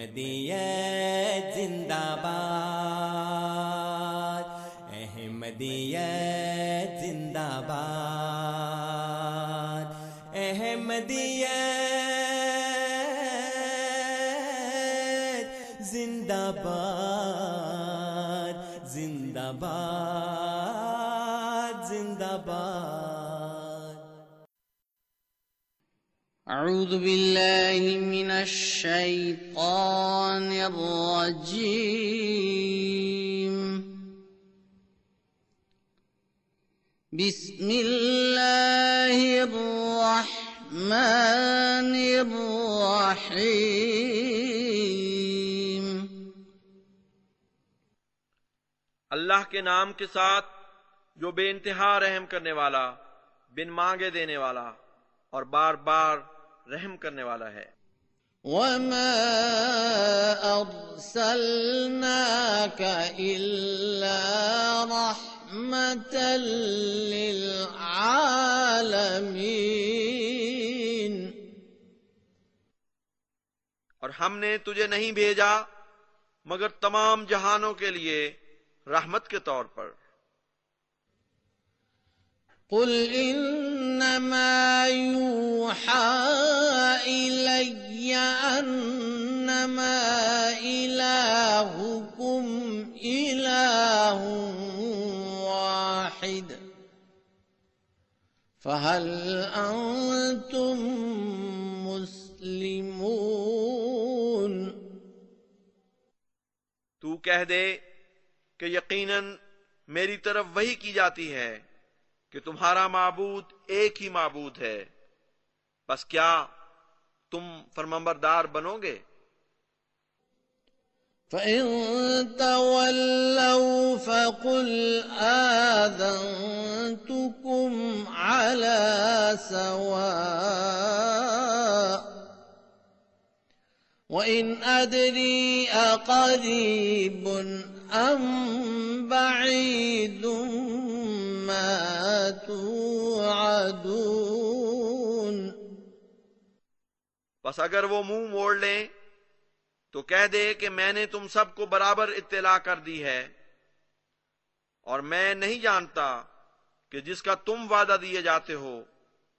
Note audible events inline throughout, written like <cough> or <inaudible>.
احمدیت زندہ باد۔ احمدیت زندہ باد۔ احمدیت أعوذ بالله من الشيطان الرجيم. بسم الله الرحمن الرحيم. اللہ کے نام کے ساتھ جو بے انتہا رحم کرنے والا، بن مانگے دینے والا اور بار بار رحم کرنے والا ہے۔ وما أرسلناك إلا رحمة للعالمين۔ اور ہم نے تجھے نہیں بھیجا مگر تمام جہانوں کے لیے رحمت کے طور پر۔ قل إنما يوحى إلي أنما إلهكم إله واحد. فهل أنتم مسلمون؟ تو کہہ دے کہ یقیناً میری طرف وہی کی جاتی ہے کہ تمہارا معبود ایک ہی معبود ہے۔ بس کیا تم فرمبردار بنو گے؟ فإن تولوا فقل آذنتكم على سواء وإن أدري أقريب أم بعيد ما توعدون بس اگر وہ منہ موڑ لیں تو کہہ دے کہ میں نے تم سب کو برابر اطلاع کر دی ہے۔ اور میں نہیں جانتا کہ جس کا تم وعدہ دیے جاتے ہو،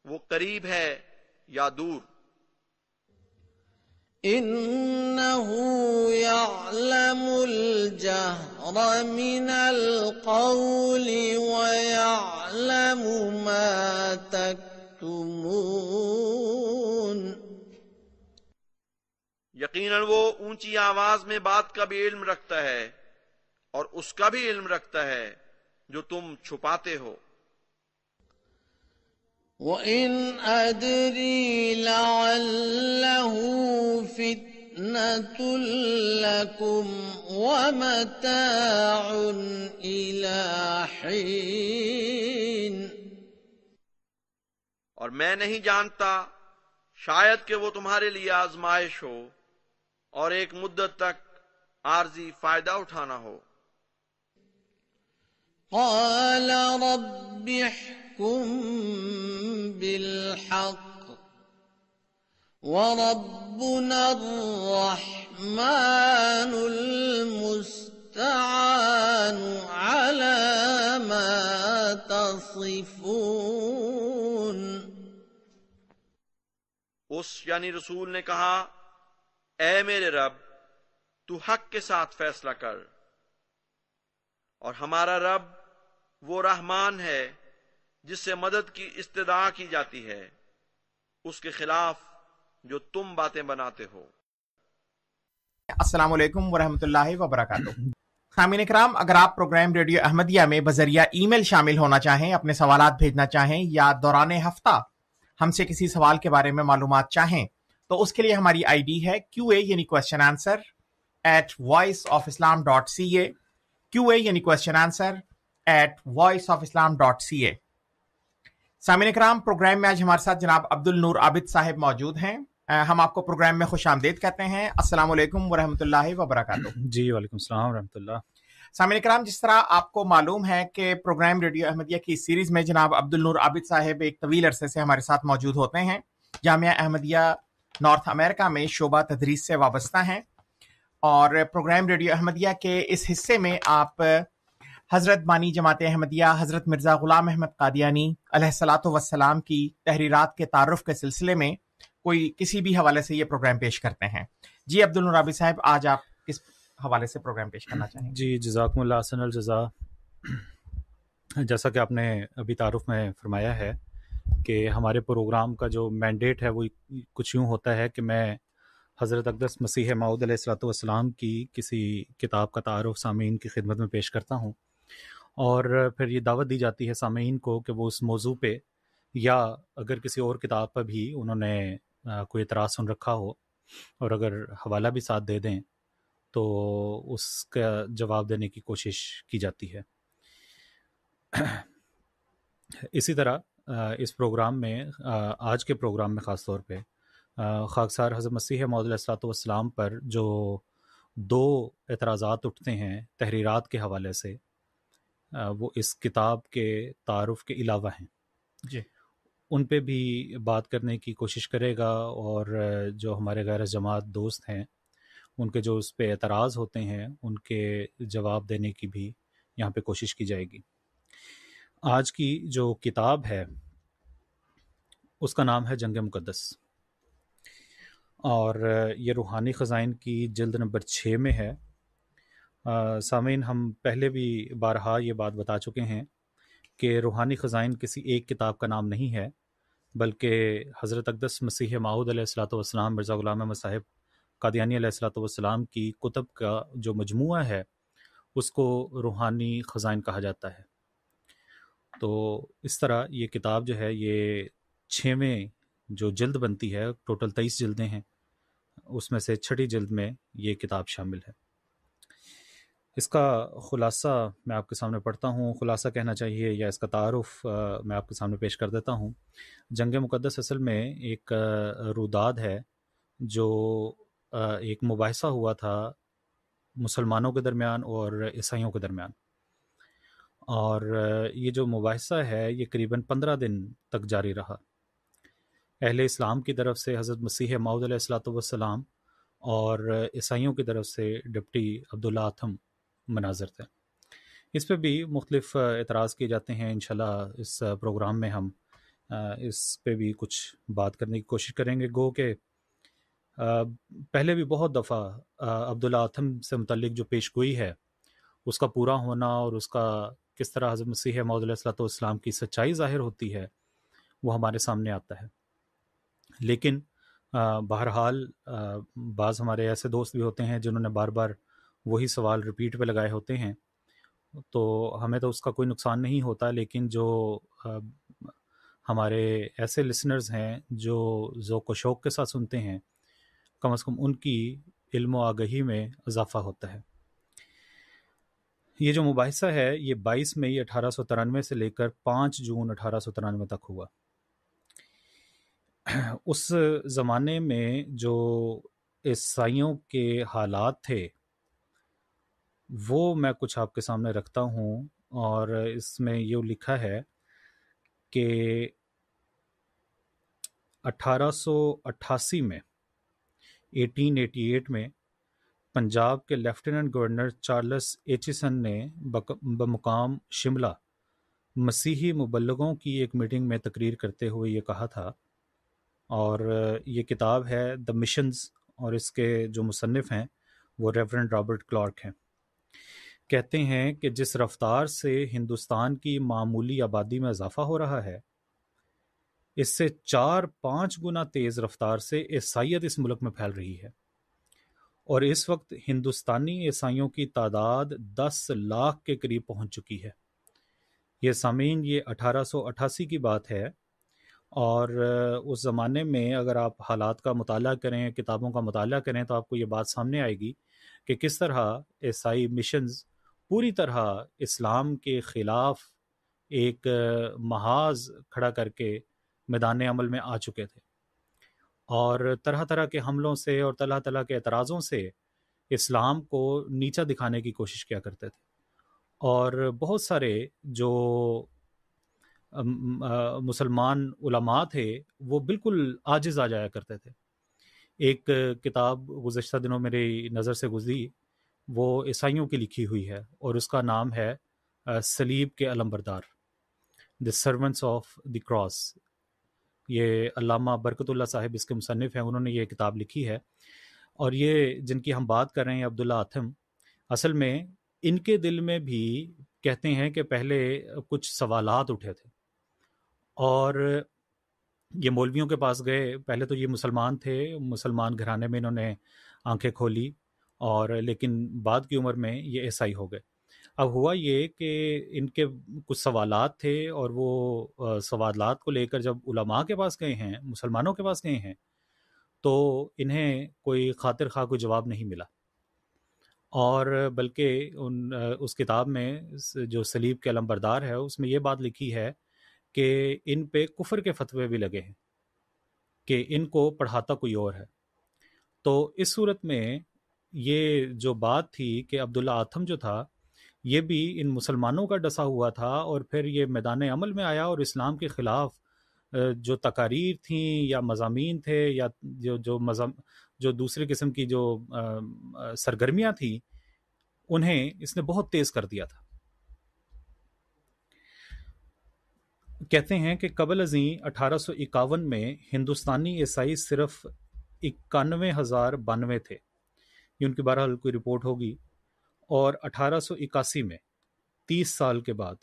وہ قریب ہے یا دور۔ إنه يعلم الجهر من القول ويعلم ما تكتمون۔ یقیناً وہ اونچی آواز میں بات کا بھی علم رکھتا ہے اور اس کا بھی علم رکھتا ہے جو تم چھپاتے ہو۔ وإن أدري لعله فتنة لكم ومتاع إلى حين۔ اور میں نہیں جانتا شاید کہ وہ تمہارے لیے آزمائش ہو۔ اور ایک مدت تک عارضی فائدہ اٹھانا ہو۔ قال رب احكم بالحق وربنا الرحمن المستعان على ما تصفون۔ اس یعنی رسول نے کہا اے میرے رب، تو حق کے ساتھ فیصلہ کر۔ اور ہمارا رب وہ رحمان ہے جس سے مدد کی استدعا کی جاتی ہے، اس کے خلاف جو تم باتیں بناتے ہو۔ السلام علیکم ورحمۃ اللہ وبرکاتہ۔ خامین کرام اگر آپ پروگرام ریڈیو احمدیہ میں بذریعہ ای میل شامل ہونا چاہیں، اپنے سوالات بھیجنا چاہیں یا دوران ہفتہ ہم سے کسی سوال کے بارے میں معلومات چاہیں تو اس کے لیے ہماری آئی ڈی ہے کیو اے یعنی question answer at Voice of Islam dot C A Q A یعنی question answer at Voice of Islam dot C A سامعین کرام پروگرام میں آج ہمارے ساتھ جناب عبد النور عابد صاحب موجود ہیں۔ ہم آپ کو پروگرام میں خوش آمدید کہتے ہیں۔ السلام علیکم ورحمۃ اللہ وبرکاتہ۔ جی وعلیکم السلام ورحمۃ اللہ۔ سامعین کرام جس طرح آپ کو معلوم ہے کہ پروگرام ریڈیو احمدیہ کی سیریز میں جناب عبد النور عابد صاحب ایک طویل عرصے سے ہمارے ساتھ موجود ہوتے ہیں۔ جامعہ احمدیہ نارتھ امریکہ میں شعبہ تدریس سے وابستہ ہیں اور پروگرام ریڈیو احمدیہ کے اس حصے میں آپ حضرت بانی جماعت احمدیہ، حضرت مرزا غلام احمد قادیانی علیہ السلاۃ وسلام کی تحریرات کے تعارف کے سلسلے میں کوئی کسی بھی حوالے سے یہ پروگرام پیش کرتے ہیں۔ جی عبد الرابی صاحب، آج آپ کس حوالے سے پروگرام پیش کرنا چاہیں جی جزاکم اللہ حسن الجزا جیسا کہ آپ نے ابھی تعارف میں فرمایا ہے کہ ہمارے پروگرام کا جو مینڈیٹ ہے وہ کچھ یوں ہوتا ہے کہ میں حضرت اقدس مسیح معود علیہ السلاۃ والسلام کی کسی کتاب کا تعارف سامعین کی خدمت میں پیش کرتا ہوں اور پھر یہ دعوت دی جاتی ہے سامعین کو کہ وہ اس موضوع پہ یا اگر کسی اور کتاب پر بھی انہوں نے کوئی اعتراض سن رکھا ہو اور اگر حوالہ بھی ساتھ دے دیں تو اس کا جواب دینے کی کوشش کی جاتی ہے۔ <clears throat> اسی طرح اس پروگرام میں آج کے پروگرام میں خاص طور پہ خاکسار حضرت مسیح علیہ السلاۃ والسلام پر جو دو اعتراضات اٹھتے ہیں تحریرات کے حوالے سے وہ اس کتاب کے تعارف کے علاوہ ہیں۔ جی۔ ان پہ بھی بات کرنے کی کوشش کرے گا اور جو ہمارے غیر جماعت دوست ہیں ان کے جو اس پہ اعتراض ہوتے ہیں ان کے جواب دینے کی بھی یہاں پہ کوشش کی جائے گی۔ آج کی جو کتاب ہے، اس کا نام ہے جنگ مقدس۔ اور یہ روحانی خزائن کی جلد نمبر چھ میں ہے۔ سامعین، ہم پہلے بھی بارہا یہ بات بتا چکے ہیں کہ روحانی خزائن کسی ایک کتاب کا نام نہیں ہے، بلکہ حضرت اقدس مسیح ماؤد علیہ السلاۃ والسلام، مرزا غلام مصاحب قادیانی علیہ السلاۃ والسلام کی کتب کا جو مجموعہ ہے، اس کو روحانی خزائن کہا جاتا ہے۔ تو اس طرح یہ کتاب جو ہے یہ چھویں جو جلد بنتی ہے، ٹوٹل تیئیس جلدیں ہیں، اس میں سے چھٹی جلد میں یہ کتاب شامل ہے۔ اس کا خلاصہ میں آپ کے سامنے پڑھتا ہوں۔ خلاصہ کہنا چاہیے یا اس کا تعارف میں آپ کے سامنے پیش کر دیتا ہوں۔ جنگ مقدس اصل میں ایک روداد ہے جو ایک مباحثہ ہوا تھا مسلمانوں کے درمیان اور عیسائیوں کے درمیان۔ اور یہ جو مباحثہ ہے، یہ قریباً پندرہ دن تک جاری رہا۔ اہل اسلام کی طرف سے حضرت مسیح معود علیہ السلاۃ والسلام اور عیسائیوں کی طرف سے ڈپٹی عبداللہ آتھم مناظر تھے۔ اس پہ بھی مختلف اعتراض کیے جاتے ہیں۔ انشاءاللہ اس پروگرام میں ہم اس پہ بھی کچھ بات کرنے کی کوشش کریں گے۔ گو کہ پہلے بھی بہت دفعہ عبداللہ آتم سے متعلق جو پیش گوئی ہے، اس کا پورا ہونا اور اس کا کس طرح حضرت مسیح محدود السلاۃ والسلام کی سچائی ظاہر ہوتی ہے، وہ ہمارے سامنے آتا ہے۔ لیکن بہرحال بعض ہمارے ایسے دوست بھی ہوتے ہیں جنہوں نے بار بار وہی سوال رپیٹ پہ لگائے ہوتے ہیں۔ تو ہمیں تو اس کا کوئی نقصان نہیں ہوتا، لیکن جو ہمارے ایسے لسنرز ہیں جو ذوق و شوق کے ساتھ سنتے ہیں، کم از کم ان کی علم و آگہی میں اضافہ ہوتا ہے۔ یہ جو مباحثہ ہے، یہ بائیس مئی اٹھارہ سو ترانوے سے لے کر پانچ جون اٹھارہ سو ترانوے تک ہوا۔ اس زمانے میں جو عیسائیوں کے حالات تھے، وہ میں کچھ آپ کے سامنے رکھتا ہوں۔ اور اس میں یہ لکھا ہے کہ اٹھارہ سو اٹھاسی میں ایٹین ایٹی ایٹ میں پنجاب کے لیفٹیننٹ گورنر چارلس ایچیسن نے بمقام شملہ، مسیحی مبلغوں کی ایک میٹنگ میں تقریر کرتے ہوئے یہ کہا تھا۔ اور یہ کتاب ہے دا مشنز اور اس کے جو مصنف ہیں وہ ریورنڈ رابرٹ کلارک ہیں۔ کہتے ہیں کہ جس رفتار سے ہندوستان کی معمولی آبادی میں اضافہ ہو رہا ہے، اس سے چار پانچ گنا تیز رفتار سے عیسائیت اس ملک میں پھیل رہی ہے۔ اور اس وقت ہندوستانی عیسائیوں کی تعداد دس لاکھ کے قریب پہنچ چکی ہے۔ یہ سامعین، یہ اٹھارہ سو اٹھاسی کی بات ہے۔ اور اس زمانے میں اگر آپ حالات کا مطالعہ کریں، کتابوں کا مطالعہ کریں، تو آپ کو یہ بات سامنے آئے گی کہ کس طرح عیسائی مشنز پوری طرح اسلام کے خلاف ایک محاذ کھڑا کر کے میدان عمل میں آ چکے تھے۔ اور طرح طرح کے حملوں سے اور طرح طرح کے اعتراضوں سے اسلام کو نیچا دکھانے کی کوشش کیا کرتے تھے۔ اور بہت سارے جو مسلمان علماء تھے، وہ بالکل عاجز آ جایا کرتے تھے۔ ایک کتاب گزشتہ دنوں میری نظر سے گزری، وہ عیسائیوں کی لکھی ہوئی ہے اور اس کا نام ہے سلیب کے علم بردار the servants of the cross یہ علامہ برکت اللہ صاحب اس کے مصنف ہیں، انہوں نے یہ کتاب لکھی ہے۔ اور یہ جن کی ہم بات کر رہے ہیں، عبداللہ آتھم، اصل میں ان کے دل میں بھی کہتے ہیں کہ پہلے کچھ سوالات اٹھے تھے۔ اور یہ مولویوں کے پاس گئے، پہلے تو یہ مسلمان تھے، مسلمان گھرانے میں انہوں نے آنکھیں کھولی اور لیکن بعد کی عمر میں یہ عیسائی ہو گئے۔ اب ہوا یہ کہ ان کے کچھ سوالات تھے اور وہ سوالات کو لے کر جب علماء کے پاس گئے ہیں، مسلمانوں کے پاس گئے ہیں، تو انہیں کوئی خاطر خواہ کوئی جواب نہیں ملا۔ اور بلکہ ان اس کتاب میں جو سلیب کے علم بردار ہے، اس میں یہ بات لکھی ہے کہ ان پہ کفر کے فتوے بھی لگے ہیں کہ ان کو پڑھاتا کوئی اور ہے۔ تو اس صورت میں یہ جو بات تھی کہ عبداللہ آتم جو تھا یہ بھی ان مسلمانوں کا ڈسا ہوا تھا اور پھر یہ میدان عمل میں آیا اور اسلام کے خلاف جو تقاریر تھیں یا مضامین تھے یا جو جو مضام، جو دوسرے قسم کی جو سرگرمیاں تھیں، انہیں اس نے بہت تیز کر دیا تھا۔ کہتے ہیں کہ قبل ازیں اٹھارہ سو اکاون میں ہندوستانی عیسائی صرف اکانوے ہزار بانوے تھے۔ یہ ان کی بہرحال کوئی رپورٹ ہوگی۔ اور اٹھارہ سو اکاسی میں، تیس سال کے بعد،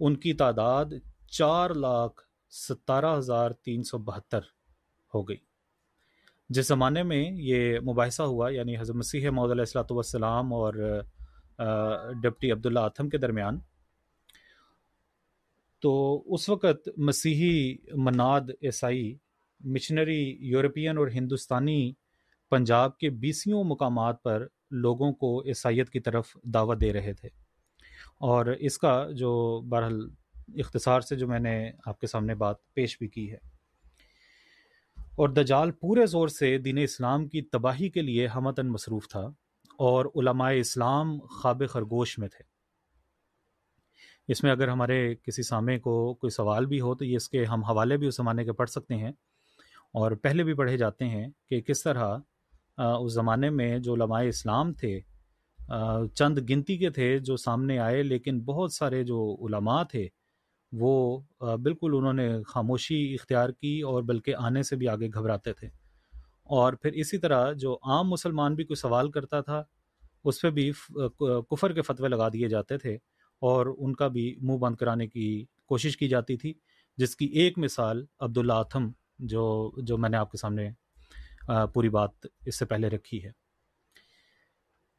ان کی تعداد چار لاکھ ستارہ ہزار تین سو بہتر ہو گئی۔ جس زمانے میں یہ مباحثہ ہوا یعنی حضرت مسیح محدود علیہ السلاۃ والسلام اور ڈپٹی عبداللہ آتم کے درمیان، تو اس وقت مسیحی مناد عیسائی مشنری یورپین اور ہندوستانی پنجاب کے بیسیوں مقامات پر لوگوں کو عیسائیت کی طرف دعوت دے رہے تھے۔ اور اس کا جو بہرحال اختصار سے جو میں نے آپ کے سامنے بات پیش بھی کی ہے۔ اور دجال پورے زور سے دین اسلام کی تباہی کے لیے ہمتن مصروف تھا اور علماء اسلام خواب خرگوش میں تھے۔ اس میں اگر ہمارے کسی سامع کو کوئی سوال بھی ہو تو یہ اس کے ہم حوالے بھی اس زمانے کے پڑھ سکتے ہیں اور پہلے بھی پڑھے جاتے ہیں کہ کس طرح اس زمانے میں جو علماء اسلام تھے چند گنتی کے تھے جو سامنے آئے، لیکن بہت سارے جو علماء تھے، وہ بالکل انہوں نے خاموشی اختیار کی اور بلکہ آنے سے بھی آگے گھبراتے تھے۔ اور پھر اسی طرح جو عام مسلمان بھی کوئی سوال کرتا تھا، اس پہ بھی کفر کے فتوے لگا دیے جاتے تھے اور ان کا بھی منہ بند کرانے کی کوشش کی جاتی تھی۔ جس کی ایک مثال عبداللہ آتھم، جو جو میں نے آپ کے سامنے پوری بات اس سے پہلے رکھی ہے۔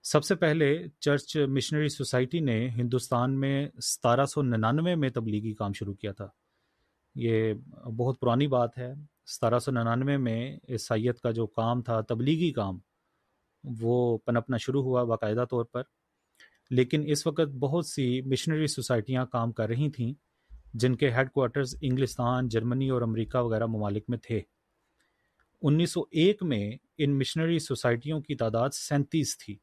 سب سے پہلے چرچ مشنری سوسائٹی نے ہندوستان میں ستارہ سو ننانوے میں تبلیغی کام شروع کیا تھا۔ یہ بہت پرانی بات ہے۔ ستارہ سو ننانوے میں عیسائیت کا جو کام تھا، تبلیغی کام، وہ پنپنا شروع ہوا باقاعدہ طور پر۔ لیکن اس وقت بہت سی مشنری سوسائٹیاں کام کر رہی تھیں، جن کے ہیڈ کوارٹرز انگلستان، جرمنی اور امریکہ وغیرہ ممالک میں تھے۔ انیس سو ایک میں ان مشنری سوسائٹیوں کی تعداد سینتیس تھی۔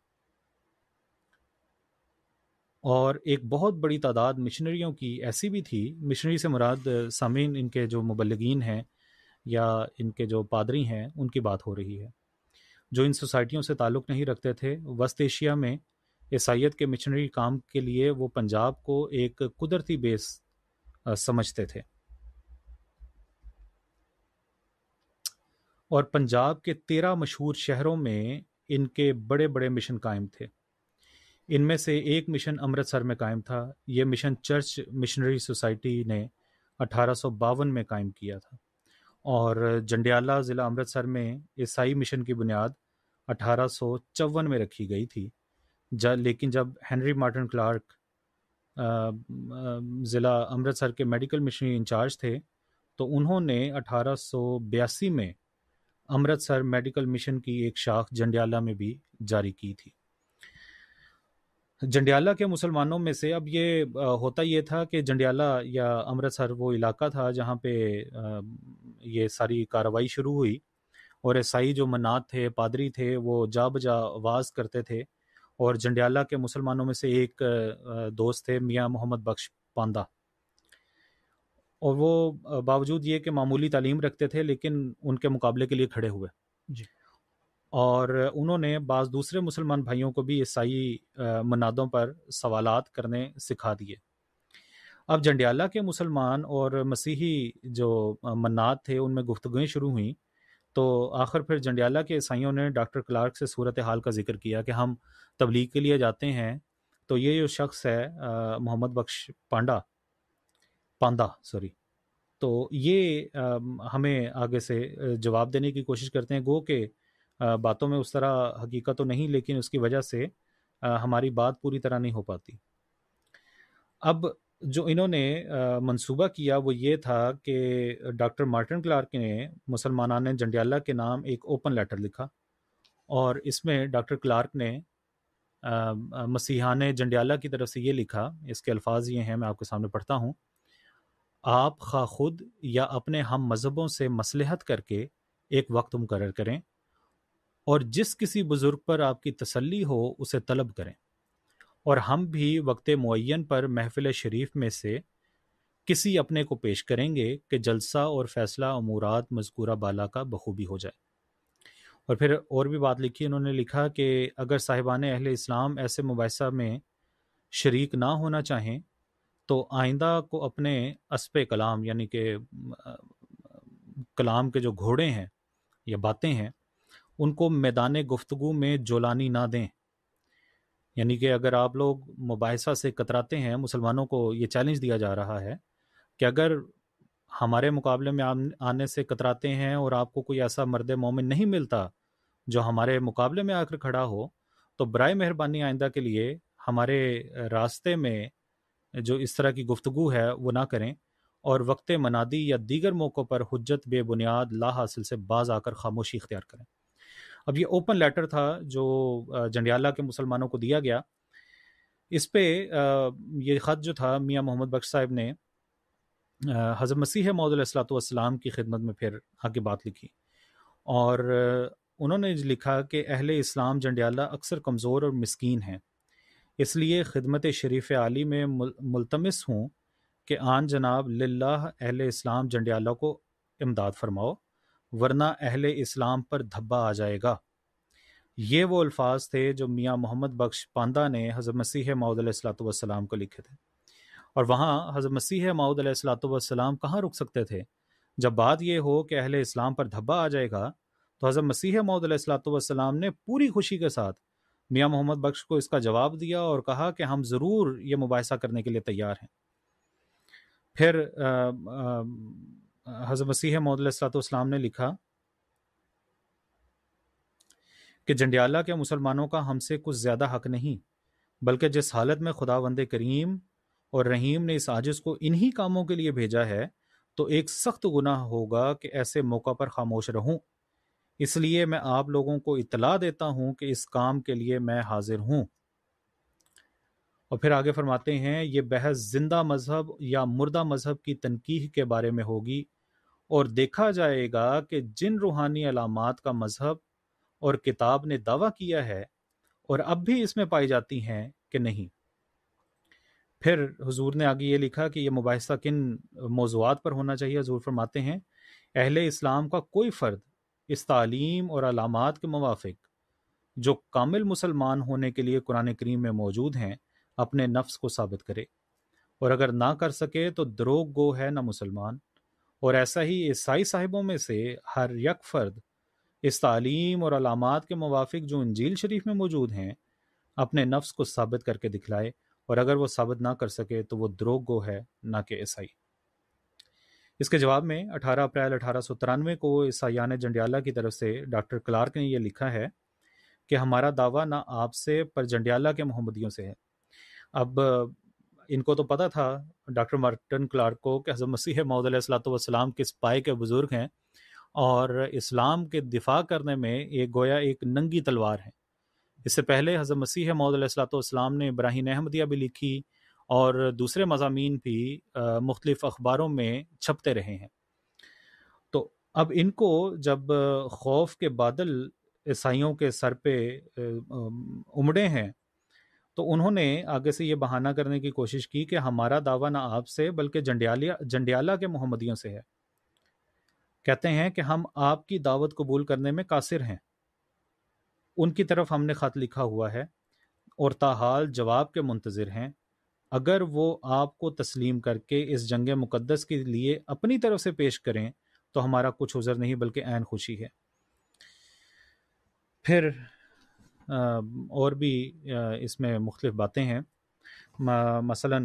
اور ایک بہت بڑی تعداد مشنریوں کی ایسی بھی تھی، مشنری سے مراد سامعین ان کے جو مبلگین ہیں یا ان کے جو پادری ہیں، ان کی بات ہو رہی ہے۔ جو ان سوسائٹیوں سے تعلق نہیں رکھتے تھے، وسط ایشیا میں عیسائیت کے مشنری کام کے لیے وہ پنجاب کو ایک قدرتی بیس سمجھتے تھے۔ اور پنجاب کے تیرہ مشہور شہروں میں ان کے بڑے بڑے مشن قائم تھے۔ ان میں سے ایک مشن امرتسر میں قائم تھا۔ یہ مشن چرچ مشنری سوسائٹی نے اٹھارہ سو باون میں قائم کیا تھا۔ اور جنڈیالہ ضلع امرتسر میں عیسائی مشن کی بنیاد اٹھارہ سو چون میں رکھی گئی تھی۔ لیکن جب ہنری مارٹن کلارک ضلع امرتسر کے میڈیکل مشنری انچارج تھے، تو انہوں نے اٹھارہ سو بیاسی میں امرتسر میڈیکل مشن کی ایک شاخ جنڈیالہ میں بھی جاری کی تھی۔ جنڈیالہ کے مسلمانوں میں سے اب یہ ہوتا یہ تھا کہ جنڈیالہ یا امرتسر وہ علاقہ تھا جہاں پہ یہ ساری کارروائی شروع ہوئی اور عیسائی جو منات تھے، پادری تھے، وہ جا بجا آواز کرتے تھے اور جنڈیالہ کے مسلمانوں میں سے ایک دوست تھے میاں محمد بخش پاندہ اور وہ باوجود یہ کہ معمولی تعلیم رکھتے تھے لیکن ان کے مقابلے کے لیے کھڑے ہوئے۔ جی۔ اور انہوں نے بعض دوسرے مسلمان بھائیوں کو بھی عیسائی منادوں پر سوالات کرنے سکھا دیے۔ اب جنڈیالہ کے مسلمان اور مسیحی جو منات تھے ان میں گفتگویں شروع ہوئیں۔ تو آخر پھر جنڈیالہ کے عیسائیوں نے ڈاکٹر کلارک سے صورت حال کا ذکر کیا کہ ہم تبلیغ کے لیے جاتے ہیں۔ تو یہ جو شخص ہے محمد بخش پانڈا پاندا، سوری۔ تو یہ ہمیں آگے سے جواب دینے کی کوشش کرتے ہیں۔ گو کہ باتوں میں اس طرح حقیقت تو نہیں، لیکن اس کی وجہ سے ہماری بات پوری طرح نہیں ہو پاتی۔ اب جو انہوں نے منصوبہ کیا، وہ یہ تھا کہ ڈاکٹر مارٹن کلارک نے مسلمانان جنڈیالہ کے نام ایک اوپن لیٹر لکھا اور اس میں ڈاکٹر کلارک نے مسیحان جنڈیالہ کی طرف سے یہ لکھا۔ اس کے الفاظ یہ ہیں، میں آپ کے سامنے پڑھتا ہوں۔ آپ خواہ خود یا اپنے ہم مذہبوں سے مصلحت کر کے ایک وقت مقرر کریں اور جس کسی بزرگ پر آپ کی تسلی ہو اسے طلب کریں اور ہم بھی وقت معین پر محفل شریف میں سے کسی اپنے کو پیش کریں گے کہ جلسہ اور فیصلہ امورات مذکورہ بالا کا بخوبی ہو جائے۔ اور پھر اور بھی بات لکھی انہوں نے لکھا کہ اگر صاحبان اہل اسلام ایسے مباحثہ میں شریک نہ ہونا چاہیں تو آئندہ کو اپنے اسب کلام یعنی کہ، کلام کے جو گھوڑے ہیں یا باتیں ہیں، ان کو میدان گفتگو میں جولانی نہ دیں۔ یعنی کہ اگر آپ لوگ مباحثہ سے کتراتے ہیں، مسلمانوں کو یہ چیلنج دیا جا رہا ہے کہ اگر ہمارے مقابلے میں آنے سے کتراتے ہیں اور آپ کو کوئی ایسا مرد مومن نہیں ملتا جو ہمارے مقابلے میں آ کر کھڑا ہو، تو برائے مہربانی آئندہ کے لیے ہمارے راستے میں جو اس طرح کی گفتگو ہے وہ نہ کریں اور وقت منادی یا دیگر موقعوں پر حجت بے بنیاد لا حاصل سے باز آ کر خاموشی اختیار کریں۔ اب یہ اوپن لیٹر تھا جو جنڈیالہ کے مسلمانوں کو دیا گیا۔ اس پہ یہ خط جو تھا، میاں محمد بخش صاحب نے حضرت مسیح محدود علیہ السلاۃ والسلام کی خدمت میں پھر آگے بات لکھی۔ اور انہوں نے لکھا کہ اہل اسلام جنڈیالہ اکثر کمزور اور مسکین ہیں۔ اس لیے خدمت شریف عالی میں ملتمس ہوں کہ آن جناب للہ اہل اسلام جنڈیالہ کو امداد فرماؤ، ورنہ اہل اسلام پر دھبا آ جائے گا۔ یہ وہ الفاظ تھے جو میاں محمد بخش پاندہ نے حضرت مسیح معود علیہ السلاۃ والسلام کو لکھے تھے۔ اور وہاں حضرت مسیح معود علیہ السلاۃ والسلام کہاں رک سکتے تھے؟ جب بات یہ ہو کہ اہل اسلام پر دھبا آ جائے گا، تو حضرت مسیح معود علیہ السلاۃ والسلام نے پوری خوشی کے ساتھ میاں محمد بخش کو اس کا جواب دیا اور کہا کہ ہم ضرور یہ مباحثہ کرنے کے لیے تیار ہیں۔ پھر حضرت مسیح محدود السلاۃ والسلام نے لکھا کہ جنڈیالہ کے مسلمانوں کا ہم سے کچھ زیادہ حق نہیں، بلکہ جس حالت میں خدا وند کریم اور رحیم نے اس عاجز کو انہی کاموں کے لیے بھیجا ہے، تو ایک سخت گناہ ہوگا کہ ایسے موقع پر خاموش رہوں۔ اس لیے میں آپ لوگوں کو اطلاع دیتا ہوں کہ اس کام کے لیے میں حاضر ہوں۔ اور پھر آگے فرماتے ہیں، یہ بحث زندہ مذہب یا مردہ مذہب کی تنقید کے بارے میں ہوگی اور دیکھا جائے گا کہ جن روحانی علامات کا مذہب اور کتاب نے دعویٰ کیا ہے اور اب بھی اس میں پائی جاتی ہیں کہ نہیں۔ پھر حضور نے آگے یہ لکھا کہ یہ مباحثہ کن موضوعات پر ہونا چاہیے؟ حضور فرماتے ہیں، اہل اسلام کا کوئی فرد اس تعلیم اور علامات کے موافق جو کامل مسلمان ہونے کے لیے قرآن کریم میں موجود ہیں، اپنے نفس کو ثابت کرے۔ اور اگر نہ کر سکے تو دروگ گو ہے نہ مسلمان۔ اور ایسا ہی عیسائی صاحبوں میں سے ہر یک فرد اس تعلیم اور علامات کے موافق جو انجیل شریف میں موجود ہیں، اپنے نفس کو ثابت کر کے دکھلائے۔ اور اگر وہ ثابت نہ کر سکے تو وہ دروگ گو ہے، نہ کہ عیسائی۔ اس کے جواب میں اٹھارہ اپریل اٹھارہ سو ترانوے کو عیسائیان جنڈیالہ کی طرف سے ڈاکٹر کلارک نے یہ لکھا ہے کہ ہمارا دعویٰ نہ آپ سے پر جنڈیالہ کے محمدیوں سے ہے۔ اب ان کو تو پتا تھا ڈاکٹر مارٹن کلارک کو کہ حضرت مسیح محدود علیہ السلاۃ والسلام کس پائے کے بزرگ ہیں اور اسلام کے دفاع کرنے میں ایک گویا ایک ننگی تلوار ہے اس سے پہلے حضرت مسیح محدود علیہ السلاۃ والسلام نے ابراہیم احمدیہ بھی لکھی اور دوسرے مضامین بھی مختلف اخباروں میں چھپتے رہے ہیں۔ تو اب ان کو جب خوف کے بادل عیسائیوں کے سر پہ امڑے ہیں، تو انہوں نے آگے سے یہ بہانہ کرنے کی کوشش کی کہ ہمارا دعویٰ نہ آپ سے بلکہ جنڈیالیا، جنڈیالہ کے محمدیوں سے ہے۔ کہتے ہیں کہ ہم آپ کی دعوت قبول کرنے میں قاصر ہیں۔ ان کی طرف ہم نے خط لکھا ہوا ہے اور تاحال جواب کے منتظر ہیں۔ اگر وہ آپ کو تسلیم کر کے اس جنگ مقدس کے لیے اپنی طرف سے پیش کریں، تو ہمارا کچھ عذر نہیں، بلکہ عین خوشی ہے۔ پھر اور بھی اس میں مختلف باتیں ہیں۔ مثلا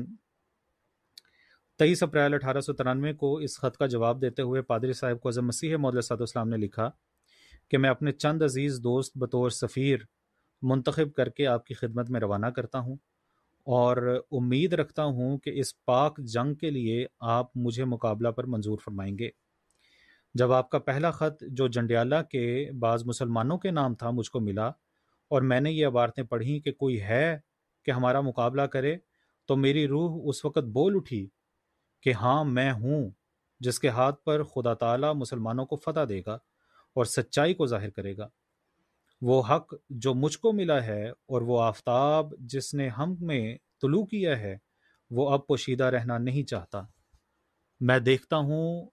تیئیس اپریل اٹھارہ سو ترانوے کو اس خط کا جواب دیتے ہوئے پادری صاحب کو اعظم مسیح محدود صاحب السلام نے لکھا کہ میں اپنے چند عزیز دوست بطور سفیر منتخب کر کے آپ کی خدمت میں روانہ کرتا ہوں۔ اور امید رکھتا ہوں کہ اس پاک جنگ کے لیے آپ مجھے مقابلہ پر منظور فرمائیں گے۔ جب آپ کا پہلا خط جو جنڈیالہ کے بعض مسلمانوں کے نام تھا مجھ کو ملا اور میں نے یہ عبارتیں پڑھی کہ کوئی ہے کہ ہمارا مقابلہ کرے، تو میری روح اس وقت بول اٹھی کہ ہاں میں ہوں، جس کے ہاتھ پر خدا تعالیٰ مسلمانوں کو فتح دے گا اور سچائی کو ظاہر کرے گا۔ وہ حق جو مجھ کو ملا ہے اور وہ آفتاب جس نے ہم میں طلوع کیا ہے، وہ اب پوشیدہ رہنا نہیں چاہتا۔ میں دیکھتا ہوں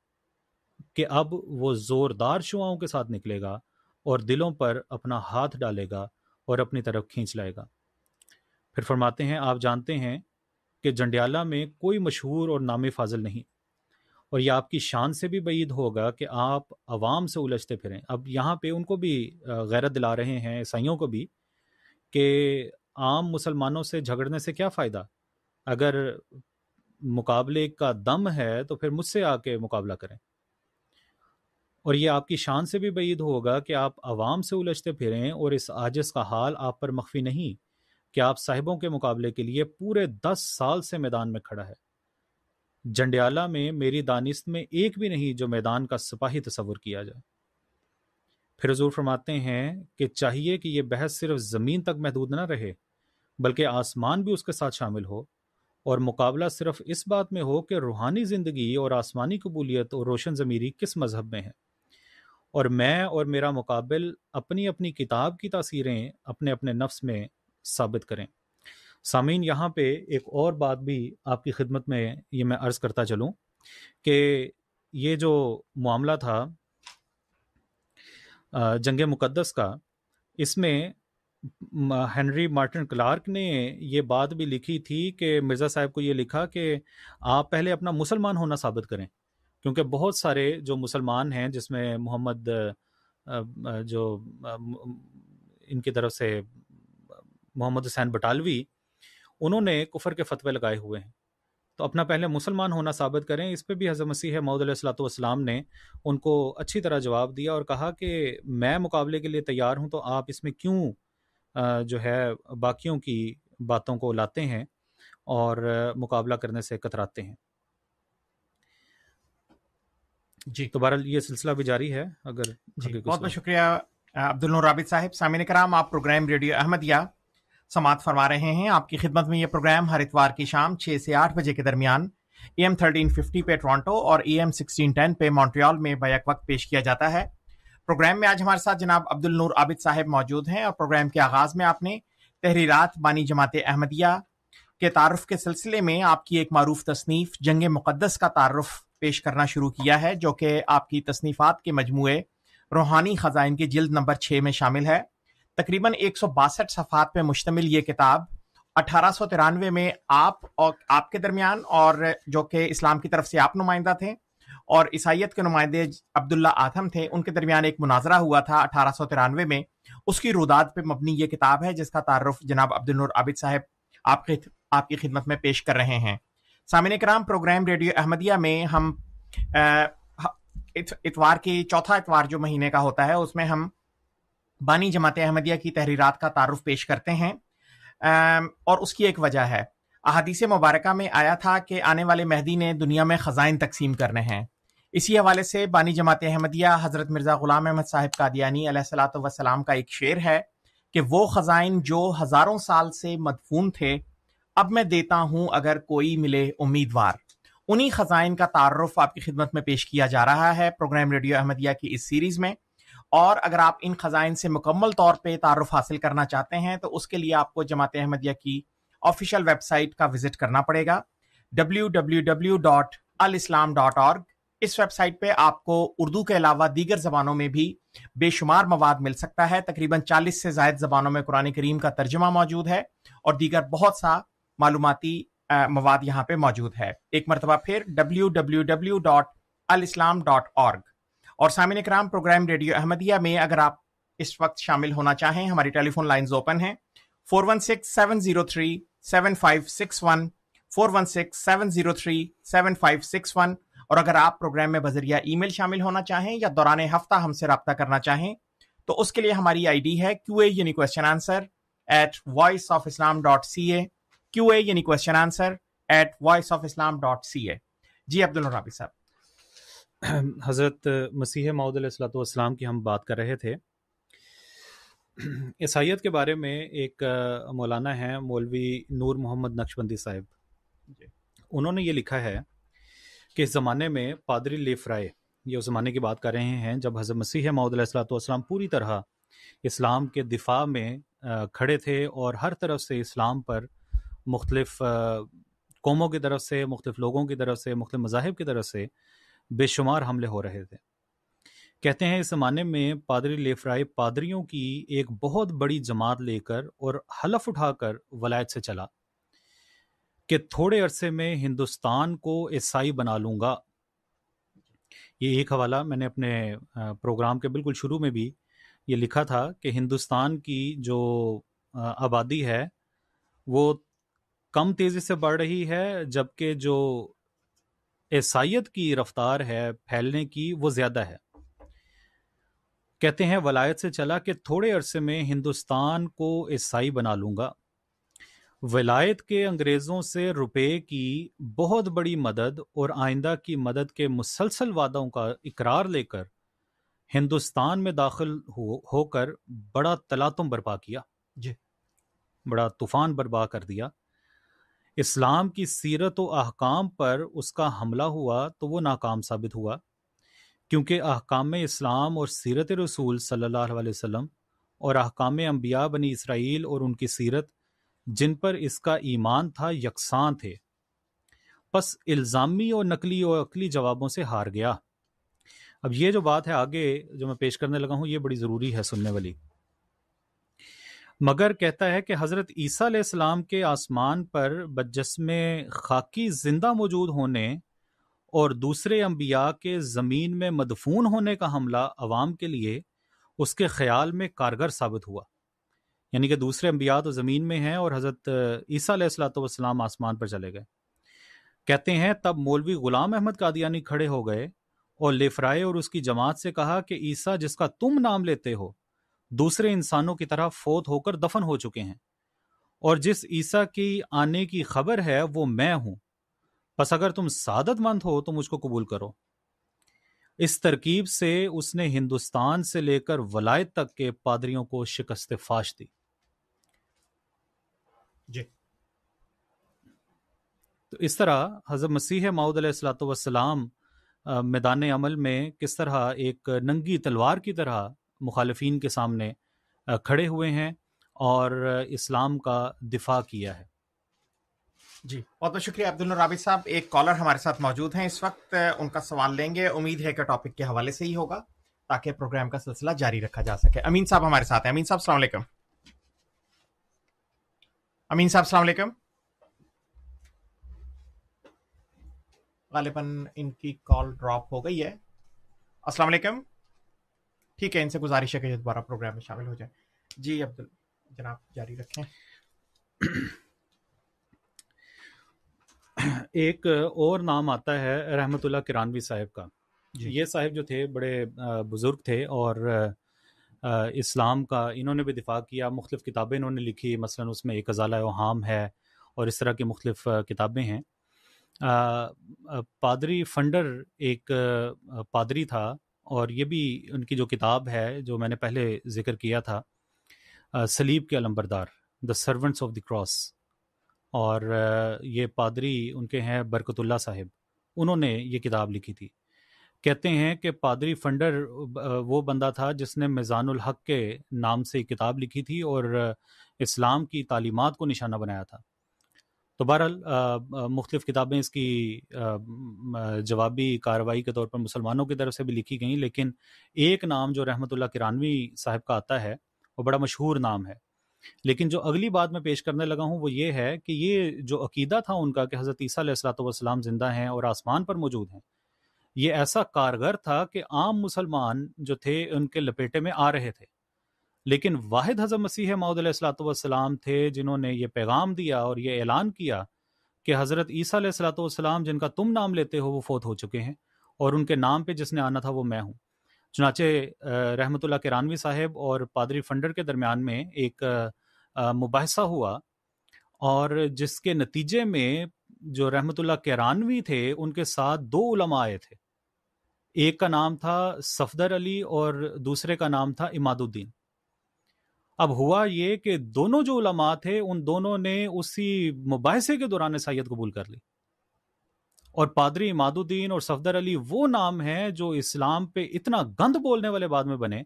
کہ اب وہ زوردار شعاؤں کے ساتھ نکلے گا اور دلوں پر اپنا ہاتھ ڈالے گا اور اپنی طرف کھینچ لائے گا۔ پھر فرماتے ہیں، آپ جانتے ہیں کہ جنڈیالہ میں کوئی مشہور اور نامی فاضل نہیں۔ اور یہ آپ کی شان سے بھی بعید ہوگا کہ آپ عوام سے الجھتے پھریں۔ اب یہاں پہ ان کو بھی غیرت دلا رہے ہیں، عیسائیوں کو بھی، کہ عام مسلمانوں سے جھگڑنے سے کیا فائدہ؟ اگر مقابلے کا دم ہے تو پھر مجھ سے آ کے مقابلہ کریں۔ اور یہ آپ کی شان سے بھی بعید ہوگا کہ آپ عوام سے الجھتے پھریں اور اس عاجز کا حال آپ پر مخفی نہیں، کہ آپ صاحبوں کے مقابلے کے لیے پورے دس سال سے میدان میں کھڑا ہے۔ جنڈیالہ میں میری دانست میں ایک بھی نہیں جو میدان کا سپاہی تصور کیا جائے۔ پھر حضور فرماتے ہیں کہ چاہیے کہ یہ بحث صرف زمین تک محدود نہ رہے، بلکہ آسمان بھی اس کے ساتھ شامل ہو، اور مقابلہ صرف اس بات میں ہو کہ روحانی زندگی اور آسمانی قبولیت اور روشن ضمیری کس مذہب میں ہے اور میں اور میرا مقابل اپنی اپنی کتاب کی تاثیریں اپنے اپنے نفس میں ثابت کریں۔ سامعین، یہاں پہ ایک اور بات بھی آپ کی خدمت میں یہ میں عرض کرتا چلوں کہ یہ جو معاملہ تھا جنگ مقدس کا، اس میں ہنری مارٹن کلارک نے یہ بات بھی لکھی تھی کہ مرزا صاحب کو یہ لکھا کہ آپ پہلے اپنا مسلمان ہونا ثابت کریں، کیونکہ بہت سارے جو مسلمان ہیں، جس میں محمد جو ان کی طرف سے محمد حسین بٹالوی انہوں نے کفر کے فتوے لگائے ہوئے ہیں۔ تو اپنا پہلے مسلمان ہونا ثابت کریں اس پہ بھی حضرت مسیح محدود علیہ السلاۃ والسلام نے ان کو اچھی طرح جواب دیا اور کہا کہ میں مقابلے کے لیے تیار ہوں تو آپ اس میں کیوں جو ہے باقیوں کی باتوں کو لاتے ہیں اور مقابلہ کرنے سے کتراتے ہیں۔ جی۔ تو بہرحال یہ سلسلہ بھی جاری ہے اگر جی بہت بہت شکریہ عبد النور صاحب۔ سامعین کرام آپ پروگرام ریڈیو احمدیہ سماعت فرما رہے ہیں۔ آپ کی خدمت میں یہ پروگرام ہر اتوار کی شام چھ سے آٹھ بجے کے درمیان اے ایم تھرٹین ففٹی پہ ٹورانٹو اور اے ایم سکسٹین ٹین پہ مونٹریال میں بیک وقت پیش کیا جاتا ہے۔ پروگرام میں آج ہمارے ساتھ جناب عبد النور عابد صاحب موجود ہیں اور پروگرام کے آغاز میں آپ نے تحریرات بانی جماعت احمدیہ کے تعارف کے سلسلے میں آپ کی ایک معروف تصنیف جنگ مقدس کا تعارف پیش کرنا شروع کیا ہے، جو کہ آپ کی تصنیفات کے مجموعے روحانی خزائن کی جلد نمبر چھ میں شامل ہے۔ تقریباً ایک سو باسٹھ صفحات پہ مشتمل یہ کتاب، اٹھارہ سو ترانوے میں آپ اور آپ کے درمیان اور جو کہ اسلام کی طرف سے آپ نمائندہ تھے اور عیسائیت کے نمائندے عبداللہ آتم تھے، ان کے درمیان ایک مناظرہ ہوا تھا اٹھارہ سو ترانوے میں۔ اس کی روداد پہ مبنی یہ کتاب ہے، جس کا تعارف جناب عبد النور عابد صاحب آپ کی آپ کی خدمت میں پیش کر رہے ہیں۔ سامعین کرام پروگرام ریڈیو احمدیہ میں ہم اتوار کی چوتھا اتوار جو مہینے کا ہوتا ہے، اس میں ہم بانی جماعت احمدیہ کی تحریرات کا تعارف پیش کرتے ہیں۔ اور اس کی ایک وجہ ہے۔ احادیث مبارکہ میں آیا تھا کہ آنے والے مہدی نے دنیا میں خزائن تقسیم کرنے ہیں۔ اسی حوالے سے بانی جماعت احمدیہ حضرت مرزا غلام احمد صاحب قادیانی علیہ السلاۃ وسلام کا ایک شعر ہے کہ وہ خزائن جو ہزاروں سال سے مدفون تھے، اب میں دیتا ہوں اگر کوئی ملے امیدوار۔ انہی خزائن کا تعارف آپ کی خدمت میں پیش کیا جا رہا ہے۔ پروگرام ریڈیو احمدیہ کی اس سیریز میں۔ اور اگر آپ ان خزائن سے مکمل طور پہ تعارف حاصل کرنا چاہتے ہیں، تو اس کے لیے آپ کو جماعت احمدیہ کی آفیشیل ویب سائٹ کا وزٹ کرنا پڑے گا۔ ڈبلیو ڈبلیو ڈبلیو ڈاٹ الاسلام ڈاٹ اور اس ویب سائٹ پہ آپ کو اردو کے علاوہ دیگر زبانوں میں بھی بے شمار مواد مل سکتا ہے۔ تقریباً چالیس سے زائد زبانوں میں قرآن کریم کا ترجمہ موجود ہے اور دیگر بہت سا معلوماتی مواد یہاں پہ موجود ہے۔ ایک مرتبہ پھر ڈبلیو ڈبلیو ڈبلیو ڈاٹ الاسلام ڈاٹ اور اور سامعین کرام پروگرام ریڈیو احمدیہ میں اگر آپ اس وقت شامل ہونا چاہیں، ہماری ٹیلی فون لائنز اوپن ہیں۔ Four one six seven zero three seven five six one four one six seven zero three seven five six one اور اگر آپ پروگرام میں بذریعہ ای میل شامل ہونا چاہیں یا دوران ہفتہ ہم سے رابطہ کرنا چاہیں، تو اس کے لیے ہماری آئی ڈی ہے کیو اے یعنی question answer at Voice of Islam dot C A Q A یعنی question answer at Voice of Islam dot C A جی عبد الرابی صاحب حضرت مسیح معود علیہ السلۃ والسلام کی ہم بات کر رہے تھے۔ عیسائیت کے بارے میں ایک مولانا ہے مولوی نور محمد نقشبندی صاحب۔ انہوں نے یہ لکھا ہے کہ اس زمانے میں پادری لیف رائے یہ اس زمانے کی بات کر رہے ہیں جب حضرت مسیح معود علیہ السلۃ والسلام پوری طرح اسلام کے دفاع میں کھڑے تھے اور ہر طرف سے اسلام پر مختلف قوموں کی طرف سے مختلف لوگوں کی طرف سے مختلف مذاہب کی طرف سے بے شمار حملے ہو رہے تھے۔ کہتے ہیں اس زمانے میں پادری لیفرائے پادریوں کی ایک بہت بڑی جماعت لے کر اور حلف اٹھا کر ولایت سے چلا کہ تھوڑے عرصے میں ہندوستان کو عیسائی بنا لوں گا۔ یہ ایک حوالہ میں نے اپنے پروگرام کے بالکل شروع میں بھی یہ لکھا تھا کہ ہندوستان کی جو آبادی ہے وہ کم تیزی سے بڑھ رہی ہے، جبکہ جو عیسائیت کی رفتار ہے پھیلنے کی وہ زیادہ ہے۔ کہتے ہیں ولایت سے چلا کہ تھوڑے عرصے میں ہندوستان کو عیسائی بنا لوں گا۔ ولایت کے انگریزوں سے روپے کی بہت بڑی مدد اور آئندہ کی مدد کے مسلسل وعدوں کا اقرار لے کر ہندوستان میں داخل ہو ہو کر بڑا تلاتم برپا کیا۔ جی۔ بڑا طوفان برپا کر دیا۔ اسلام کی سیرت و احکام پر اس کا حملہ ہوا تو وہ ناکام ثابت ہوا۔ کیونکہ احکام اسلام اور سیرت رسول صلی اللہ علیہ وسلم اور احکام انبیاء بنی اسرائیل اور ان کی سیرت جن پر اس کا ایمان تھا یکساں تھے۔ پس الزامی اور نقلی اور عقلی جوابوں سے ہار گیا۔ اب یہ جو بات ہے آگے جو میں پیش کرنے لگا ہوں یہ بڑی ضروری ہے سننے والی۔ مگر کہتا ہے کہ حضرت عیسیٰ علیہ السلام کے آسمان پر بجسم خاکی زندہ موجود ہونے اور دوسرے انبیاء کے زمین میں مدفون ہونے کا حملہ عوام کے لیے اس کے خیال میں کارگر ثابت ہوا۔ یعنی کہ دوسرے انبیاء تو زمین میں ہیں اور حضرت عیسیٰ علیہ السلاۃ والسلام آسمان پر چلے گئے۔ کہتے ہیں، تب مولوی غلام احمد قادیانی کھڑے ہو گئے اور لیفرائے اور اس کی جماعت سے کہا کہ عیسیٰ جس کا تم نام لیتے ہو دوسرے انسانوں کی طرح فوت ہو کر دفن ہو چکے ہیں۔ اور جس عیسیٰ کی آنے کی خبر ہے وہ میں ہوں۔ بس اگر تم سعادت مند ہو تو مجھ کو قبول کرو۔ اس ترکیب سے اس نے ہندوستان سے لے کر ولایت تک کے پادریوں کو شکست فاش دی۔ جی۔ تو اس طرح حضرت مسیح معود علیہ السلاۃ والسلام میدان عمل میں کس طرح ایک ننگی تلوار کی طرح مخالفین کے سامنے کھڑے ہوئے ہیں اور اسلام کا دفاع کیا ہے۔ جی بہت بہت شکریہ عبد الرابط صاحب۔ ایک کالر ہمارے ساتھ موجود ہیں۔ اس وقت ان کا سوال لیں گے۔ امید ہے کہ ٹاپک کے حوالے سے ہی ہوگا، تاکہ پروگرام کا سلسلہ جاری رکھا جا سکے۔ امین صاحب ہمارے ساتھ ہیں۔ امین صاحب، السلام علیکم۔ امین صاحب، السلام علیکم۔ غالباً ان کی کال ڈراپ ہو گئی ہے۔ السلام علیکم۔ ٹھیک ہے ان سے گزارش ہے کہ یہ دوبارہ پروگرام میں شامل ہو جائیں۔ جی عبد جناب جاری رکھیں۔ ایک اور نام آتا ہے رحمت اللہ کرانوی صاحب کا۔ جی۔ یہ صاحب جو تھے بڑے بزرگ تھے اور اسلام کا انہوں نے بھی دفاع کیا۔ مختلف کتابیں انہوں نے لکھی مثلا اس میں ایک ازالہ وہام ہے اور اس طرح کی مختلف کتابیں ہیں۔ پادری فنڈر ایک پادری تھا۔ اور یہ بھی ان کی جو کتاب ہے جو میں نے پہلے ذکر کیا تھا سلیب کے علمبردار the servants of the cross اور یہ پادری ان کے ہیں برکت اللہ صاحب، انہوں نے یہ کتاب لکھی تھی۔ کہتے ہیں کہ پادری فنڈر وہ بندہ تھا جس نے میزان الحق کے نام سے کتاب لکھی تھی اور اسلام کی تعلیمات کو نشانہ بنایا تھا۔ تو بہرحال مختلف کتابیں اس کی جوابی کارروائی کے طور پر مسلمانوں کی طرف سے بھی لکھی گئیں، لیکن ایک نام جو رحمت اللہ کرانوی صاحب کا آتا ہے، وہ بڑا مشہور نام ہے۔ لیکن جو اگلی بات میں پیش کرنے لگا ہوں، وہ یہ ہے کہ یہ جو عقیدہ تھا ان کا کہ حضرت عیسیٰ علیہ السلاۃ والسلام زندہ ہیں اور آسمان پر موجود ہیں، یہ ایسا کارگر تھا کہ عام مسلمان جو تھے، ان کے لپیٹے میں آ رہے تھے۔ لیکن واحد حضرت مسیح معود علیہ السلاۃ والسلام تھے جنہوں نے یہ پیغام دیا اور یہ اعلان کیا کہ حضرت عیسیٰ علیہ السلاۃ والسلام جن کا تم نام لیتے ہو وہ فوت ہو چکے ہیں اور ان کے نام پہ جس نے آنا تھا وہ میں ہوں۔ چنانچہ رحمت اللہ کرانوی صاحب اور پادری فنڈر کے درمیان میں ایک مباحثہ ہوا اور جس کے نتیجے میں جو رحمت اللہ کرانوی تھے ان کے ساتھ دو علماء آئے تھے۔ ایک کا نام تھا صفدر علی اور دوسرے کا نام تھا اماد الدین اب ہوا یہ کہ دونوں جو علماء تھے ان دونوں نے اسی مباحثے کے دوران عیسائیت قبول کر لی۔ اور پادری اماد الدین اور صفدر علی وہ نام ہیں جو اسلام پہ اتنا گند بولنے والے بعد میں بنے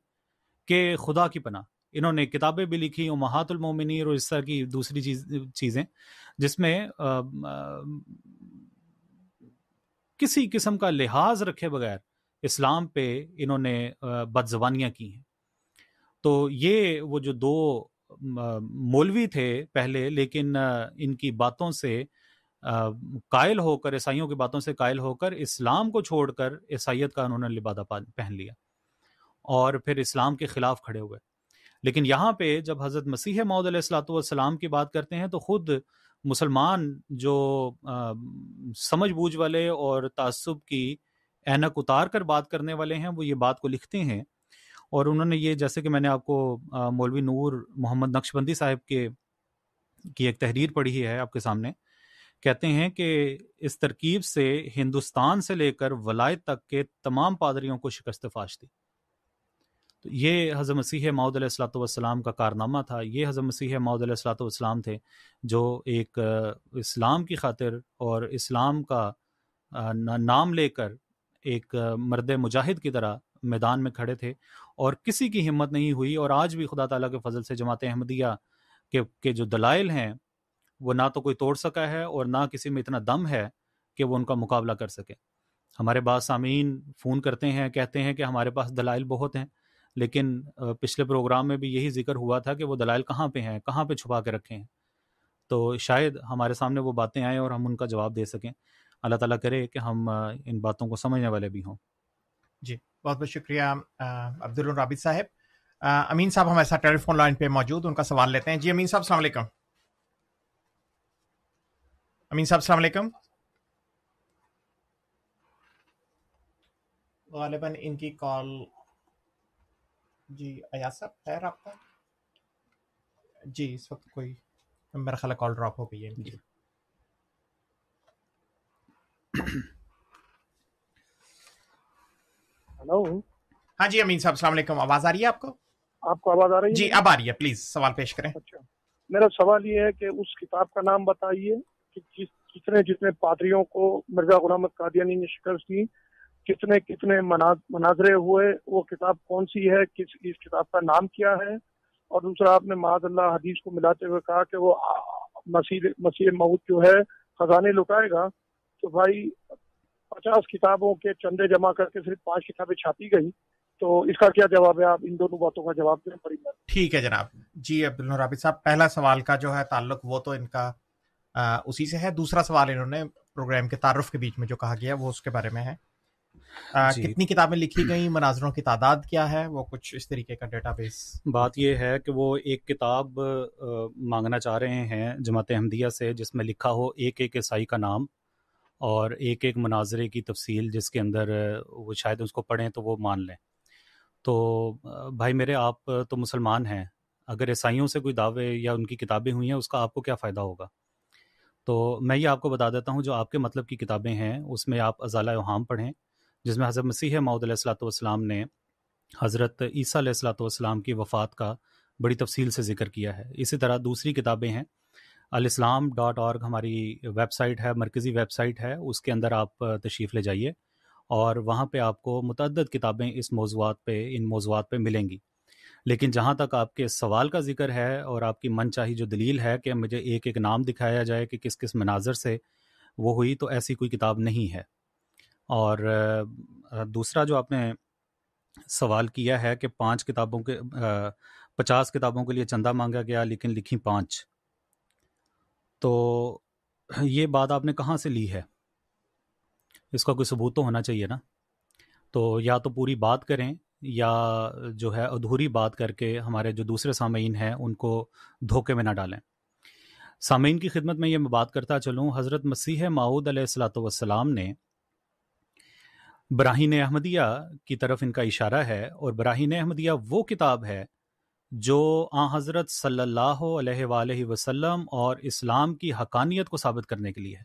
کہ خدا کی پناہ۔ انہوں نے کتابیں بھی لکھی امہات المومنین اور اس طرح کی دوسری چیز چیزیں جس میں آ، آ، کسی قسم کا لحاظ رکھے بغیر اسلام پہ انہوں نے آ، بدزبانیاں کی ہیں۔ تو یہ وہ جو دو مولوی تھے پہلے، لیکن ان کی باتوں سے قائل ہو کر، عیسائیوں کی باتوں سے قائل ہو کر اسلام کو چھوڑ کر عیسائیت کا انہوں نے لبادہ پہن لیا اور پھر اسلام کے خلاف کھڑے ہوئے۔ لیکن یہاں پہ جب حضرت مسیح معود علیہ السلاۃ والسلام کی بات کرتے ہیں تو خود مسلمان جو سمجھ بوجھ والے اور تعصب کی اینک اتار کر بات کرنے والے ہیں، وہ یہ بات کو لکھتے ہیں اور انہوں نے یہ جیسے کہ میں نے آپ کو مولوی نور محمد نقشبندی صاحب کے، کی ایک تحریر پڑھی ہے آپ کے سامنے، کہتے ہیں کہ اس ترکیب سے ہندوستان سے لے کر ولایت تک کے تمام پادریوں کو شکست فاش دی تو یہ حضرت مسیح معود علیہ السلاۃ والسلام کا کارنامہ تھا۔ یہ حضرت مسیح معود علیہ السلاۃ والسلام تھے جو ایک اسلام کی خاطر اور اسلام کا نام لے کر ایک مرد مجاہد کی طرح میدان میں کھڑے تھے۔ اور کسی کی ہمت نہیں ہوئی اور آج بھی خدا تعالیٰ کے فضل سے جماعت احمدیہ کے کے جو دلائل ہیں، وہ نہ تو کوئی توڑ سکا ہے اور نہ کسی میں اتنا دم ہے کہ وہ ان کا مقابلہ کر سکے۔ ہمارے بعض سامعین فون کرتے ہیں، کہتے ہیں کہ ہمارے پاس دلائل بہت ہیں، لیکن پچھلے پروگرام میں بھی یہی ذکر ہوا تھا کہ وہ دلائل کہاں پہ ہیں، کہاں پہ چھپا کے رکھے ہیں۔ تو شاید ہمارے سامنے وہ باتیں آئیں اور ہم ان کا جواب دے سکیں۔ اللہ تعالیٰ کرے کہ ہم ان باتوں کو سمجھنے والے بھی ہوں۔ جی۔ بہت بہت شکریہ عبد الرابط صاحب۔ امین صاحب ہمارے ساتھ ٹیلی فون لائن پہ موجود، ان کا سوال لیتے ہیں۔ جی امین صاحب، السلام علیکم۔ امین صاحب، السلام علیکم۔ غالباً ان کی کال۔ جی ایاز صاحب، ہے رابطہ؟ جی اس وقت کوئی میرا خیال کال ڈراپ ہو گئی ہے ہلو۔ ہاں جی امین صاحب السلام علیکم۔ آواز آ رہی ہے آپ کو؟ آپ کو آواز آ رہی ہے؟ جی اب آ رہی ہے۔ پلیز سوال پیش کریں۔ اچھا۔ میرا سوال یہ ہے کہ اس کتاب کا نام بتائیے کہ جس کتنے جتنے پادریوں کو مرزا غلام قادیانی نے شکست دی کتنے کتنے مناظرے ہوئے وہ کتاب کون سی ہے کس اس کتاب کا نام کیا ہے؟ اور دوسرا آپ نے معاذ اللہ حدیث کو ملاتے ہوئے کہا کہ وہ مسیح مسیح مہود جو ہے خزانے لٹائے گا۔ تو بھائی پچاس کتابوں کے چندے جمع کر کے صرف پانچ کتابیں چھاپی گئی تو اس کا کیا جواب ہے؟ آپ ان دونوں باتوں کا جواب دیں بڑی ٹھیک ہے جناب۔ جی عبد الرابی صاحب پہلا سوال کا جو ہے تعلق وہ تو ان کا اسی سے ہے۔ دوسرا سوال انہوں نے پروگرام کے تعارف کے بیچ میں جو کہا گیا وہ اس کے بارے میں ہے۔ جی۔ کتنی کتابیں لکھی گئیں؟ مناظروں کی تعداد کیا ہے؟ وہ کچھ اس طریقے کا ڈیٹا بیس۔ بات یہ ہے کہ وہ ایک کتاب مانگنا چاہ رہے ہیں جماعت احمدیہ سے جس میں لکھا ہو ایک ایک عیسائی کا نام۔ اور ایک ایک مناظرے کی تفصیل جس کے اندر وہ شاید اس کو پڑھیں تو وہ مان لیں۔ تو بھائی میرے، آپ تو مسلمان ہیں۔ اگر عیسائیوں سے کوئی دعوے یا ان کی کتابیں ہوئی ہیں، اس کا آپ کو کیا فائدہ ہوگا؟ تو میں یہ آپ کو بتا دیتا ہوں، جو آپ کے مطلب کی کتابیں ہیں، اس میں آپ ازالہ احام پڑھیں، جس میں حضرت مسیح ماؤد علیہ السلاۃ والسلام نے حضرت عیسیٰ علیہ السلاۃ والسلام کی وفات کا بڑی تفصیل سے ذکر کیا ہے۔ اسی طرح دوسری کتابیں ہیں الاسلام ڈاٹ اورگ ہماری ویب سائٹ ہے، مرکزی ویب سائٹ ہے، اس کے اندر آپ تشریف لے جائیے اور وہاں پہ آپ کو متعدد کتابیں اس موضوعات پہ، ان موضوعات پہ ملیں گی۔ لیکن جہاں تک آپ کے سوال کا ذکر ہے اور آپ کی من چاہی جو دلیل ہے کہ مجھے ایک ایک نام دکھایا جائے کہ کس کس مناظر سے وہ ہوئی، تو ایسی کوئی کتاب نہیں ہے۔ اور دوسرا جو آپ نے سوال کیا ہے کہ پانچ کتابوں کے، پچاس کتابوں کے لیے چندہ مانگا گیا لیکن لکھی پانچ۔ تو یہ بات آپ نے کہاں سے لی ہے؟ اس کا کوئی ثبوت تو ہونا چاہیے نا۔ تو یا تو پوری بات کریں یا جو ہے ادھوری بات کر کے ہمارے جو دوسرے سامعین ہیں ان کو دھوکے میں نہ ڈالیں۔ سامعین کی خدمت میں یہ میں بات کرتا چلوں، حضرت مسیح ماؤد علیہ السلاۃ والسلام نے براہین احمدیہ کی طرف ان کا اشارہ ہے اور براہین احمدیہ وہ کتاب ہے جو آ حضرت صلی اللہ علیہ وآلہ وسلم اور اسلام کی حقانیت کو ثابت کرنے کے لیے ہے۔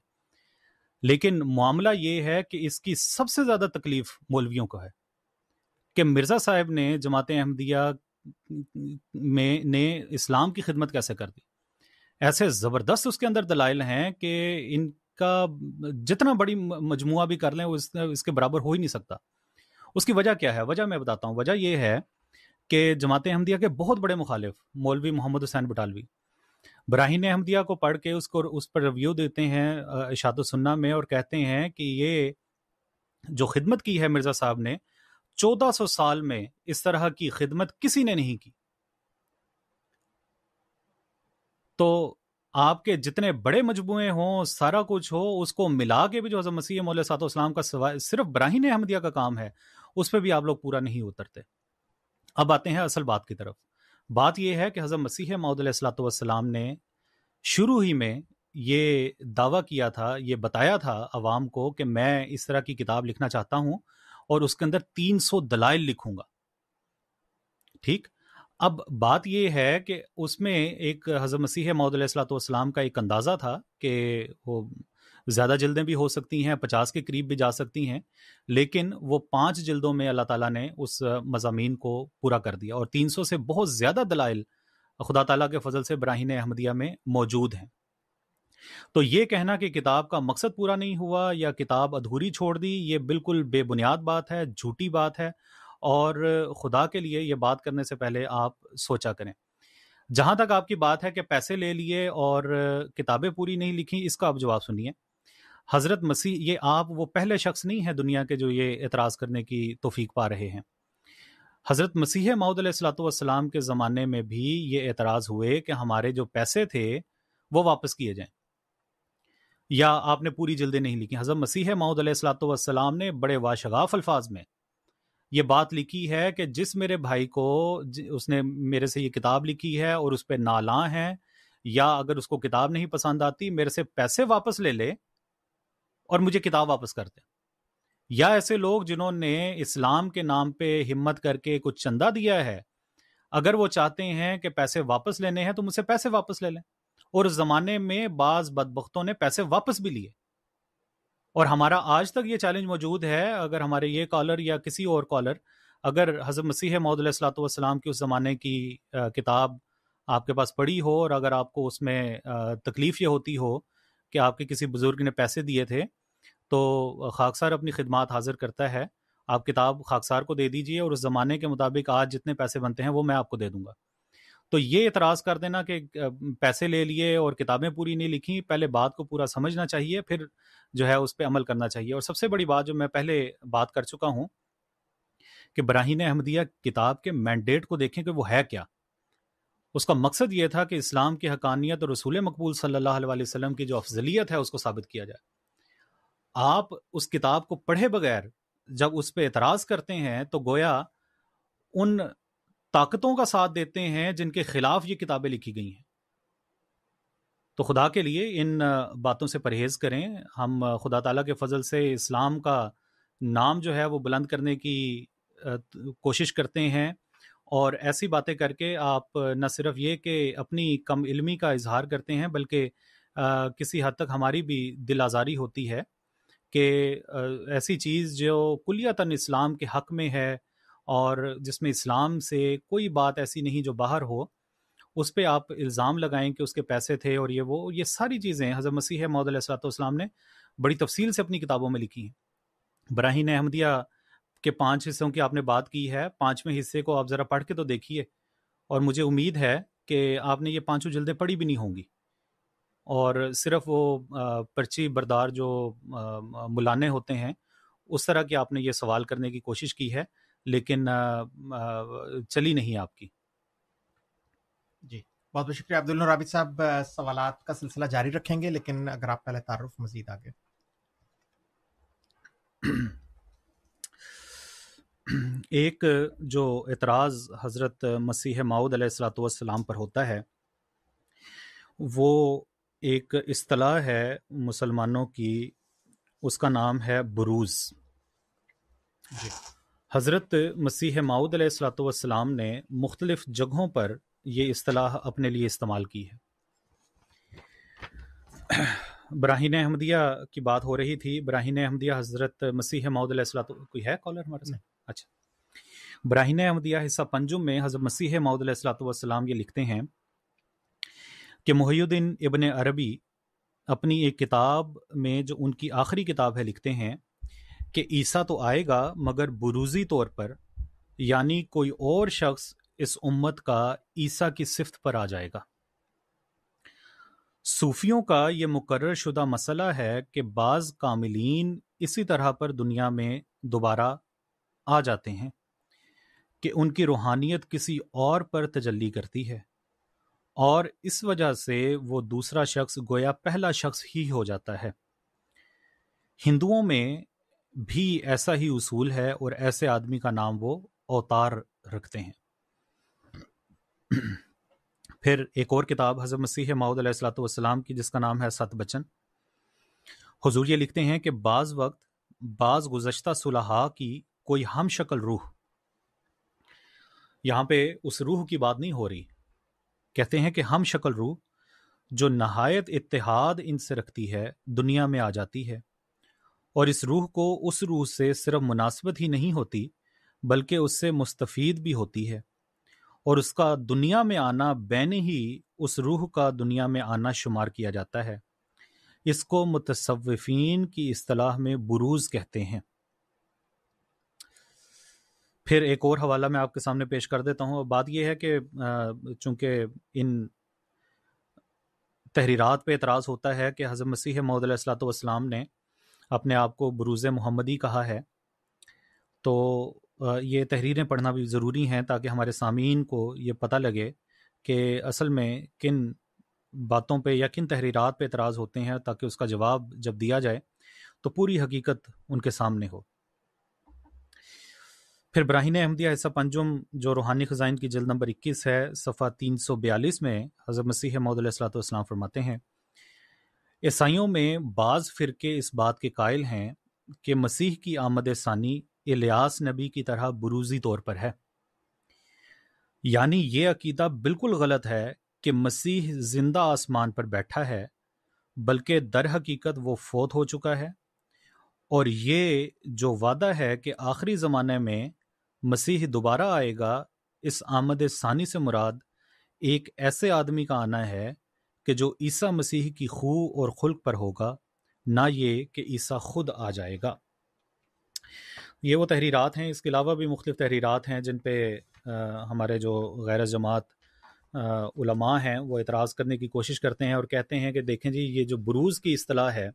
لیکن معاملہ یہ ہے کہ اس کی سب سے زیادہ تکلیف مولویوں کو ہے۔ کہ مرزا صاحب نے جماعت احمدیہ میں نے اسلام کی خدمت کیسے کر دی؟ ایسے زبردست اس کے اندر دلائل ہیں کہ ان کا جتنا بڑی مجموعہ بھی کر لیں اس کے برابر ہو ہی نہیں سکتا۔ اس کی وجہ کیا ہے؟ وجہ میں بتاتا ہوں۔ وجہ یہ ہے کہ جماعت احمدیہ کے بہت بڑے مخالف، مولوی محمد حسین بٹالوی۔ براہین احمدیہ کو پڑھ کے اس کو اس پر ریویو دیتے ہیں اشاد و سننا میں اور کہتے ہیں کہ یہ جو خدمت کی ہے مرزا صاحب نے، چودہ سو سال میں اس طرح کی خدمت کسی نے نہیں کی۔ تو آپ کے جتنے بڑے مجموعے ہوں، سارا کچھ ہو، اس کو ملا کے بھی جو حضرت مسیح مولیہ صاحب اسلام کا سوائے صرف براہین احمدیہ کا کام ہے، اس پہ بھی آپ لوگ پورا نہیں اترتے۔ اب آتے ہیں اصل بات کی طرف۔ بات یہ ہے کہ حضرت مسیح معود علیہ السلاۃ والسلام نے شروع ہی میں یہ دعویٰ کیا تھا، یہ بتایا تھا عوام کو کہ میں اس طرح کی کتاب لکھنا چاہتا ہوں اور اس کے اندر تین سو دلائل لکھوں گا۔ ٹھیک؟ اب بات یہ ہے کہ اس میں ایک حضرت مسیح محدود علیہ السلاۃ والسلام کا ایک اندازہ تھا کہ وہ زیادہ جلدیں بھی ہو سکتی ہیں، پچاس کے قریب بھی جا سکتی ہیں، لیکن وہ پانچ جلدوں میں اللہ تعالیٰ نے اس مضامین کو پورا کر دیا اور تین سو سے بہت زیادہ دلائل خدا تعالیٰ کے فضل سے براہین احمدیہ میں موجود ہیں۔ تو یہ کہنا کہ کتاب کا مقصد پورا نہیں ہوا یا کتاب ادھوری چھوڑ دی، یہ بالکل بے بنیاد بات ہے، جھوٹی بات ہے اور خدا کے لیے یہ بات کرنے سے پہلے آپ سوچا کریں۔ جہاں تک آپ کی بات ہے کہ پیسے لے لیے اور کتابیں پوری نہیں لکھی اس کا آپ جواب سنیے۔ حضرت مسیح، یہ آپ وہ پہلے شخص نہیں ہیں دنیا کے جو یہ اعتراض کرنے کی توفیق پا رہے ہیں۔ حضرت مسیح ماؤد علیہ السلاۃ والسلام کے زمانے میں بھی یہ اعتراض ہوئے کہ ہمارے جو پیسے تھے وہ واپس کیے جائیں۔ یا آپ نے پوری جلدیں نہیں لکھی۔ حضرت مسیح ماؤد علیہ السلاۃ والسلام نے بڑے واشغاف الفاظ میں یہ بات لکھی ہے کہ جس میرے بھائی کو اس نے میرے سے یہ کتاب لکھی ہے اور اس پہ نالاں ہیں یا اگر اس کو کتاب نہیں پسند آتی، میرے سے پیسے واپس لے لے اور مجھے کتاب واپس کر دیں یا ایسے لوگ جنہوں نے اسلام کے نام پہ ہمت کر کے کچھ چندہ دیا ہے، اگر وہ چاہتے ہیں کہ پیسے واپس لینے ہیں تو مجھ سے پیسے واپس لے لیں۔ اور اس زمانے میں بعض بدبختوں نے پیسے واپس بھی لیے۔ اور ہمارا آج تک یہ چیلنج موجود ہے، اگر ہمارے یہ کالر یا کسی اور کالر اگر حضرت مسیح محدود علیہ السلاۃ والسلام کی اس زمانے کی کتاب آپ کے پاس پڑھی ہو اور اگر آپ کو اس میں تکلیف یہ ہوتی ہو کہ آپ کے کسی بزرگ نے پیسے دیے تھے، تو خاکسار اپنی خدمات حاضر کرتا ہے۔ آپ کتاب خاکسار کو دے دیجیے اور اس زمانے کے مطابق آج جتنے پیسے بنتے ہیں وہ میں آپ کو دے دوں گا۔ تو یہ اعتراض کر دینا کہ پیسے لے لیے اور کتابیں پوری نہیں لکھی، پہلے بات کو پورا سمجھنا چاہیے، پھر جو ہے اس پہ عمل کرنا چاہیے۔ اور سب سے بڑی بات جو میں پہلے بات کر چکا ہوں کہ براہین احمدیہ کتاب کے مینڈیٹ کو دیکھیں کہ وہ ہے کیا۔ اس کا مقصد یہ تھا کہ اسلام کی حقانیت اور رسول مقبول صلی اللہ علیہ وسلم کی جو افضلیت ہے اس کو ثابت کیا جائے۔ آپ اس کتاب کو پڑھے بغیر جب اس پہ اعتراض کرتے ہیں تو گویا ان طاقتوں کا ساتھ دیتے ہیں جن کے خلاف یہ کتابیں لکھی گئی ہیں۔ تو خدا کے لیے ان باتوں سے پرہیز کریں۔ ہم خدا تعالیٰ کے فضل سے اسلام کا نام جو ہے وہ بلند کرنے کی کوشش کرتے ہیں۔ اور ایسی باتیں کر کے آپ نہ صرف یہ کہ اپنی کم علمی کا اظہار کرتے ہیں بلکہ کسی حد تک ہماری بھی دل آزاری ہوتی ہے کہ ایسی چیز جو کلیتاً اسلام کے حق میں ہے اور جس میں اسلام سے کوئی بات ایسی نہیں جو باہر ہو، اس پہ آپ الزام لگائیں کہ اس کے پیسے تھے اور یہ وہ، یہ ساری چیزیں حضرت مسیح محدود علیہ السلۃ والسلام نے بڑی تفصیل سے اپنی کتابوں میں لکھی ہیں۔ براہین احمدیہ کے پانچ حصوں کی آپ نے بات کی ہے پانچویں حصے کو آپ ذرا پڑھ کے تو دیکھیے۔ اور مجھے امید ہے کہ آپ نے یہ پانچوں جلدیں پڑھی بھی نہیں ہوں گی۔ اور صرف وہ پرچی بردار جو ملانے ہوتے ہیں اس طرح کی آپ نے یہ سوال کرنے کی کوشش کی ہے لیکن چلی نہیں آپ کی۔ جی۔ بہت بہت شکریہ عبد رابط صاحب سوالات کا سلسلہ جاری رکھیں گے لیکن اگر آپ پہلے تعارف مزید آگے۔ <coughs> ایک جو اعتراض حضرت مسیح ماؤد علیہ السلاۃ والسلام پر ہوتا ہے وہ ایک اصطلاح ہے مسلمانوں کی اس کا نام ہے بروز۔ جی۔ حضرت مسیح ماؤد علیہ السلاۃ والسلام نے مختلف جگہوں پر یہ اصطلاح اپنے لیے استعمال کی ہے۔ براہین احمدیہ کی بات ہو رہی تھی۔ براہین احمدیہ حضرت مسیح ماؤد علیہ السلاۃ کوئی ہے کالر ہمارے سے اچھا۔ براہین احمدیہ حصہ پنجم میں حضرت مسیح ماؤد علیہ السلاۃ والسلام یہ لکھتے ہیں کہ محی الدین ابن عربی اپنی ایک کتاب میں جو ان کی آخری کتاب ہے لکھتے ہیں کہ عیسیٰ تو آئے گا مگر بروزی طور پر یعنی کوئی اور شخص اس امت کا عیسیٰ کی صفت پر آ جائے گا۔ صوفیوں کا یہ مقرر شدہ مسئلہ ہے کہ بعض کاملین اسی طرح پر دنیا میں دوبارہ آ جاتے ہیں کہ ان کی روحانیت کسی اور پر تجلی کرتی ہے اور اس وجہ سے وہ دوسرا شخص گویا پہلا شخص ہی ہو جاتا ہے۔ ہندوؤں میں بھی ایسا ہی اصول ہے اور ایسے آدمی کا نام وہ اوتار رکھتے ہیں۔ پھر ایک اور کتاب حضرت مسیح ماؤد علیہ السلاۃ والسلام کی جس کا نام ہے ست بچن۔ حضور یہ لکھتے ہیں کہ بعض وقت بعض گزشتہ صلحاء کی کوئی ہم شکل روح۔ یہاں پہ اس روح کی بات نہیں ہو رہی۔ کہتے ہیں کہ ہم شکل روح، جو نہایت اتحاد ان سے رکھتی ہے، دنیا میں آ جاتی ہے۔ اور اس روح کو اس روح سے صرف مناسبت ہی نہیں ہوتی، بلکہ اس سے مستفید بھی ہوتی ہے۔ اور اس کا دنیا میں آنا بین ہی اس روح کا دنیا میں آنا شمار کیا جاتا ہے۔ اس کو متصوفین کی اصطلاح میں بروز کہتے ہیں۔ پھر ایک اور حوالہ میں آپ کے سامنے پیش کر دیتا ہوں۔ بات یہ ہے کہ چونکہ ان تحریرات پہ اعتراض ہوتا ہے کہ حضرت مسیح محدود علیہ السلاۃ والسلام نے اپنے آپ کو بروز محمدی کہا ہے، تو یہ تحریریں پڑھنا بھی ضروری ہیں تاکہ ہمارے سامعین کو یہ پتہ لگے کہ اصل میں کن باتوں پہ یا کن تحریرات پہ اعتراض ہوتے ہیں تاکہ اس کا جواب جب دیا جائے تو پوری حقیقت ان کے سامنے ہو۔ پھر براہین احمدیہ حصہ پنجم جو روحانی خزائن کی جلد نمبر اکیس ہے، صفحہ تین سو بیالیس میں حضرت مسیح محدود علیہ السلاۃ والسلام فرماتے ہیں، عیسائیوں میں بعض فرقے اس بات کے قائل ہیں کہ مسیح کی آمد ثانی الیاس نبی کی طرح بروزی طور پر ہے۔ یعنی یہ عقیدہ بالکل غلط ہے کہ مسیح زندہ آسمان پر بیٹھا ہے، بلکہ در حقیقت وہ فوت ہو چکا ہے۔ اور یہ جو وعدہ ہے کہ آخری زمانے میں مسیح دوبارہ آئے گا، اس آمد ثانی سے مراد ایک ایسے آدمی کا آنا ہے کہ جو عیسیٰ مسیح کی خو اور خلق پر ہوگا، نہ یہ کہ عیسیٰ خود آ جائے گا۔ یہ وہ تحریرات ہیں، اس کے علاوہ بھی مختلف تحریرات ہیں جن پہ ہمارے جو غیر جماعت علماء ہیں، وہ اعتراض کرنے کی کوشش کرتے ہیں اور کہتے ہیں کہ دیکھیں جی یہ جو بروز کی اصطلاح ہے،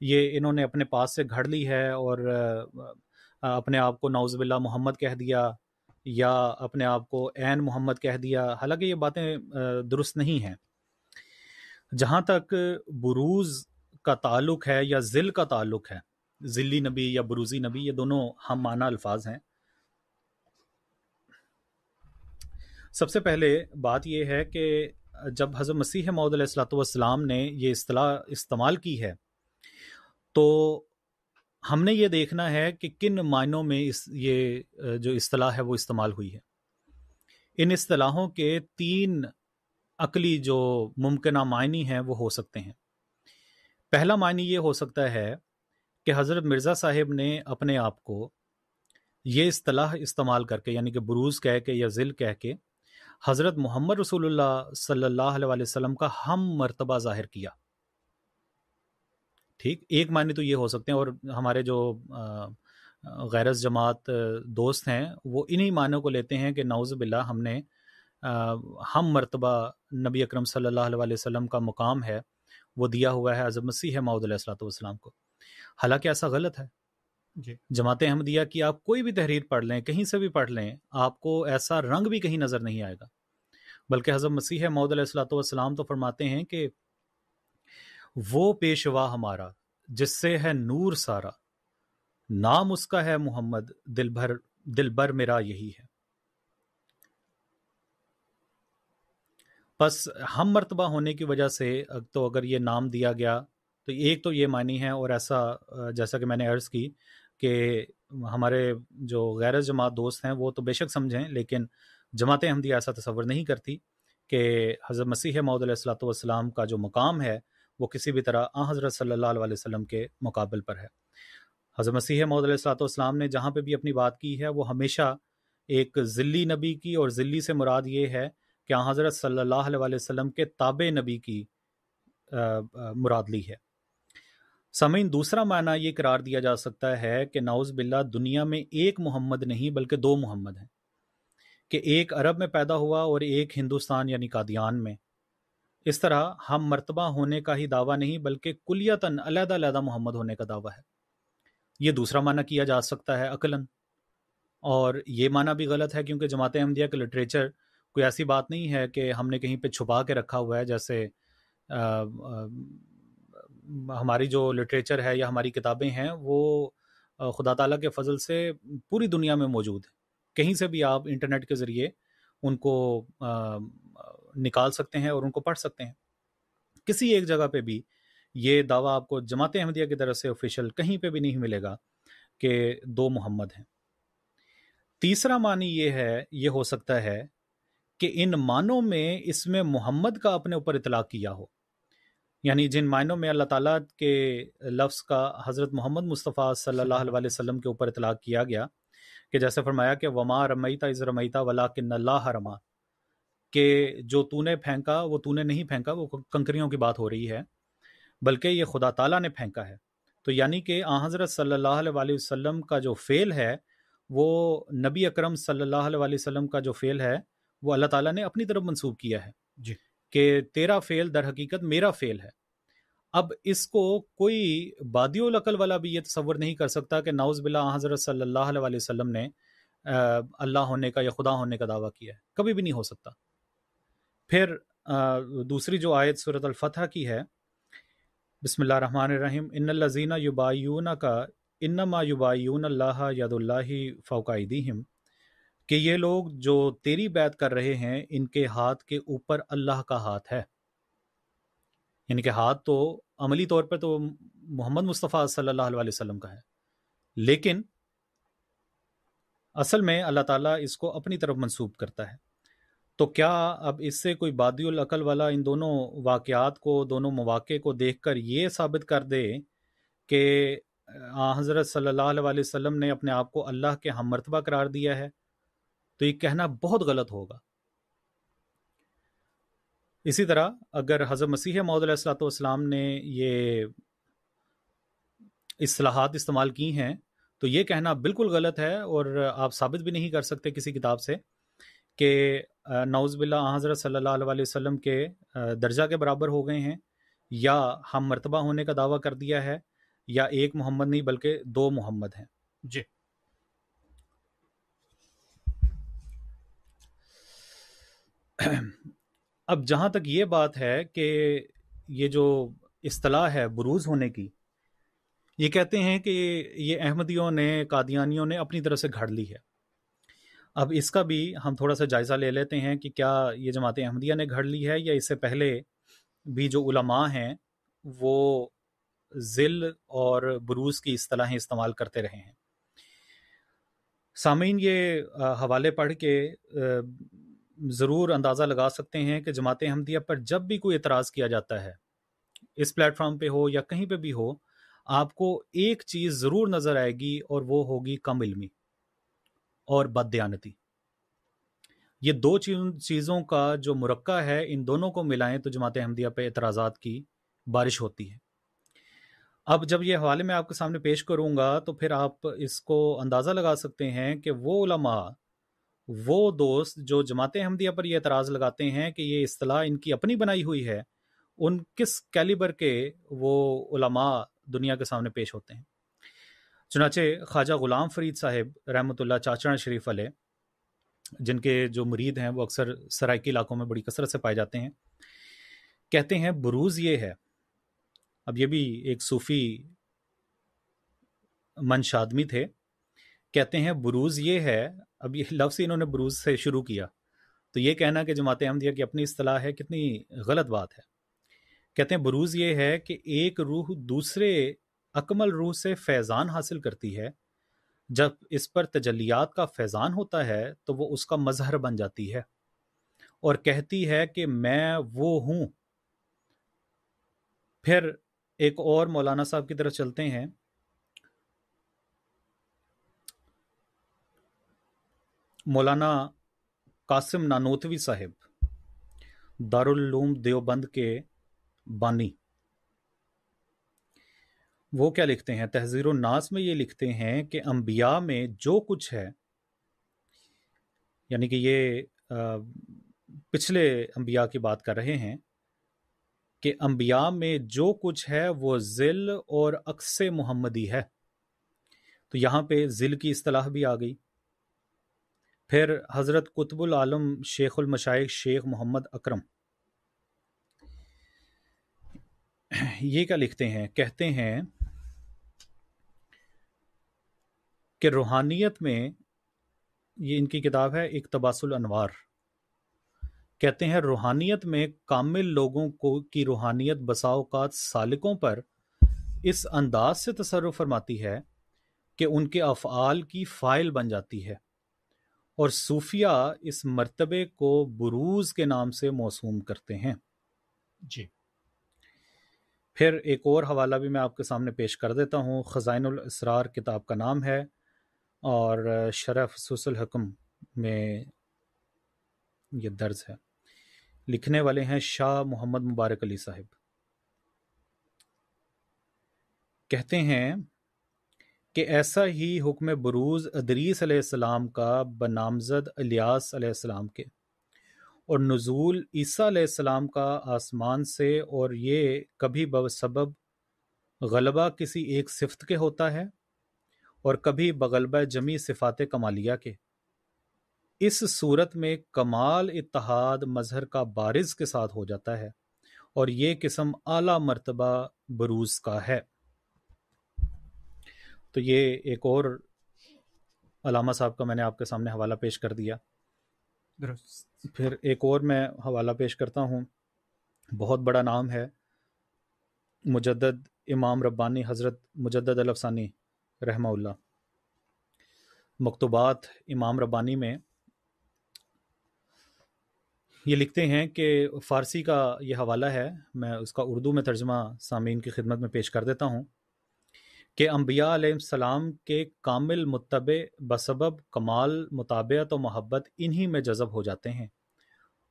یہ انہوں نے اپنے پاس سے گھڑ لی ہے اور اپنے آپ کو نوز باللہ محمد کہہ دیا یا اپنے آپ کو عین محمد کہہ دیا، حالانکہ یہ باتیں درست نہیں ہیں۔ جہاں تک بروز کا تعلق ہے یا ذل کا تعلق ہے، ذلی نبی یا بروزی نبی، یہ دونوں ہم معنی الفاظ ہیں۔ سب سے پہلے بات یہ ہے کہ جب حضرت مسیح محدود علیہ السلاۃ والسلام نے یہ اصطلاح استعمال کی ہے، تو ہم نے یہ دیکھنا ہے کہ کن معنوں میں اس یہ جو اصطلاح ہے وہ استعمال ہوئی ہے۔ ان اصطلاحوں کے تین عقلی جو ممکنہ معنی ہیں وہ ہو سکتے ہیں۔ پہلا معنی یہ ہو سکتا ہے کہ حضرت مرزا صاحب نے اپنے آپ کو یہ اصطلاح استعمال کر کے یعنی کہ بروز کہہ کے یا ذل کہہ کے، حضرت محمد رسول اللہ صلی اللہ علیہ وسلم کا ہم مرتبہ ظاہر کیا۔ ٹھیک ایک معنی تو یہ ہو سکتے ہیں اور ہمارے جو غیرت جماعت دوست ہیں وہ انہی معنوں کو لیتے ہیں کہ نوز باللہ ہم نے ہم مرتبہ نبی اکرم صلی اللہ علیہ وسلم کا مقام ہے وہ دیا ہوا ہے عظم مسیح معود علیہ السلۃ والسلام کو۔ حالانکہ ایسا غلط ہے۔ جی۔ جماعت احمدیہ کی آپ کوئی بھی تحریر پڑھ لیں کہیں سے بھی پڑھ لیں آپ کو ایسا رنگ بھی کہیں نظر نہیں آئے گا۔ بلکہ حضرت مسیح معود علیہ السلاۃ والسلام تو فرماتے ہیں کہ وہ پیشوا ہمارا، جس سے ہے نور سارا۔ نام اس کا ہے محمد، دل بھر دل بھر میرا یہی ہے۔ بس ہم مرتبہ ہونے کی وجہ سے تو اگر یہ نام دیا گیا، تو ایک تو یہ معنی ہے اور ایسا، جیسا کہ میں نے عرض کی کہ ہمارے جو غیر جماعت دوست ہیں، وہ تو بے شک سمجھیں، لیکن جماعت احمدیہ ایسا تصور نہیں کرتی کہ حضرت مسیح محدود علیہ السلاۃ والسلام کا جو مقام ہے وہ کسی بھی طرح آ حضرت صلی اللہ علیہ وسلم کے مقابل پر ہے۔ حضرت مسیح محدود علیہ السلاۃ والسلام نے جہاں پہ بھی اپنی بات کی ہے، وہ ہمیشہ ایک ذلی نبی کی اور ذلی سے مراد یہ ہے کہ آ حضرت صلی اللہ علیہ وسلم کے تابع نبی کی مراد لی ہے۔ سمعین، دوسرا معنی یہ قرار دیا جا سکتا ہے کہ ناؤز باللہ دنیا میں ایک محمد نہیں بلکہ دو محمد ہیں۔ کہ ایک عرب میں پیدا ہوا اور ایک ہندوستان یعنی قادیان میں۔ اس طرح ہم مرتبہ ہونے کا ہی دعویٰ نہیں، بلکہ کلیتاً علیحدہ علیحدہ محمد ہونے کا دعویٰ ہے۔ یہ دوسرا معنی کیا جا سکتا ہے عقلاً؟ اور یہ معنی بھی غلط ہے کیونکہ جماعت احمدیہ کے لٹریچر کوئی ایسی بات نہیں ہے کہ ہم نے کہیں پہ چھپا کے رکھا ہوا ہے، جیسے ہماری جو لٹریچر ہے یا ہماری کتابیں ہیں، وہ خدا تعالیٰ کے فضل سے پوری دنیا میں موجود ہیں۔ کہیں سے بھی آپ انٹرنیٹ کے ذریعے ان کو نکال سکتے ہیں اور ان کو پڑھ سکتے ہیں۔ کسی ایک جگہ پہ بھی یہ دعویٰ آپ کو جماعت احمدیہ کی طرف سے آفیشیل کہیں پہ بھی نہیں ملے گا کہ دو محمد ہیں۔ تیسرا معنی یہ ہے، یہ ہو سکتا ہے کہ ان معنوں میں اس میں محمد کا اپنے اوپر اطلاق کیا ہو۔ یعنی جن معنوں میں اللہ تعالیٰ کے لفظ کا حضرت محمد مصطفیٰ صلی اللہ علیہ وسلم کے اوپر اطلاق کیا گیا کہ جیسے فرمایا کہ وما رمیتا از رمیتا ولا کن اللہ رما کہ جو تو نے پھینکا وہ تو نے نہیں پھینکا وہ کنکریوں کی بات ہو رہی ہے بلکہ یہ خدا تعالیٰ نے پھینکا ہے۔ تو یعنی کہ آ حضرت صلی اللہ علیہ وسلم کا جو فعل ہے وہ نبی اکرم صلی اللہ علیہ وسلم کا جو فعل ہے وہ اللہ تعالیٰ نے اپنی طرف منسوخ کیا ہے۔ جی۔ کہ تیرا فعل در حقیقت میرا فعل ہے۔ اب اس کو کوئی بادی العقل والا بھی یہ تصور نہیں کر سکتا کہ ناؤز بلا حضرت صلی اللہ علیہ وسلم نے اللہ ہونے کا یا خدا ہونے کا دعویٰ کیا ہے۔ کبھی بھی نہیں ہو سکتا۔ پھر دوسری جو آیت صورت الفتح کی ہے، بسم اللہ الرحمن الرحیم، ان الزین یوبایون کا انما یوبایون اللہ ید اللہ فوقائدیم کہ یہ لوگ جو تیری بیت کر رہے ہیں، ان کے ہاتھ کے اوپر اللہ کا ہاتھ ہے۔ یعنی کہ ہاتھ تو عملی طور پر تو محمد مصطفیٰ صلی اللہ علیہ وسلم کا ہے، لیکن اصل میں اللہ تعالیٰ اس کو اپنی طرف منسوب کرتا ہے۔ تو کیا اب اس سے کوئی بادی العقل والا ان دونوں واقعات کو، دونوں مواقع کو دیکھ کر یہ ثابت کر دے کہ حضرت صلی اللہ علیہ وسلم نے اپنے آپ کو اللہ کے ہم مرتبہ قرار دیا ہے، تو یہ کہنا بہت غلط ہوگا۔ اسی طرح اگر حضرت مسیح محدود علیہ السلاۃ والسلام نے یہ اصلاحات استعمال کی ہیں، تو یہ کہنا بالکل غلط ہے اور آپ ثابت بھی نہیں کر سکتے کسی کتاب سے۔ کہ نوز باللہ حضرت صلی اللہ علیہ وسلم کے درجہ کے برابر ہو گئے ہیں یا ہم مرتبہ ہونے کا دعویٰ کر دیا ہے یا ایک محمد نہیں بلکہ دو محمد ہیں۔ جی۔ اب جہاں تک یہ بات ہے کہ یہ جو اصطلاح ہے بروز ہونے کی یہ کہتے ہیں کہ یہ احمدیوں نے قادیانیوں نے اپنی طرف سے گھڑ لی ہے۔ اب اس کا بھی ہم تھوڑا سا جائزہ لے لیتے ہیں کہ کیا یہ جماعت احمدیہ نے گھڑ لی ہے یا اس سے پہلے بھی جو علماء ہیں وہ ذل اور بروز کی اصطلاحیں استعمال کرتے رہے ہیں۔ سامعین، یہ حوالے پڑھ کے ضرور اندازہ لگا سکتے ہیں کہ جماعت احمدیہ پر جب بھی کوئی اعتراض کیا جاتا ہے، اس پلیٹ فارم پہ ہو یا کہیں پہ بھی ہو، آپ کو ایک چیز ضرور نظر آئے گی اور وہ ہوگی کم علمی۔ اور بد دیانتی۔ یہ دو چیزوں کا جو مرکہ ہے، ان دونوں کو ملائیں تو جماعت احمدیہ پہ اعتراضات کی بارش ہوتی ہے۔ اب جب یہ حوالے میں آپ کے سامنے پیش کروں گا تو پھر آپ اس کو اندازہ لگا سکتے ہیں کہ وہ علماء، وہ دوست جو جماعت احمدیہ پر یہ اعتراض لگاتے ہیں کہ یہ اصطلاح ان کی اپنی بنائی ہوئی ہے، ان کس کیلیبر کے وہ علماء دنیا کے سامنے پیش ہوتے ہیں۔ چنانچہ خواجہ غلام فرید صاحب رحمۃ اللہ چاچڑ شریف علیہ جن کے جو مرید ہیں، وہ اکثر سرائکی علاقوں میں بڑی کثرت سے پائے جاتے ہیں۔ کہتے ہیں، بروز یہ ہے۔ اب یہ بھی ایک صوفی منش آدمی تھے۔ کہتے ہیں، بروز یہ ہے۔ اب یہ لفظ انہوں نے بروز سے شروع کیا۔ تو یہ کہنا کہ جماعت احمدیہ کی اپنی اصطلاح ہے، کتنی غلط بات ہے۔ کہتے ہیں، بروز یہ ہے کہ ایک روح دوسرے اکمل روح سے فیضان حاصل کرتی ہے۔ جب اس پر تجلیات کا فیضان ہوتا ہے تو وہ اس کا مظہر بن جاتی ہے اور کہتی ہے کہ میں وہ ہوں۔ پھر ایک اور مولانا صاحب کی طرف چلتے ہیں۔ مولانا قاسم نانوتوی صاحب، دارالعلوم دیوبند کے بانی۔ وہ کیا لکھتے ہیں؟ تحزیر الناس میں یہ لکھتے ہیں کہ انبیاء میں جو کچھ ہے یعنی کہ یہ پچھلے انبیاء کی بات کر رہے ہیں کہ انبیاء میں جو کچھ ہے وہ ذل اور اکس محمدی ہے۔ تو یہاں پہ ذل کی اصطلاح بھی آ گئی۔ پھر حضرت قطب العالم شیخ المشائق شیخ محمد اکرم یہ کیا لکھتے ہیں؟ کہتے ہیں کہ روحانیت میں یہ ان کی کتاب ہے اقتباس الانوار کہتے ہیں روحانیت میں کامل لوگوں کو کی روحانیت بسا اوقات سالکوں پر اس انداز سے تصرف فرماتی ہے کہ ان کے افعال کی فائل بن جاتی ہے اور صوفیہ اس مرتبے کو بروز کے نام سے موسوم کرتے ہیں۔ جی۔ پھر ایک اور حوالہ بھی میں آپ کے سامنے پیش کر دیتا ہوں۔ خزائن الاسرار کتاب کا نام ہے۔ اور شرف سس الحکم میں یہ درج ہے۔ لکھنے والے ہیں شاہ محمد مبارک علی صاحب۔ کہتے ہیں کہ ایسا ہی حکم بروز ادریس علیہ السلام کا بنامزد الیاس علیہ السلام کے اور نزول عیسیٰ علیہ السلام کا آسمان سے اور یہ کبھی سبب غلبہ کسی ایک صفت کے ہوتا ہے۔ اور کبھی بغلبہ جمی صفات کمالیہ کے۔ اس صورت میں کمال اتحاد مظہر کا بارز کے ساتھ ہو جاتا ہے اور یہ قسم اعلیٰ مرتبہ بروز کا ہے۔ تو یہ ایک اور علامہ صاحب کا میں نے آپ کے سامنے حوالہ پیش کر دیا۔ پھر ایک اور میں حوالہ پیش کرتا ہوں۔ بہت بڑا نام ہے مجدد امام ربانی حضرت مجدد الفسانی رحمہ اللہ۔ مکتوبات امام ربانی میں یہ لکھتے ہیں کہ فارسی کا یہ حوالہ ہے، میں اس کا اردو میں ترجمہ سامعین کی خدمت میں پیش کر دیتا ہوں، کہ انبیاء علیہ السلام کے کامل متبع بسبب کمال، مطابعت و محبت انہی میں جذب ہو جاتے ہیں۔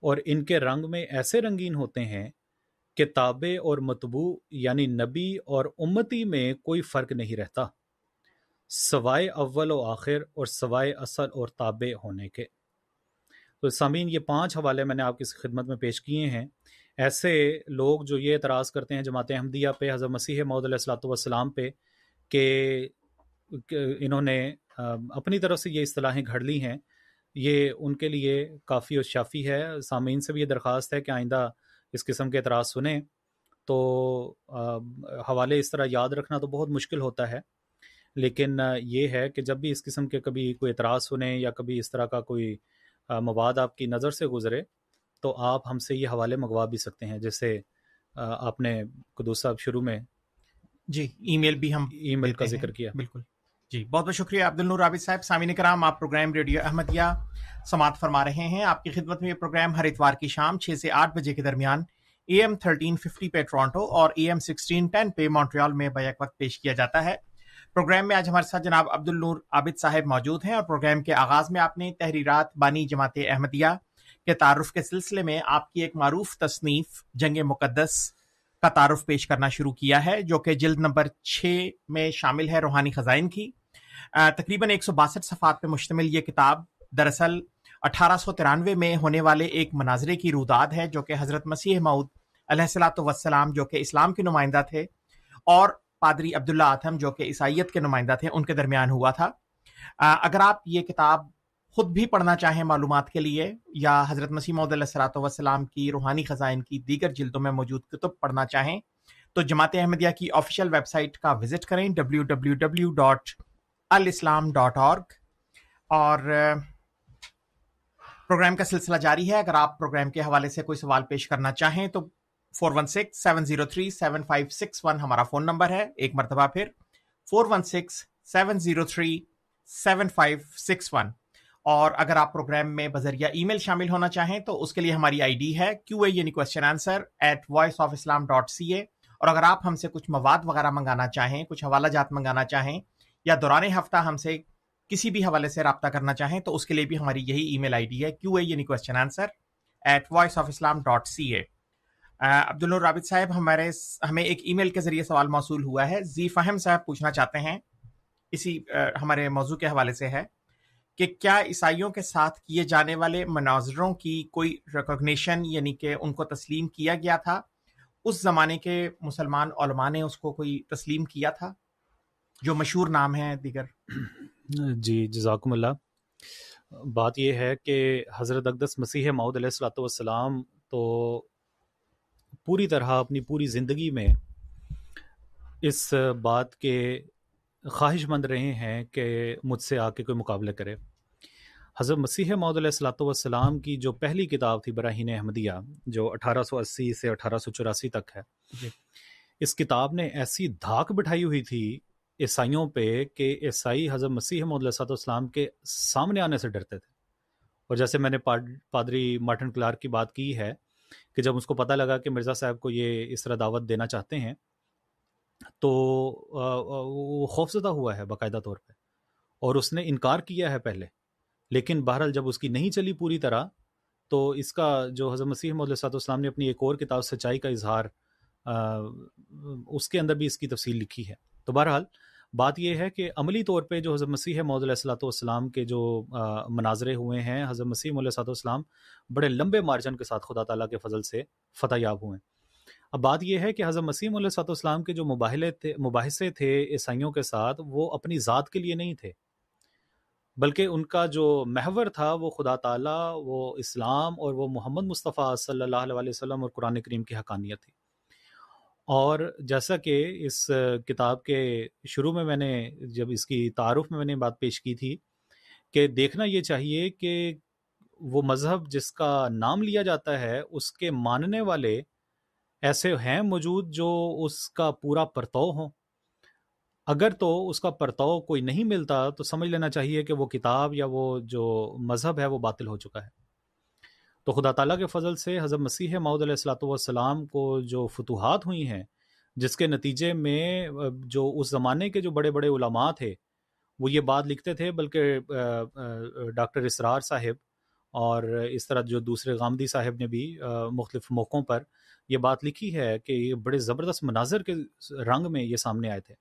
اور ان کے رنگ میں ایسے رنگین ہوتے ہیں کہ تابع اور متبوع یعنی نبی اور امتی میں کوئی فرق نہیں رہتا۔ سوائے اول و آخر اور سوائے اصل اور تابع ہونے کے۔ تو سامعین، یہ پانچ حوالے میں نے آپ کی خدمت میں پیش کیے ہیں۔ ایسے لوگ جو یہ اعتراض کرتے ہیں جماعت احمدیہ پہ، حضرت مسیح محدود علیہ السلاۃ والسلام پہ، کہ انہوں نے اپنی طرف سے یہ اصطلاحیں گھڑ لی ہیں۔ یہ ان کے لیے کافی اور شافی ہے۔ سامعین سے بھی یہ درخواست ہے کہ آئندہ اس قسم کے اعتراض سنیں۔ تو حوالے اس طرح یاد رکھنا تو بہت مشکل ہوتا ہے۔ لیکن یہ ہے کہ جب بھی اس قسم کے کبھی کوئی اعتراض سنیں یا کبھی اس طرح کا کوئی مواد آپ کی نظر سے گزرے تو آپ ہم سے یہ حوالے منگوا بھی سکتے ہیں جیسے آپ نے قدوس صاحب شروع میں جی ای میل بھی ہم ای میل کا ذکر کیا۔ بالکل۔ جی بہت بہت شکریہ عبد النور عابد صاحب سامعین کرام آپ پروگرام ریڈیو احمدیہ سماعت فرما رہے ہیں۔ آپ کی خدمت میں یہ پروگرام ہر اتوار کی شام چھ سے آٹھ بجے کے درمیان اے ایم تھرٹین ففٹی پہ ٹورانٹو اور اے ایم سکسٹین ٹین پہ مونٹریال میں بیک وقت پیش کیا جاتا ہے۔ پروگرام میں آج ہمارے ساتھ جناب عبد النور عابد صاحب موجود ہیں اور پروگرام کے آغاز میں آپ نے تحریرات بانی جماعت احمدیہ کے تعارف کے سلسلے میں آپ کی ایک معروف تصنیف جنگ مقدس کا تعارف پیش کرنا شروع کیا ہے، جو کہ جلد نمبر چھ میں شامل ہے روحانی خزائن کی۔ تقریباً ایک سو باسٹھ صفحات پہ مشتمل یہ کتاب دراصل اٹھارہ سو ترانوے میں ہونے والے ایک مناظرے کی روداد ہے، جو کہ حضرت مسیح معود علیہ السلاۃ وسلام جو کہ اسلام کے نمائندہ تھے اور پادری عبداللہ آتم جو کہ عیسائیت کے نمائندہ تھے، ان کے درمیان ہوا تھا۔ اگر آپ یہ کتاب خود بھی پڑھنا چاہیں معلومات کے لیے، یا حضرت مسیح محدود علیہ السلاۃ وسلام کی روحانی خزائن کی دیگر جلدوں میں موجود کتب پڑھنا چاہیں، تو جماعت احمدیہ کی آفیشیل ویب سائٹ کا وزٹ کریں ڈبلیو ڈبلیو ڈبلیو ڈاٹ الاسلام ڈاٹ اور اور پروگرام کا سلسلہ جاری ہے۔ اگر آپ پروگرام کے حوالے سے کوئی سوال پیش کرنا چاہیں، تو four one six seven zero three seven five six one ہمارا فون نمبر ہے۔ ایک مرتبہ پھر four one six seven zero three seven five six one. اور اگر آپ پروگرام میں بذریعہ ای میل شامل ہونا چاہیں تو اس کے لیے ہماری آئی ڈی ہے کیو اے یعنی question answer at Voice of Islam dot C A اور اگر آپ ہم سے کچھ مواد وغیرہ منگانا چاہیں، کچھ حوالہ جات منگانا چاہیں یا دوران ہفتہ ہم سے کسی بھی حوالے سے رابطہ کرنا چاہیں تو اس کے لیے بھی ہماری یہی ای میل آئی ڈی ہے کیو اے یعنی question answer at Voice of Islam dot C A عبد الرابط صاحب، ہمارے ہمیں ایک ای میل کے ذریعے سوال موصول ہوا ہے۔ زی فہم صاحب پوچھنا چاہتے ہیں، اسی ہمارے موضوع کے حوالے سے ہے کہ کیا عیسائیوں کے ساتھ کیے جانے والے مناظروں کی کوئی ریکوگنیشن یعنی کہ ان کو تسلیم کیا گیا تھا؟ اس زمانے کے مسلمان علماء نے اس کو کوئی تسلیم کیا تھا؟ جو مشہور نام ہے دیگر۔ جی جزاکم اللہ۔ بات یہ ہے کہ حضرت اقدس مسیح معود علیہ السلاۃ والسلام تو پوری طرح اپنی پوری زندگی میں اس بات کے خواہش مند رہے ہیں کہ مجھ سے آ کے کوئی مقابلہ کرے۔ حضرت مسیح محدود علیہ السلاۃ والسلام کی جو پہلی کتاب تھی براہین احمدیہ جو اٹھارہ سو اسی سے اٹھارہ سو چوراسی تک ہے جی۔ اس کتاب نے ایسی دھاک بٹھائی ہوئی تھی عیسائیوں پہ کہ عیسائی حضرت مسیح محدود علیہ والسلام کے سامنے آنے سے ڈرتے تھے۔ اور جیسے میں نے پادری مارٹن کلارک کی بات کی ہے کہ جب اس کو پتہ لگا کہ مرزا صاحب کو یہ اس طرح دعوت دینا چاہتے ہیں، تو وہ خوفزدہ ہوا ہے باقاعدہ طور پہ، اور اس نے انکار کیا ہے پہلے۔ لیکن بہرحال جب اس کی نہیں چلی پوری طرح، تو اس کا جو حضرت مسیح محدود صاحب اسلام نے اپنی ایک اور کتاب سچائی کا اظہار اس کے اندر بھی اس کی تفصیل لکھی ہے۔ تو بہرحال بات یہ ہے کہ عملی طور پہ جو حضرت مسیح محدود علیہ السلاۃ والسلام کے جو مناظرے ہوئے ہیں، حضرت مسیح علیہ والسلام بڑے لمبے مارجن کے ساتھ خدا تعالیٰ کے فضل سے فتح یاب ہوئے ہیں۔ اب بات یہ ہے کہ حضرت مسیم علیہ صاحب والسلام کے جو مباحلے تھے، مباحثے تھے عیسائیوں کے ساتھ، وہ اپنی ذات کے لیے نہیں تھے، بلکہ ان کا جو محور تھا، وہ خدا تعالیٰ، وہ اسلام اور وہ محمد مصطفیٰ صلی اللہ علیہ وسلم اور قرآن کریم کی حقانیت تھی۔ اور جیسا کہ اس کتاب کے شروع میں میں نے جب اس کی تعارف میں میں نے بات پیش کی تھی کہ دیکھنا یہ چاہیے کہ وہ مذہب جس کا نام لیا جاتا ہے، اس کے ماننے والے ایسے ہیں موجود جو اس کا پورا پرتو ہوں۔ اگر تو اس کا پرتو کوئی نہیں ملتا تو سمجھ لینا چاہیے کہ وہ کتاب یا وہ جو مذہب ہے وہ باطل ہو چکا ہے۔ تو خدا تعالیٰ کے فضل سے حضرت مسیح معود علیہ السلاۃ والسلام کو جو فتوحات ہوئی ہیں، جس کے نتیجے میں جو اس زمانے کے جو بڑے بڑے علماء تھے، وہ یہ بات لکھتے تھے، بلکہ ڈاکٹر اسرار صاحب اور اس طرح جو دوسرے غامدی صاحب نے بھی مختلف موقعوں پر یہ بات لکھی ہے کہ یہ بڑے زبردست مناظر کے رنگ میں یہ سامنے آئے تھے۔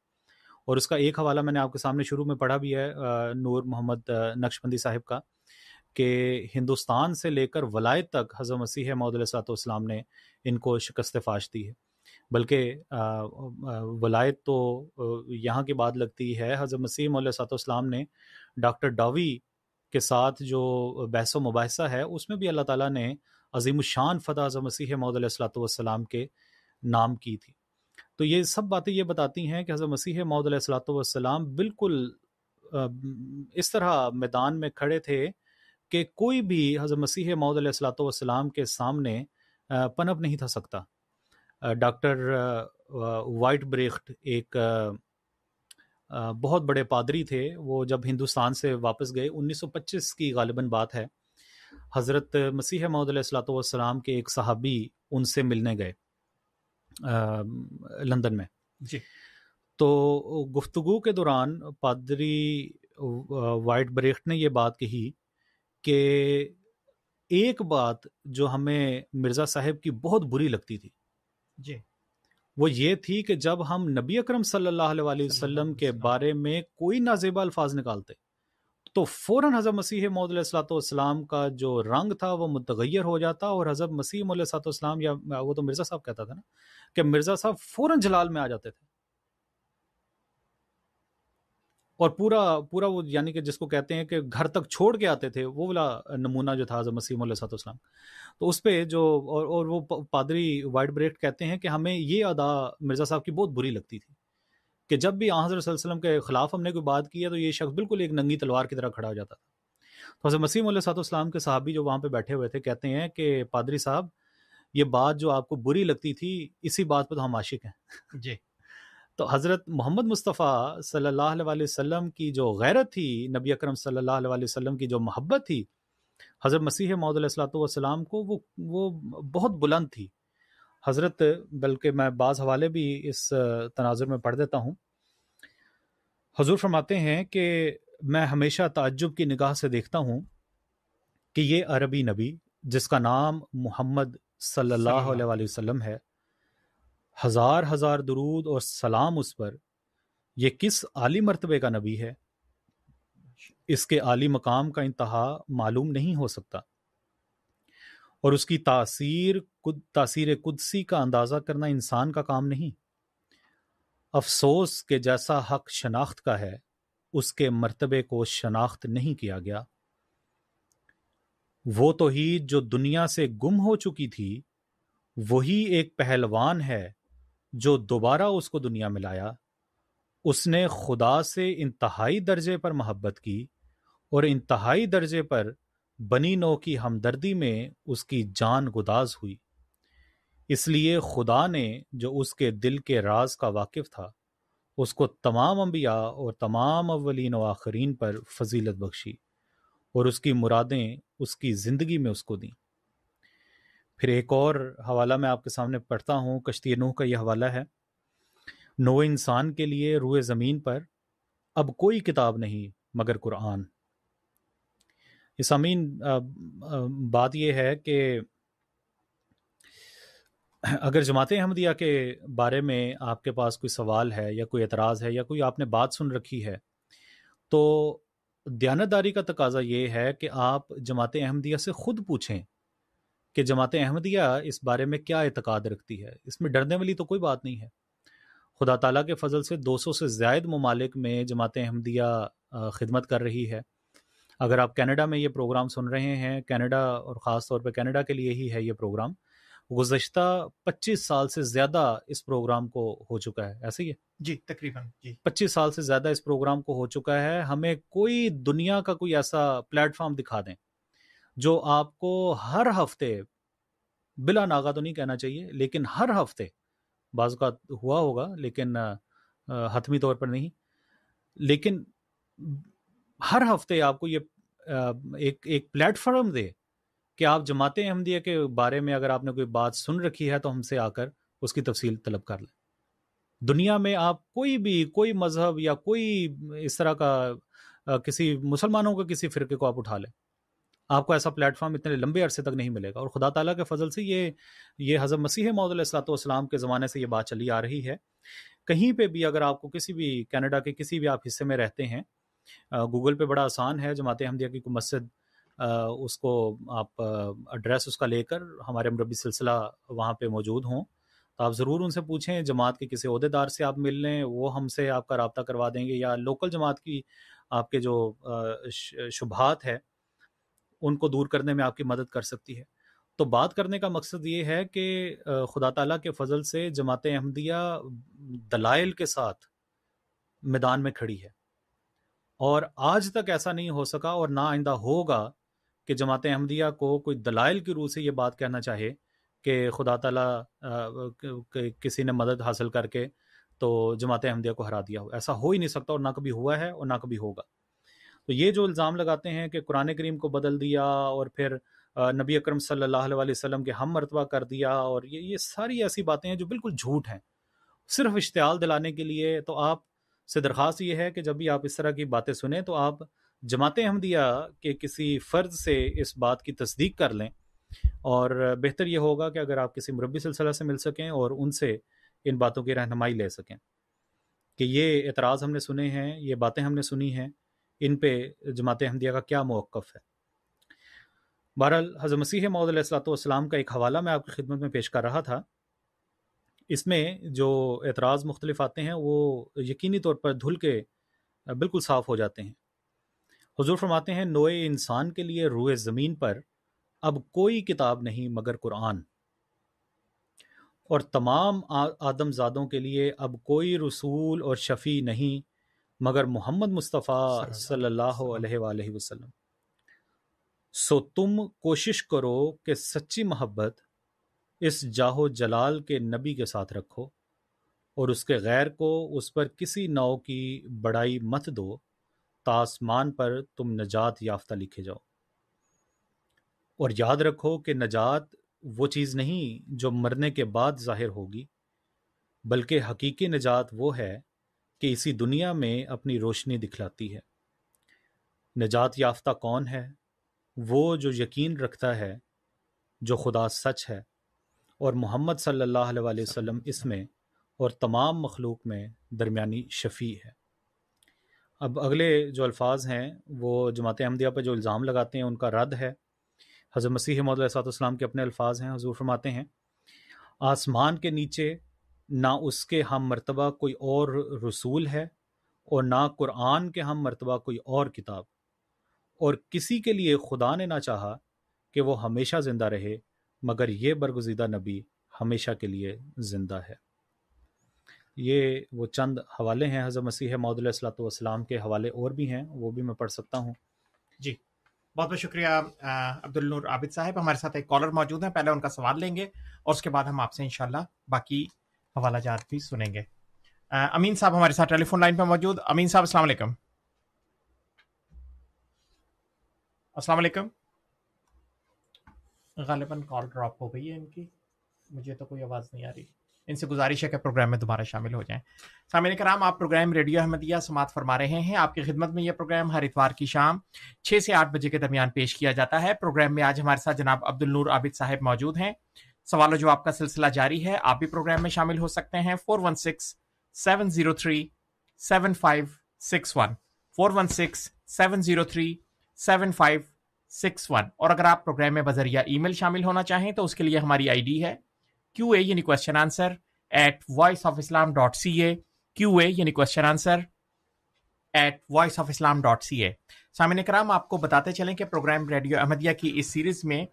اور اس کا ایک حوالہ میں نے آپ کے سامنے شروع میں پڑھا بھی ہے نور محمد نقش بندی صاحب کا۔ کہ ہندوستان سے لے کر ولایت تک حضرت مسیح محدود السلاۃ والسلام نے ان کو شکست فاش دی ہے۔ بلکہ ولایت تو یہاں کی بات لگتی ہے، حضرت مسیح محدود والسلام نے ڈاکٹر ڈاوی کے ساتھ جو بحث و مباحثہ ہے، اس میں بھی اللہ تعالیٰ نے عظیم الشان فتح حضرت مسیح محدود علیہ السلاۃ والسلام کے نام کی تھی۔ تو یہ سب باتیں یہ بتاتی ہیں کہ حضرت مسیح محدود علیہ السلاۃ والسلام بالکل اس طرح میدان میں کھڑے تھے کہ کوئی بھی حضرت مسیح معود علیہ السلاۃ والسلام کے سامنے پنپ نہیں تھا سکتا۔ ڈاکٹر وائٹ بریخٹ ایک بہت بڑے پادری تھے۔ وہ جب ہندوستان سے واپس گئے انیس سو پچیس کی غالباً بات ہے حضرت مسیح محدود علیہ السلاۃ والسلام کے ایک صحابی ان سے ملنے گئے لندن میں۔ جی۔ تو گفتگو کے دوران پادری وائٹ بریخٹ نے یہ بات کہی کہ ایک بات جو ہمیں مرزا صاحب کی بہت بری لگتی تھی۔ جی۔ وہ یہ تھی کہ جب ہم نبی اکرم صلی اللہ علیہ وسلم کے بارے میں کوئی نازیبا الفاظ نکالتے تو فوراً حضرت مسیح محدود علیہ السلاۃ والسلام کا جو رنگ تھا وہ متغیر ہو جاتا اور حضرت مسیح علیہ السلاۃ والسلام یا وہ تو مرزا صاحب کہتا تھا نا کہ مرزا صاحب فوراً جلال میں آ جاتے تھے۔ اور پورا پورا وہ یعنی کہ جس کو کہتے ہیں کہ گھر تک چھوڑ کے آتے تھے، وہ والا نمونہ جو تھا حضرت مسیم علیہ صاحب السلام تو اس پہ جو اور اور وہ پادری وائٹ بریڈ کہتے ہیں کہ ہمیں یہ ادا مرزا صاحب کی بہت بری لگتی تھی کہ جب بھی حضرت صلی اللہ علیہ وسلم کے خلاف ہم نے کوئی بات کی ہے تو یہ شخص بالکل ایک ننگی تلوار کی طرح کھڑا ہو جاتا تھا۔ تو حضرت مسیم علیہ صاحب السلام کے صحابی جو وہاں پہ بیٹھے ہوئے تھے کہتے ہیں کہ پادری صاحب، یہ بات جو آپ کو بری لگتی تھی، اسی بات پہ تو ہم عاشق ہیں۔ جی۔ تو حضرت محمد مصطفیٰ صلی اللہ علیہ وسلم کی جو غیرت تھی نبی اکرم صلی اللہ علیہ وسلم کی جو محبت تھی حضرت مسیح محدود علیہ السلاۃ والسلام کو وہ وہ بہت بلند تھی۔ حضرت بلکہ میں بعض حوالے بھی اس تناظر میں پڑھ دیتا ہوں۔ حضور فرماتے ہیں کہ میں ہمیشہ تعجب کی نگاہ سے دیکھتا ہوں کہ یہ عربی نبی جس کا نام محمد صلی اللہ علیہ وسلم ہے ہزار ہزار درود اور سلام اس پر۔ یہ کس عالی مرتبے کا نبی ہے؟ اس کے عالی مقام کا انتہا معلوم نہیں ہو سکتا۔ اور اس کی تاثیر تاثیر قدسی کا اندازہ کرنا انسان کا کام نہیں۔ افسوس کے جیسا حق شناخت کا ہے، اس کے مرتبے کو شناخت نہیں کیا گیا۔ وہ تو ہی جو دنیا سے گم ہو چکی تھی، وہی ایک پہلوان ہے جو دوبارہ اس کو دنیا میں لایا، اس نے خدا سے انتہائی درجے پر محبت کی اور انتہائی درجے پر بنی نو کی ہمدردی میں اس کی جان گداز ہوئی۔ اس لیے خدا نے جو اس کے دل کے راز کا واقف تھا، اس کو تمام انبیاء اور تمام اولین و آخرین پر فضیلت بخشی اور اس کی مرادیں اس کی زندگی میں اس کو دیں۔ پھر ایک اور حوالہ میں آپ کے سامنے پڑھتا ہوں، کشتی نوح کا یہ حوالہ ہے۔ نو انسان کے لیے روئے زمین پر اب کوئی کتاب نہیں مگر قرآن۔ اس بات یہ ہے کہ اگر جماعت احمدیہ کے بارے میں آپ کے پاس کوئی سوال ہے یا کوئی اعتراض ہے یا کوئی آپ نے بات سن رکھی ہے، تو دیانتداری کا تقاضا یہ ہے کہ آپ جماعت احمدیہ سے خود پوچھیں۔ کہ جماعت احمدیہ اس بارے میں کیا اعتقاد رکھتی ہے؟ اس میں ڈرنے والی تو کوئی بات نہیں ہے۔ خدا تعالیٰ کے فضل سے دو سو سے زائد ممالک میں جماعت احمدیہ خدمت کر رہی ہے۔ اگر آپ کینیڈا میں یہ پروگرام سن رہے ہیں کینیڈا اور خاص طور پہ کینیڈا کے لیے ہی ہے یہ پروگرام گزشتہ پچیس سال سے زیادہ اس پروگرام کو ہو چکا ہے۔ ایسے ہی ہے؟ جی تقریباً جی۔ پچیس سال سے زیادہ اس پروگرام کو ہو چکا ہے۔ ہمیں کوئی دنیا کا کوئی ایسا پلیٹ فارم دکھا دیں۔ جو آپ کو ہر ہفتے بلا ناغا تو نہیں کہنا چاہیے، لیکن ہر ہفتے، بعض کا ہوا ہوگا، لیکن حتمی طور پر نہیں۔ لیکن ہر ہفتے آپ کو یہ ایک ایک پلیٹ فارم دے کہ آپ جماعت احمدیہ کے بارے میں اگر آپ نے کوئی بات سن رکھی ہے تو ہم سے آ کر اس کی تفصیل طلب کر لیں۔ دنیا میں آپ کوئی بھی، کوئی مذہب یا کوئی اس طرح کا کسی مسلمانوں کے کسی فرقے کو آپ اٹھا لیں۔ آپ کو ایسا پلیٹ فارم اتنے لمبے عرصے تک نہیں ملے گا۔ اور خدا تعالیٰ کے فضل سے یہ یہ حضرت مسیح محدود السلاۃ والسلام کے زمانے سے یہ بات چلی آ رہی ہے۔ کہیں پہ بھی اگر آپ کو کسی بھی کینیڈا کے کسی بھی آپ حصے میں رہتے ہیں گوگل پہ بڑا آسان ہے، جماعت احمدیہ کی کوئی مسجد اس کو آپ ایڈریس اس کا لے کر ہمارے مربی سلسلہ وہاں پہ موجود ہوں۔ تو آپ ضرور ان سے پوچھیں، جماعت کے کسی عہدے دار سے آپ مل لیں، وہ ہم سے آپ کا رابطہ کروا دیں گے، یا لوکل جماعت کی آپ کے جو شبہات ہے ان کو دور کرنے میں آپ کی مدد کر سکتی ہے۔ تو بات کرنے کا مقصد یہ ہے کہ خدا تعالیٰ کے فضل سے جماعت احمدیہ دلائل کے ساتھ میدان میں کھڑی ہے۔ اور آج تک ایسا نہیں ہو سکا اور نہ آئندہ ہوگا کہ جماعت احمدیہ کو کوئی دلائل کی روح سے یہ بات کہنا چاہے کہ خدا تعالیٰ کسی نے مدد حاصل کر کے تو جماعت احمدیہ کو ہرا دیا ہو۔ ایسا ہو ہی نہیں سکتا اور نہ کبھی ہوا ہے اور نہ کبھی ہوگا۔ تو یہ جو الزام لگاتے ہیں کہ قرآن کریم کو بدل دیا اور پھر نبی اکرم صلی اللہ علیہ وسلم کے ہم مرتبہ کر دیا اور یہ یہ ساری ایسی باتیں ہیں جو بالکل جھوٹ ہیں۔ صرف اشتعال دلانے کے لیے تو آپ سے درخواست یہ ہے کہ جب بھی آپ اس طرح کی باتیں سنیں تو آپ جماعت احمدیہ کے کسی فرد سے اس بات کی تصدیق کر لیں۔ اور بہتر یہ ہوگا کہ اگر آپ کسی مربی سلسلہ سے مل سکیں اور ان سے ان باتوں کی رہنمائی لے سکیں۔ کہ یہ اعتراض ہم نے سنے ہیں، یہ باتیں ہم نے سنی ہیں۔ ان پہ جماعت احمدیہ کا کیا موقف ہے؟ بہرحال، حضرت مسیح محدود علیہ السلاۃ والسلام کا ایک حوالہ میں آپ کی خدمت میں پیش کر رہا تھا۔ اس میں جو اعتراض مختلف آتے ہیں، وہ یقینی طور پر دھل کے بالکل صاف ہو جاتے ہیں۔ حضور فرماتے ہیں، نوئے انسان کے لیے روئے زمین پر اب کوئی کتاب نہیں مگر قرآن۔ اور تمام آدم زادوں کے لیے اب کوئی رسول اور شفیع نہیں مگر محمد مصطفیٰ صلی اللہ علیہ وآلہ وسلم۔ سو تم کوشش کرو کہ سچی محبت اس جاہو جلال کے نبی کے ساتھ رکھو اور اس کے غیر کو اس پر کسی نو کی بڑائی مت دو تاسمان پر تم نجات یافتہ لکھے جاؤ۔ اور یاد رکھو کہ نجات وہ چیز نہیں جو مرنے کے بعد ظاہر ہوگی بلکہ حقیقی نجات وہ ہے کہ اسی دنیا میں اپنی روشنی دکھلاتی ہے۔ نجات یافتہ کون ہے؟ وہ جو یقین رکھتا ہے، جو خدا سچ ہے۔ اور محمد صلی اللہ علیہ وسلم اس میں اور تمام مخلوق میں درمیانی شفیع ہے۔ اب اگلے جو الفاظ ہیں، وہ جماعت احمدیہ پہ جو الزام لگاتے ہیں، ان کا رد ہے۔ حضرت مسیح محمد علیہ السلام کے اپنے الفاظ ہیں، حضور فرماتے ہیں، آسمان کے نیچے نہ اس کے ہم مرتبہ کوئی اور رسول ہے اور نہ قرآن کے ہم مرتبہ کوئی اور کتاب۔ اور کسی کے لیے خدا نے نہ چاہا کہ وہ ہمیشہ زندہ رہے، مگر یہ برگزیدہ نبی ہمیشہ کے لیے زندہ ہے۔ یہ وہ چند حوالے ہیں حضرت مسیح محدود السلاۃ والسلام کے حوالے اور بھی ہیں، وہ بھی میں پڑھ سکتا ہوں۔ جی بہت بہت شکریہ عبد النور عابد صاحب۔ ہمارے ساتھ ایک کالر موجود ہیں، پہلے ان کا سوال لیں گے اور اس کے بعد ہم آپ سے انشاءاللہ باقی حوالہ جات بھی سنیں گے۔ امین صاحب ہمارے ساتھ ٹیلی فون لائن پہ موجود۔ امین صاحب، السلام علیکم۔ السلام علیکم۔ غالباً کال ڈراپ ہو گئی ہے ان کی۔ مجھے تو کوئی آواز نہیں آ رہی۔ ان سے گزارش ہے کہ پروگرام میں دوبارہ شامل ہو جائیں۔ سامعین کرام، آپ پروگرام ریڈیو احمدیہ سماعت فرما رہے ہیں۔ آپ کی خدمت میں یہ پروگرام ہر اتوار کی شام چھ سے آٹھ بجے کے درمیان پیش کیا جاتا ہے۔ پروگرام میں آج ہمارے ساتھ جناب عبد النور عابد صاحب موجود ہیں۔ سوال و جواب کا سلسلہ جاری ہے۔ آپ بھی پروگرام میں شامل ہو سکتے ہیں۔ Four one six seven zero three seven five six one four one six seven zero three seven five six one اور اگر آپ پروگرام میں بذریعہ ای میل شامل ہونا چاہیں تو اس کے لیے ہماری آئی ڈی ہے۔ کیو اے یعنی question answer at Voice of Islam dot C A Q A یعنی question answer at Voice of Islam dot C A سامعین کرام، آپ کو بتاتے چلیں کہ پروگرام ریڈیو احمدیہ کی اس سیریز میں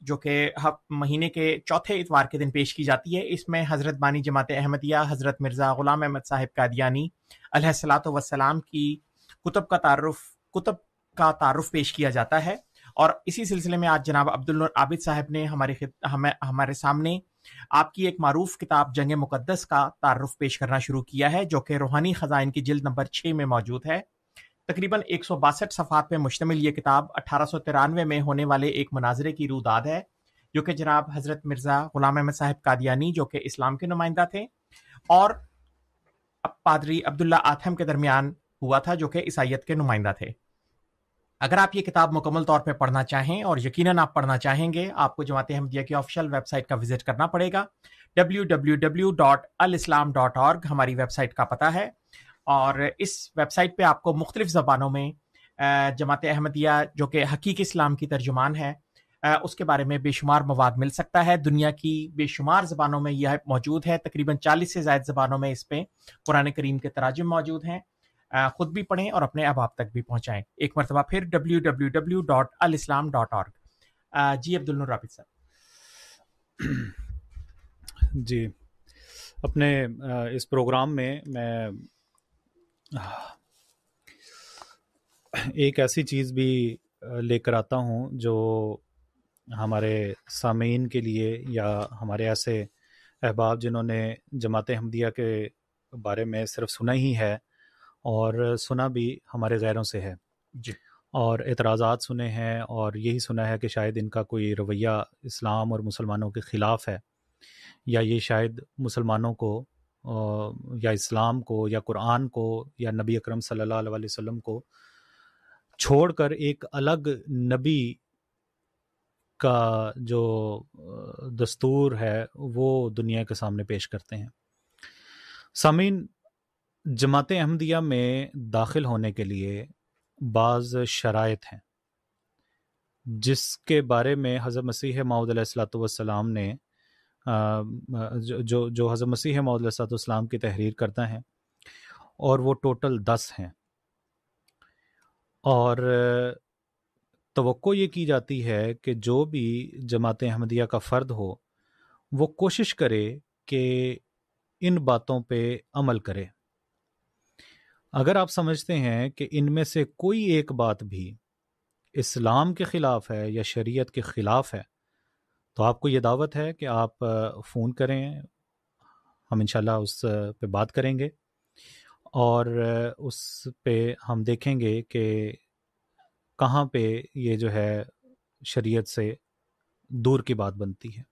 جو کہ مہینے کے چوتھے اتوار کے دن پیش کی جاتی ہے۔ اس میں حضرت بانی جماعت احمدیہ، حضرت مرزا غلام احمد صاحب قادیانی علیہ السلاۃ وسلام کی کتب کا تعارف، کتب کا تعارف پیش کیا جاتا ہے۔ اور اسی سلسلے میں آج جناب عبد عابد صاحب نے ہمارے ہمارے سامنے آپ کی ایک معروف کتاب جنگ مقدس کا تعارف پیش کرنا شروع کیا ہے، جو کہ روحانی خزائن کی جلد نمبر چھ میں موجود ہے۔ تقریباً ایک سو باسٹھ صفحات پہ مشتمل یہ کتاب اٹھارہ سو ترانوے میں ہونے والے ایک مناظرے کی روداد ہے، جو کہ جناب حضرت مرزا غلام احمد صاحب قادیانی، جو کہ اسلام کے نمائندہ تھے، اور پادری عبداللہ آتھم کے درمیان ہوا تھا، جو کہ عیسائیت کے نمائندہ تھے۔ اگر آپ یہ کتاب مکمل طور پہ پڑھنا چاہیں اور یقیناً آپ پڑھنا چاہیں گے، آپ کو جماعت احمدیہ کی آفیشیل ویب سائٹ کا وزٹ کرنا پڑے گا۔ ڈبلیو ڈبلیو ڈبلیو ڈاٹ الاسلام ڈاٹ اور ہماری ویب سائٹ کا پتہ ہے۔ اور اس ویب سائٹ پہ آپ کو مختلف زبانوں میں جماعت احمدیہ جو کہ حقیق اسلام کی ترجمان ہے اس کے بارے میں بے شمار مواد مل سکتا ہے۔ دنیا کی بے شمار زبانوں میں یہ موجود ہے۔ تقریباً چالیس سے زائد زبانوں میں اس پہ قرآن کریم کے تراجم موجود ہیں۔ خود بھی پڑھیں اور اپنے احباب تک بھی پہنچائیں۔ ایک مرتبہ پھر ڈبلیو ڈبلیو ڈبلیو ڈاٹ الاسلام ڈاٹ اور جی عبد الرابط صاحب۔ جی اپنے اس پروگرام میں میں ایک ایسی چیز بھی لے کر آتا ہوں جو ہمارے سامعین کے لیے یا ہمارے ایسے احباب جنہوں نے جماعت احمدیہ کے بارے میں صرف سنا ہی ہے اور سنا بھی ہمارے غیروں سے ہے۔ جی۔ اور اعتراضات سنے ہیں اور یہی سنا ہے کہ شاید ان کا کوئی رویہ اسلام اور مسلمانوں کے خلاف ہے یا یہ شاید مسلمانوں کو یا اسلام کو یا قرآن کو یا نبی اکرم صلی اللہ علیہ وسلم کو چھوڑ کر ایک الگ نبی کا جو دستور ہے، وہ دنیا کے سامنے پیش کرتے ہیں۔ سامعین، جماعت احمدیہ میں داخل ہونے کے لیے بعض شرائط ہیں۔ جس کے بارے میں حضرت مسیح معود علیہ السلاۃ والسلام نے جو جو حضرت مسیح معود علیہ السلاۃ کی تحریر کرتا ہے اور وہ ٹوٹل دس ہیں۔ اور توقع یہ کی جاتی ہے کہ جو بھی جماعت احمدیہ کا فرد ہو، وہ کوشش کرے کہ ان باتوں پہ عمل کرے۔ اگر آپ سمجھتے ہیں کہ ان میں سے کوئی ایک بات بھی اسلام کے خلاف ہے یا شریعت کے خلاف ہے تو آپ کو یہ دعوت ہے کہ آپ فون کریں، ہم انشاءاللہ اس پہ بات کریں گے اور اس پہ ہم دیکھیں گے کہ کہاں پہ یہ جو ہے شریعت سے دور کی بات بنتی ہے۔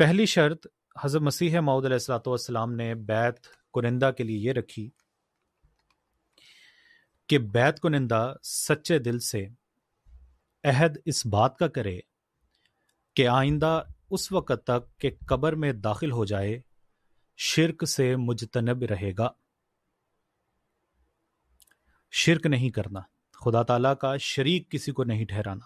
پہلی شرط، حضرت مسیح معود علیہ السلاۃ والسلام نے بیت کنندہ کے لیے یہ رکھی کہ بیت کنندہ سچے دل سے عہد اس بات کا کرے کہ آئندہ اس وقت تک کہ قبر میں داخل ہو جائے، شرک سے مجتنب رہے گا۔ شرک نہیں کرنا، خدا تعالیٰ کا شریک کسی کو نہیں ٹھہرانا۔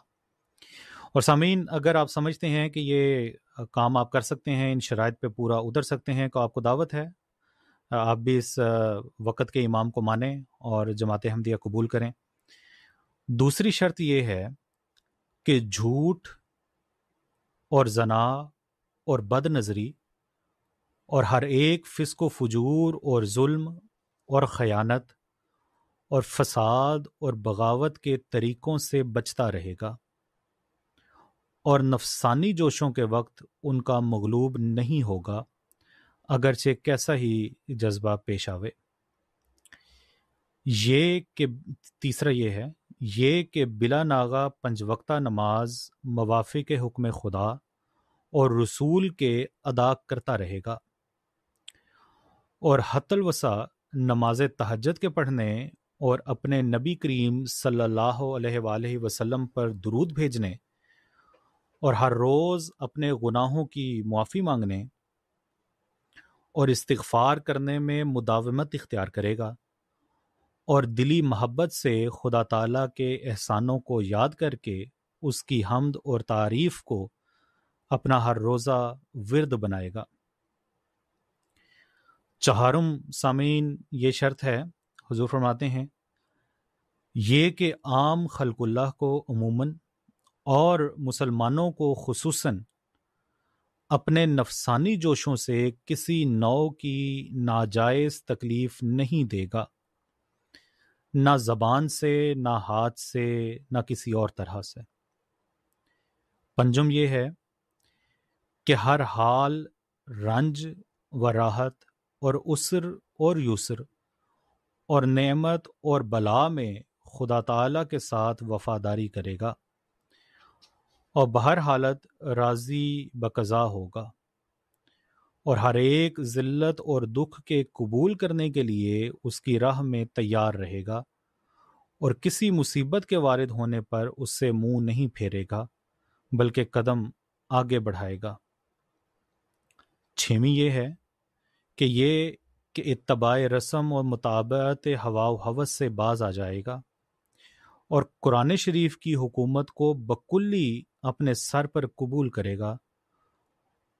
اور سامعین، اگر آپ سمجھتے ہیں کہ یہ کام آپ کر سکتے ہیں، ان شرائط پہ پورا اتر سکتے ہیں، تو آپ کو دعوت ہے۔ آپ بھی اس وقت کے امام کو مانیں اور جماعت حمدیہ قبول کریں۔ دوسری شرط یہ ہے کہ جھوٹ اور زنا اور بد نظری اور ہر ایک فسق و فجور اور ظلم اور خیانت اور فساد اور بغاوت کے طریقوں سے بچتا رہے گا اور نفسانی جوشوں کے وقت ان کا مغلوب نہیں ہوگا، اگرچہ کیسا ہی جذبہ پیش آوے۔ یہ کہ تیسرا یہ ہے یہ کہ بلا ناغا پنج وقتہ نماز موافق حکم خدا اور رسول کے ادا کرتا رہے گا۔ اور حت الوسا نماز تہجد کے پڑھنے اور اپنے نبی کریم صلی اللہ علیہ وآلہ وسلم پر درود بھیجنے اور ہر روز اپنے گناہوں کی معافی مانگنے اور استغفار کرنے میں مداومت اختیار کرے گا۔ اور دلی محبت سے خدا تعالیٰ کے احسانوں کو یاد کر کے اس کی حمد اور تعریف کو اپنا ہر روزہ ورد بنائے گا۔ چہارم سامعین، یہ شرط ہے، حضور فرماتے ہیں، یہ کہ عام خلق اللہ کو عموماً اور مسلمانوں کو خصوصاً اپنے نفسانی جوشوں سے کسی نو کی ناجائز تکلیف نہیں دے گا۔ نہ زبان سے، نہ ہاتھ سے، نہ کسی اور طرح سے۔ پنجم یہ ہے کہ ہر حال، رنج و راحت اور اسر اور یسر اور نعمت اور بلا میں خدا تعالی کے ساتھ وفاداری کرے گا اور بہر حالت راضی بقضا ہوگا۔ اور ہر ایک ذلت اور دکھ کے قبول کرنے کے لیے اس کی راہ میں تیار رہے گا اور کسی مصیبت کے وارد ہونے پر اس سے منہ نہیں پھیرے گا، بلکہ قدم آگے بڑھائے گا۔ چھویں یہ ہے کہ یہ کہ اتباع رسم اور مطابعت ہوا و حوث سے باز آ جائے گا اور قرآن شریف کی حکومت کو بکلی اپنے سر پر قبول کرے گا۔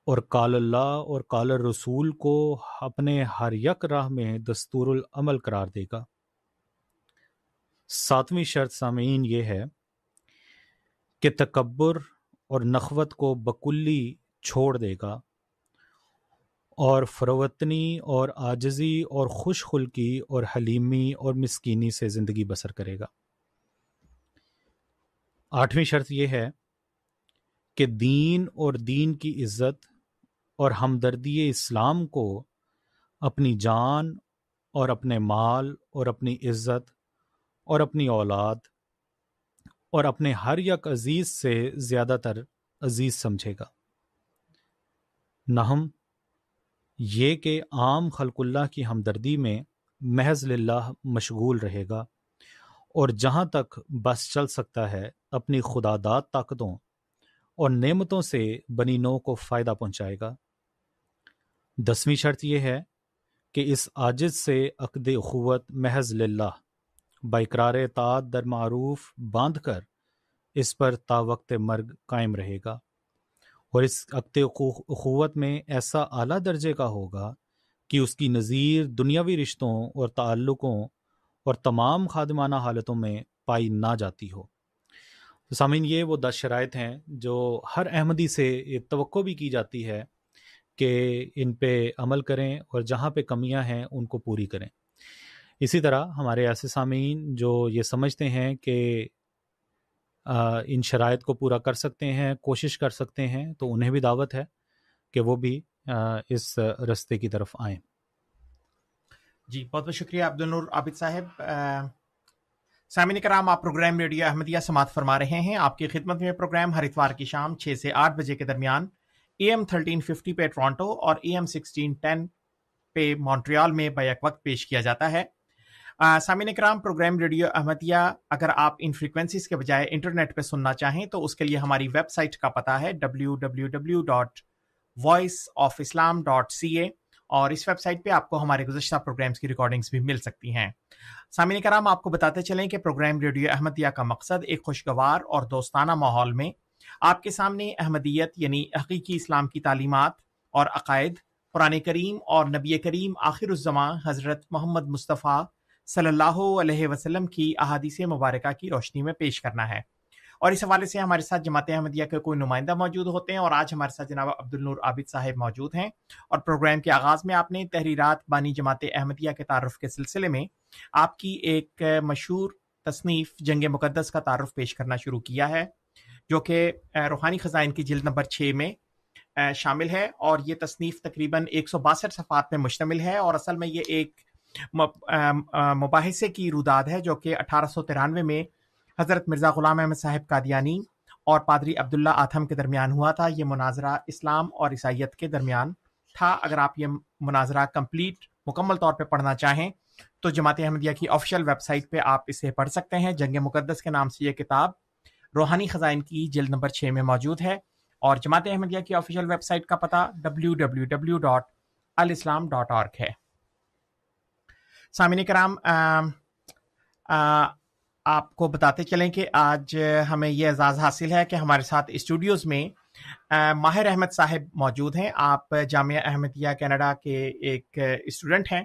اور کال اللہ اور کال رسول کو اپنے ہر یک راہ میں دستور العمل قرار دے گا۔ ساتویں شرط سامعین یہ ہے کہ تکبر اور نخوت کو بکلی چھوڑ دے گا اور فروتنی اور آجزی اور خوش خلکی اور حلیمی اور مسکینی سے زندگی بسر کرے گا۔ آٹھویں شرط یہ ہے کہ دین اور دین کی عزت اور ہمدردی اسلام کو اپنی جان اور اپنے مال اور اپنی عزت اور اپنی اولاد اور اپنے ہر یک عزیز سے زیادہ تر عزیز سمجھے گا۔ نہم یہ کہ عام خلق اللہ کی ہمدردی میں محض للہ مشغول رہے گا اور جہاں تک بس چل سکتا ہے اپنی خدا داد طاقتوں اور نعمتوں سے بنی نو کو فائدہ پہنچائے گا۔ دسویں شرط یہ ہے کہ اس عاجز سے عقد اخوت محض للہ بائکرار اطاعت در معروف باندھ کر اس پر تا وقت مرگ قائم رہے گا۔ اور اس عقد اخوت میں ایسا اعلیٰ درجے کا ہوگا کہ اس کی نظیر دنیاوی رشتوں اور تعلقوں اور تمام خادمانہ حالتوں میں پائی نہ جاتی ہو۔ تو سامعین، یہ وہ دس شرائط ہیں جو ہر احمدی سے یہ توقع بھی کی جاتی ہے کہ ان پہ عمل کریں اور جہاں پہ کمیاں ہیں ان کو پوری کریں۔ اسی طرح ہمارے ایسے سامعین جو یہ سمجھتے ہیں کہ ان شرائط کو پورا کر سکتے ہیں، کوشش کر سکتے ہیں، تو انہیں بھی دعوت ہے کہ وہ بھی اس رستے کی طرف آئیں۔ جی بہت بہت شکریہ عبد النور عابد صاحب۔ سامعین کرام، آپ پروگرام ریڈیو احمدیہ سماعت فرما رہے ہیں۔ آپ کی خدمت میں پروگرام ہر اتوار کی شام چھ سے آٹھ بجے کے درمیان اے ایم تھرٹین ففٹی پہ ٹورانٹو اور اے ایم سکسٹین ٹین پہ مونٹریال میں بیک وقت پیش کیا جاتا ہے۔ سامعین کرام، پروگرام ریڈیو احمدیہ اگر آپ ان فریکوینسیز کے بجائے انٹرنیٹ پہ سننا چاہیں تو اس کے لیے ہماری ویب سائٹ کا پتہ ہے W W W dot Voice of Islam dot C A اور اس ویب سائٹ پہ آپ کو ہمارے گزشتہ پروگرامس کی ریکارڈنگس بھی مل سکتی ہیں۔ سامعین کرام، آپ کو بتاتے چلیں کہ پروگرام ریڈیو احمدیہ کا مقصد ایک خوشگوار اور دوستانہ ماحول میں آپ کے سامنے احمدیت یعنی حقیقی اسلام کی تعلیمات اور عقائد، قرآن کریم اور نبی کریم آخر الزماں حضرت محمد مصطفیٰ صلی اللہ علیہ وسلم کی احادیث مبارکہ کی روشنی میں پیش کرنا ہے۔ اور اس حوالے سے ہمارے ساتھ جماعت احمدیہ کے کوئی نمائندہ موجود ہوتے ہیں اور آج ہمارے ساتھ جناب عبد النور عابد صاحب موجود ہیں اور پروگرام کے آغاز میں آپ نے تحریرات بانی جماعت احمدیہ کے تعارف کے سلسلے میں آپ کی ایک مشہور تصنیف جنگ مقدس کا تعارف پیش کرنا شروع کیا ہے، جو کہ روحانی خزائن کی جلد نمبر چھ میں شامل ہے اور یہ تصنیف تقریباً ایک سو باسٹھ صفحات میں مشتمل ہے اور اصل میں یہ ایک مباحثے کی روداد ہے جو کہ اٹھارہ سو ترانوے میں حضرت مرزا غلام احمد صاحب قادیانی اور پادری عبداللہ آتھم کے درمیان ہوا تھا۔ یہ مناظرہ اسلام اور عیسائیت کے درمیان تھا۔ اگر آپ یہ مناظرہ کمپلیٹ، مکمل طور پہ پڑھنا چاہیں تو جماعت احمدیہ کی آفیشیل ویب سائٹ پہ آپ اسے پڑھ سکتے ہیں۔ جنگ مقدس کے نام سے یہ کتاب روحانی خزائن کی جلد نمبر چھ میں موجود ہے اور جماعت احمدیہ کی آفیشیل ویب سائٹ کا پتہ ڈبلیو ڈبلیو ڈبلیو ڈاٹ الاسلام ڈاٹ آرک ہے۔ سامعین کرام آپ کو بتاتے چلیں کہ آج ہمیں یہ اعزاز حاصل ہے کہ ہمارے ساتھ اسٹوڈیوز میں ماہر احمد صاحب موجود ہیں۔ آپ جامعہ احمدیہ کینیڈا کے ایک اسٹوڈنٹ ہیں۔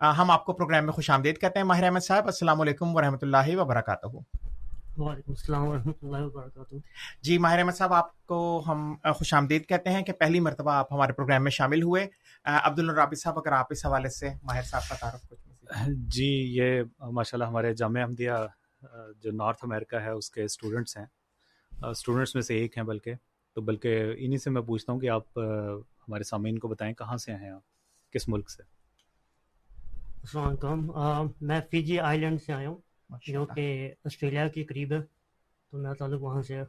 ہم آپ کو پروگرام میں خوش آمدید کہتے ہیں۔ ماہر احمد صاحب السلام علیکم ورحمۃ اللہ وبرکاتہ۔ وعلیکم السلام ورحمۃ اللہ وبرکاتہ۔ جی ماہر احمد صاحب آپ کو ہم خوش آمدید کہتے ہیں کہ پہلی مرتبہ آپ ہمارے پروگرام میں شامل ہوئے۔ عبد الرابی صاحب اگر آپ اس حوالے سے ماہر صاحب کا تعارف کچھ جی یہ ماشاء اللہ ہمارے جامعہ احمدیہ جو نارتھ امریکہ ہے اس کے اسٹوڈنٹس ہیں۔ اسٹوڈنٹس میں سے ایک ہیں بلکہ۔ تو بلکہ انہی سے میں پوچھتا ہوں کہ آپ ہمارے سامعین کو بتائیں کہاں سے ہیں آپ؟ کس ملک سے؟ السلام علیکم۔ میں فیجی آئی لینڈ سے آیا ہوں جو کہ آسٹریلیا کے قریب ہے تو میرا تعلق وہاں سے ہے۔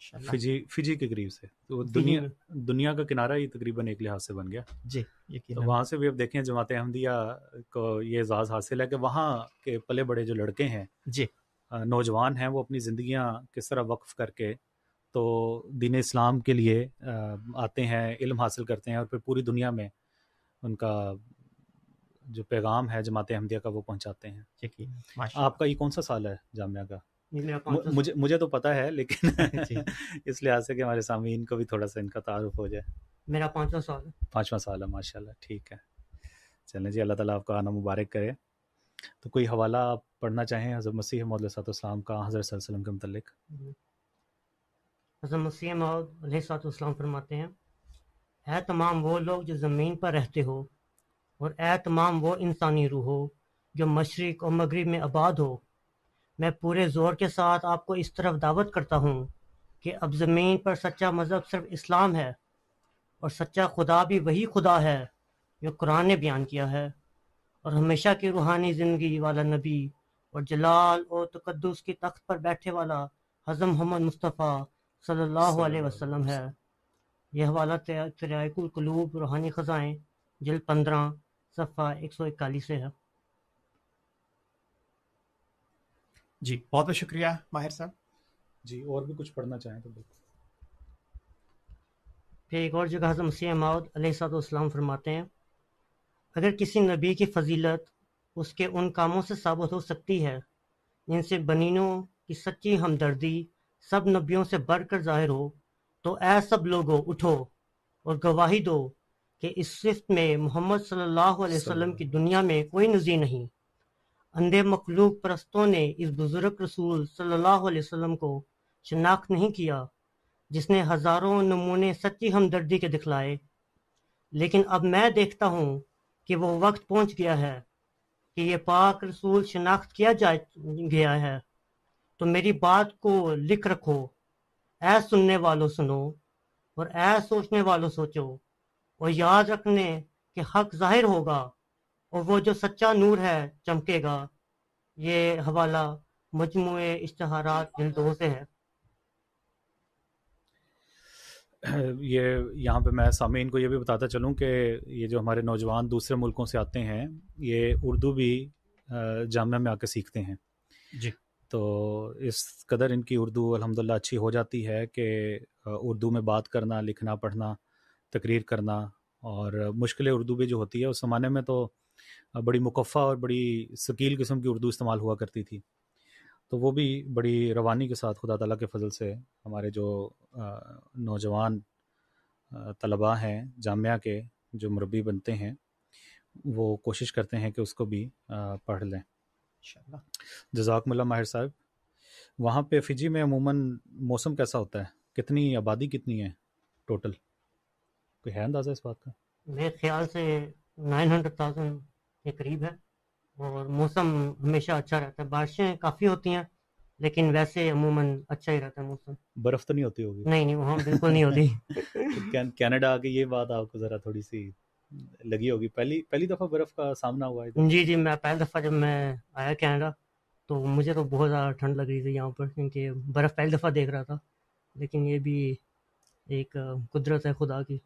فجی فجی کے قریب سے۔ تو دنیا۔ دنیا کا کنارہ ہی تقریباً ایک لحاظ سے بن گیا۔ جی تو وہاں سے بھی اب دیکھیں جماعت احمدیہ کو یہ اعزاز حاصل ہے کہ وہاں کے پلے بڑے جو لڑکے ہیں جی۔ نوجوان ہیں وہ اپنی زندگیاں کس طرح وقف کر کے تو دین اسلام کے لیے آتے ہیں علم حاصل کرتے ہیں اور پھر پوری دنیا میں ان کا جو پیغام ہے جماعت احمدیہ کا وہ پہنچاتے ہیں۔ آپ کا یہ کون سا سال ہے جامعہ کا؟ مجھے مجھے تو پتہ ہے لیکن <laughs> جی۔ اس لحاظ سے کہ ہمارے سامعین کو بھی تھوڑا سا ان کا تعارف ہو جائے۔ میرا پانچواں سال ہے۔ پانچواں سال ہے ماشاء اللہ ٹھیک ہے۔ چلیں جی اللہ تعالیٰ آپ کا آنا مبارک کرے۔ تو کوئی حوالہ آپ پڑھنا چاہیں حضرت مسیح محمد صلی السلام کا حضرت صلی اللہ علیہ وسلم کے متعلق؟ حضرت مسیح موعود علیہ الصلوۃ والسلام فرماتے ہیں اے تمام وہ لوگ جو زمین پر رہتے ہو اور اے تمام وہ انسانی روح ہو جو مشرق اور مغرب میں آباد ہو میں پورے زور کے ساتھ آپ کو اس طرف دعوت کرتا ہوں کہ اب زمین پر سچا مذہب صرف اسلام ہے اور سچا خدا بھی وہی خدا ہے جو قرآن نے بیان کیا ہے اور ہمیشہ کی روحانی زندگی والا نبی اور جلال اور تقدس کی تخت پر بیٹھے والا حضرت محمد مصطفیٰ صلی اللہ علیہ وسلم ہے۔ یہ حوالہ تریائق القلوب روحانی خزائیں جلد پندرہ صفحہ ایک سو اکالیس سے ہے۔ جی بہت بہت شکریہ ماہر صاحب۔ جی اور بھی کچھ پڑھنا چاہیں تو بالکل پھر ایک اور جگہ حضرت مسیح ماؤد علیہ صاحب والسلام فرماتے ہیں اگر کسی نبی کی فضیلت اس کے ان کاموں سے ثابت ہو سکتی ہے جن سے بنینوں کی سچی ہمدردی سب نبیوں سے بڑھ کر ظاہر ہو تو اے سب لوگوں اٹھو اور گواہی دو کہ اس صفت میں محمد صلی اللہ علیہ وسلم کی دنیا میں کوئی نظیر نہیں۔ اندھے مخلوق پرستوں نے اس بزرگ رسول صلی اللہ علیہ وسلم کو شناخت نہیں کیا، جس نے ہزاروں نمونے سچی ہمدردی کے دکھلائے۔ لیکن اب میں دیکھتا ہوں کہ وہ وقت پہنچ گیا ہے کہ یہ پاک رسول شناخت کیا جائے، گیا ہے۔ تو میری بات کو لکھ رکھو، اے سننے والوں سنو اور اے سوچنے والوں سوچو۔ اور یاد رکھنے کہ حق ظاہر ہوگا۔ اور وہ جو سچا نور ہے چمکے گا یہ حوالہ مجموعے اشتہارات جلد دو سے ہے۔ یہ یہاں پہ میں سامعین کو یہ بھی بتاتا چلوں کہ یہ جو ہمارے نوجوان دوسرے ملکوں سے آتے ہیں یہ اردو بھی جامعہ میں آ کے سیکھتے ہیں۔ جی۔ تو اس قدر ان کی اردو الحمدللہ اچھی ہو جاتی ہے کہ اردو میں بات کرنا لکھنا پڑھنا تقریر کرنا اور مشکل اردو بھی جو ہوتی ہے اس زمانے میں تو بڑی مکفہ اور بڑی ثقیل قسم کی اردو استعمال ہوا کرتی تھی۔ تو وہ بھی بڑی روانی کے ساتھ خدا تعالیٰ کے فضل سے ہمارے جو نوجوان طلباء ہیں جامعہ کے جو مربی بنتے ہیں وہ کوشش کرتے ہیں کہ اس کو بھی پڑھ لیں۔ جزاکم اللہ ماہر صاحب وہاں پہ فجی میں عموماً موسم کیسا ہوتا ہے؟ کتنی آبادی کتنی ہے ٹوٹل؟ کوئی ہے اندازہ اس بات کا؟ میرے خیال سے نائن ہنڈریڈ تھاؤزینڈ کے قریب ہے اور موسم ہمیشہ اچھا رہتا ہے۔ بارشیں کافی ہوتی ہیں لیکن ویسے عموماً اچھا ہی رہتا ہے موسم۔ برف تو نہیں ہوتی ہوگی؟ نہیں نہیں وہاں بالکل نہیں ہوتی۔ <laughs> کین- کینیڈا آ کے یہ بات آپ کو ذرا تھوڑی سی لگی ہوگی۔ پہلی پہلی دفعہ برف کا سامنا ہوا ہے؟ جی جی میں پہلی دفعہ جب میں آیا کینیڈا تو مجھے تو بہت زیادہ ٹھنڈ لگ رہی تھی یہاں پر کیونکہ برف پہلی دفعہ دیکھ رہا تھا۔ لیکن یہ بھی ایک قدرت ہے خدا کی۔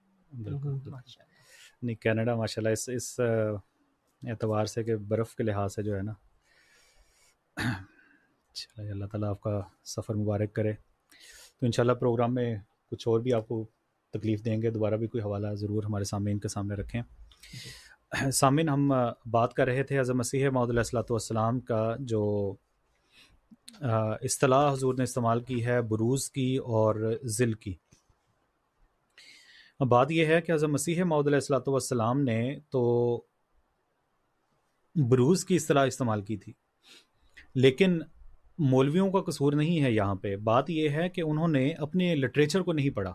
نہیں کینیڈا ماشاء اللہ اس اس اعتبار سے کہ برف کے لحاظ سے جو ہے نا چلے اللہ تعالیٰ آپ کا سفر مبارک کرے۔ تو انشاءاللہ پروگرام میں کچھ اور بھی آپ کو تکلیف دیں گے، دوبارہ بھی کوئی حوالہ ضرور ہمارے سامعین کے سامنے رکھیں۔ سامعین، ہم بات کر رہے تھے حضرت مسیح معود علیہ السلاۃ والسلام کا جو اصطلاح حضور نے استعمال کی ہے بروز کی اور ذل کی۔ بات یہ ہے کہ حضرت مسیح معود علیہ السلاۃ والسلام نے تو بروز کی اصطلاح استعمال کی تھی۔ لیکن مولویوں کا قصور نہیں ہے یہاں پہ۔ بات یہ ہے کہ انہوں نے اپنے لٹریچر کو نہیں پڑھا۔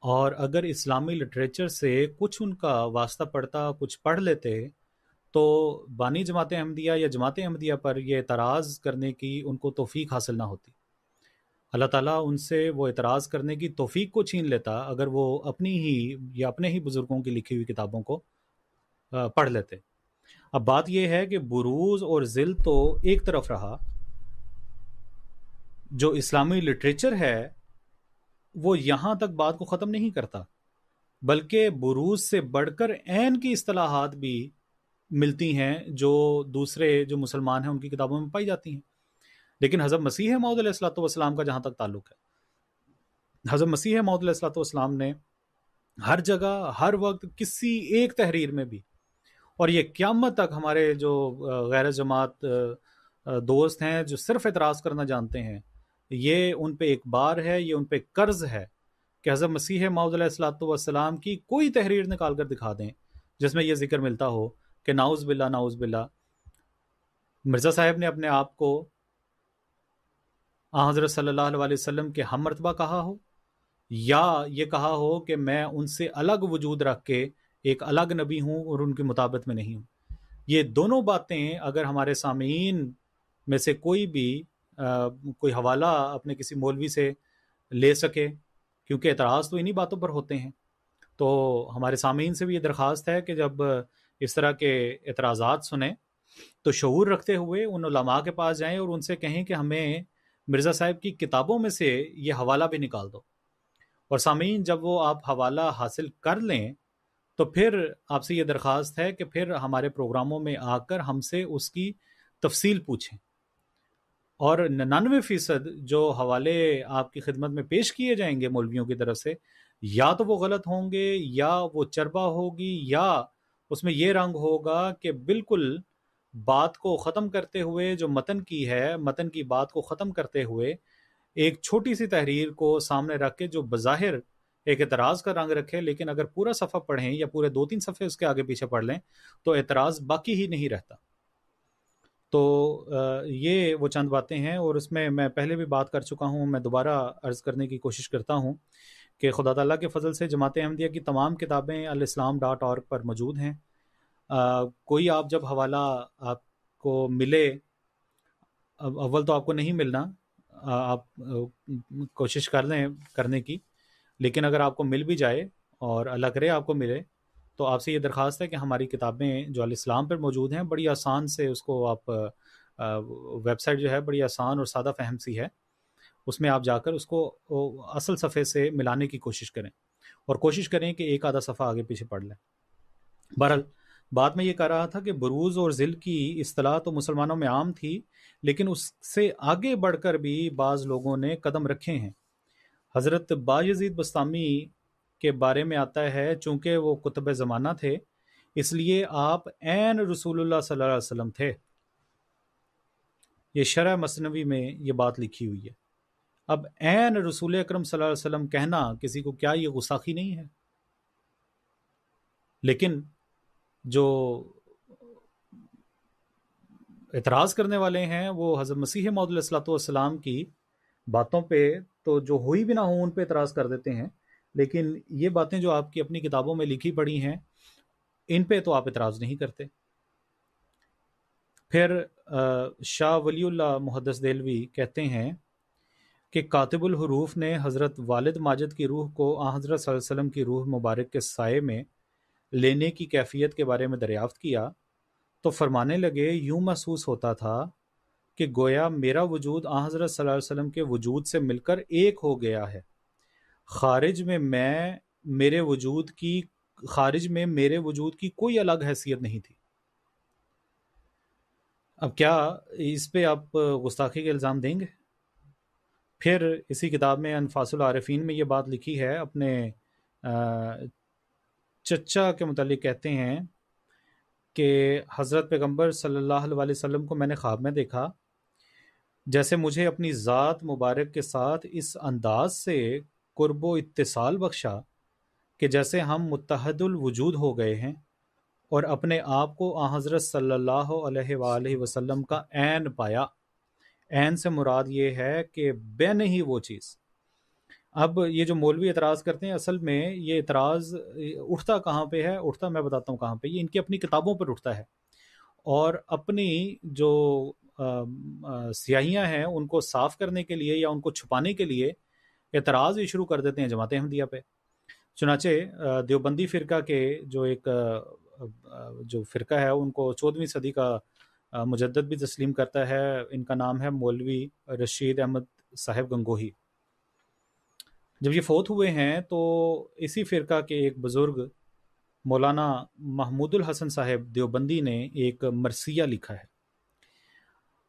اور اگر اسلامی لٹریچر سے کچھ ان کا واسطہ پڑتا کچھ پڑھ لیتے، تو بانی جماعت احمدیہ یا جماعت احمدیہ پر یہ اعتراض کرنے کی ان کو توفیق حاصل نہ ہوتی۔ اللہ تعالیٰ ان سے وہ اعتراض کرنے کی توفیق کو چھین لیتا، اگر وہ اپنی ہی یا اپنے ہی بزرگوں کی لکھی ہوئی کتابوں کو پڑھ لیتے۔ اب بات یہ ہے کہ بروز اور ذل تو ایک طرف رہا۔ جو اسلامی لٹریچر ہے، وہ یہاں تک بات کو ختم نہیں کرتا، بلکہ بروز سے بڑھ کر عین کی اصطلاحات بھی ملتی ہیں، جو دوسرے جو مسلمان ہیں، ان کی کتابوں میں پائی جاتی ہیں۔ لیکن حضرت مسیح محدود علیہ السلاۃ والسلام کا جہاں تک تعلق ہے، حضرت مسیح محدود علیہ السلاۃ والسلام نے ہر جگہ، ہر وقت، کسی ایک تحریر میں بھی اور یہ قیامت تک ہمارے جو غیر جماعت دوست ہیں جو صرف اعتراض کرنا جانتے ہیں، یہ ان پہ ایک بار ہے، یہ ان پہ قرض ہے کہ حضرت مسیح معود علیہ السلاۃ والسلام کی کوئی تحریر نکال کر دکھا دیں، جس میں یہ ذکر ملتا ہو کہ ناؤز باللہ ناؤز باللہ۔ مرزا صاحب نے اپنے آپ کو حضرت صلی اللہ علیہ وسلم کے ہم مرتبہ کہا ہو، یا یہ کہا ہو کہ میں ان سے الگ وجود رکھ کے ایک الگ نبی ہوں اور ان کی مطابق میں نہیں ہوں۔ یہ دونوں باتیں اگر ہمارے سامعین میں سے کوئی بھی کوئی حوالہ اپنے کسی مولوی سے لے سکے، کیونکہ اعتراض تو انہی باتوں پر ہوتے ہیں۔ تو ہمارے سامعین سے بھی یہ درخواست ہے کہ جب اس طرح کے اعتراضات سنیں، تو شعور رکھتے ہوئے ان علماء کے پاس جائیں اور ان سے کہیں کہ ہمیں مرزا صاحب کی کتابوں میں سے یہ حوالہ بھی نکال دو۔ اور سامعین، جب وہ آپ حوالہ حاصل کر لیں تو پھر آپ سے یہ درخواست ہے کہ پھر ہمارے پروگراموں میں آ کر ہم سے اس کی تفصیل پوچھیں۔ اور ننانوے فیصد جو حوالے آپ کی خدمت میں پیش کیے جائیں گے مولویوں کی طرف سے، یا تو وہ غلط ہوں گے، یا وہ چربا ہوگی، یا اس میں یہ رنگ ہوگا کہ بالکل بات کو ختم کرتے ہوئے جو متن کی ہے، متن کی بات کو ختم کرتے ہوئے ایک چھوٹی سی تحریر کو سامنے رکھ کے جو بظاہر ایک اعتراض کا رنگ رکھے لیکن اگر پورا صفحہ پڑھیں یا پورے دو تین صفحے اس کے آگے پیچھے پڑھ لیں، تو اعتراض باقی ہی نہیں رہتا۔ تو یہ وہ چند باتیں ہیں اور اس میں میں پہلے بھی بات کر چکا ہوں، میں دوبارہ عرض کرنے کی کوشش کرتا ہوں کہ خدا تعالیٰ کے فضل سے جماعت احمدیہ کی تمام کتابیں الاسلام ڈاٹ اور پر موجود ہیں۔ کوئی آپ جب حوالہ آپ کو ملے، اول تو آپ کو نہیں ملنا آپ کوشش کر لیں کرنے کی۔ لیکن اگر آپ کو مل بھی جائے اور اللہ کرے آپ کو ملے، تو آپ سے یہ درخواست ہے کہ ہماری کتابیں جو الاسلام پر موجود ہیں، بڑی آسان سے اس کو آپ ویب سائٹ جو ہے بڑی آسان اور سادہ فہم سی ہے۔ اس میں آپ جا کر اس کو اصل صفحے سے ملانے کی کوشش کریں۔ اور کوشش کریں کہ ایک آدھا صفحہ آگے پیچھے پڑھ لیں۔ بہرحال بات میں یہ کہہ رہا تھا کہ بروز اور ذل کی اصطلاح تو مسلمانوں میں عام تھی، لیکن اس سے آگے بڑھ کر بھی بعض لوگوں نے قدم رکھے ہیں۔ حضرت باجید بستامی کے بارے میں آتا ہے، چونکہ وہ کتب زمانہ تھے، اس لیے آپ عین رسول اللہ صلی اللہ علیہ وسلم تھے۔ یہ شرح مصنوی میں یہ بات لکھی ہوئی ہے۔ اب عین رسول اکرم صلی اللہ علیہ وسلم کہنا کسی کو کیا یہ غساخی نہیں ہے؟ لیکن جو اعتراض کرنے والے ہیں، وہ حضرت مسیح محدود السلاۃ والسلام کی باتوں پہ تو جو ہوئی بھی نہ ہوں ان پہ اعتراض کر دیتے ہیں۔ لیکن یہ باتیں جو آپ کی اپنی کتابوں میں لکھی پڑی ہیں، ان پہ تو آپ اعتراض نہیں کرتے۔ پھر شاہ ولی اللہ محدث دلوی کہتے ہیں کہ کاتب الحروف نے حضرت والد ماجد کی روح کو آ حضرت صلی اللہ علیہ وسلم کی روح مبارک کے سائے میں لینے کی کیفیت کے بارے میں دریافت کیا تو فرمانے لگے، یوں محسوس ہوتا تھا کہ گویا میرا وجود آ حضرت صلی اللہ علیہ وسلم کے وجود سے مل کر ایک ہو گیا ہے۔ خارج میں میں میرے وجود کی، خارج میں میرے وجود کی کوئی الگ حیثیت نہیں تھی۔ اب کیا اس پہ آپ گستاخی کے الزام دیں گے؟ پھر اسی کتاب میں انفاس العارفین میں یہ بات لکھی ہے، اپنے چچا کے متعلق کہتے ہیں کہ حضرت پیغمبر صلی اللہ علیہ وسلم کو میں نے خواب میں دیکھا۔ جیسے مجھے اپنی ذات مبارک کے ساتھ اس انداز سے قرب و اتصال بخشا کہ جیسے ہم متحد الوجود ہو گئے ہیں اور اپنے آپ کو آ حضرت صلی اللہ علیہ وآلہ وسلم کا عین پایا۔ عین سے مراد یہ ہے کہ بے نہیں وہ چیز۔ اب یہ جو مولوی اعتراض کرتے ہیں، اصل میں یہ اعتراض اٹھتا کہاں پہ ہے؟ اٹھتا، میں بتاتا ہوں کہاں پہ۔ یہ ان کی اپنی کتابوں پر اٹھتا ہے۔ اور اپنی جو سیاہیاں ہیں، ان کو صاف کرنے کے لیے یا ان کو چھپانے کے لیے اعتراض بھی شروع کر دیتے ہیں جماعت احمدیہ پہ۔ چنانچہ دیوبندی فرقہ کے جو ایک جو فرقہ ہے، ان کو چودھویں صدی کا مجدد بھی تسلیم کرتا ہے۔ ان کا نام ہے مولوی رشید احمد صاحب گنگوہی۔ جب یہ فوت ہوئے ہیں تو اسی فرقہ کے ایک بزرگ مولانا محمود الحسن صاحب دیوبندی نے ایک مرثیہ لکھا ہے۔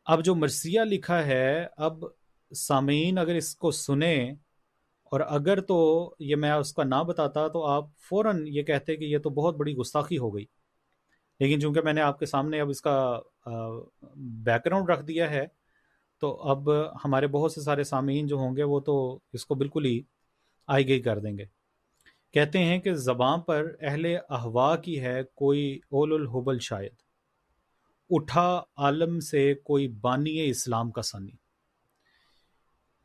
اب جو مرثیہ لکھا ہے، اب سامعین اگر اس کو سنیں، اور اگر تو یہ میں اس کا نہ بتاتا تو آپ فوراً یہ کہتے کہ یہ تو بہت بڑی گستاخی ہو گئی۔ لیکن چونکہ میں نے آپ کے سامنے اب اس کا بیک گراؤنڈ رکھ دیا ہے، تو اب ہمارے بہت سے سارے سامعین جو ہوں گے وہ تو اس کو بالکل ہی آئی گئی کر دیں گے۔ کہتے ہیں کہ زباں پر اہل احوا کی ہے کوئی اول الحبل شاید۔ اٹھا عالم سے کوئی بانی اسلام کا ثانی۔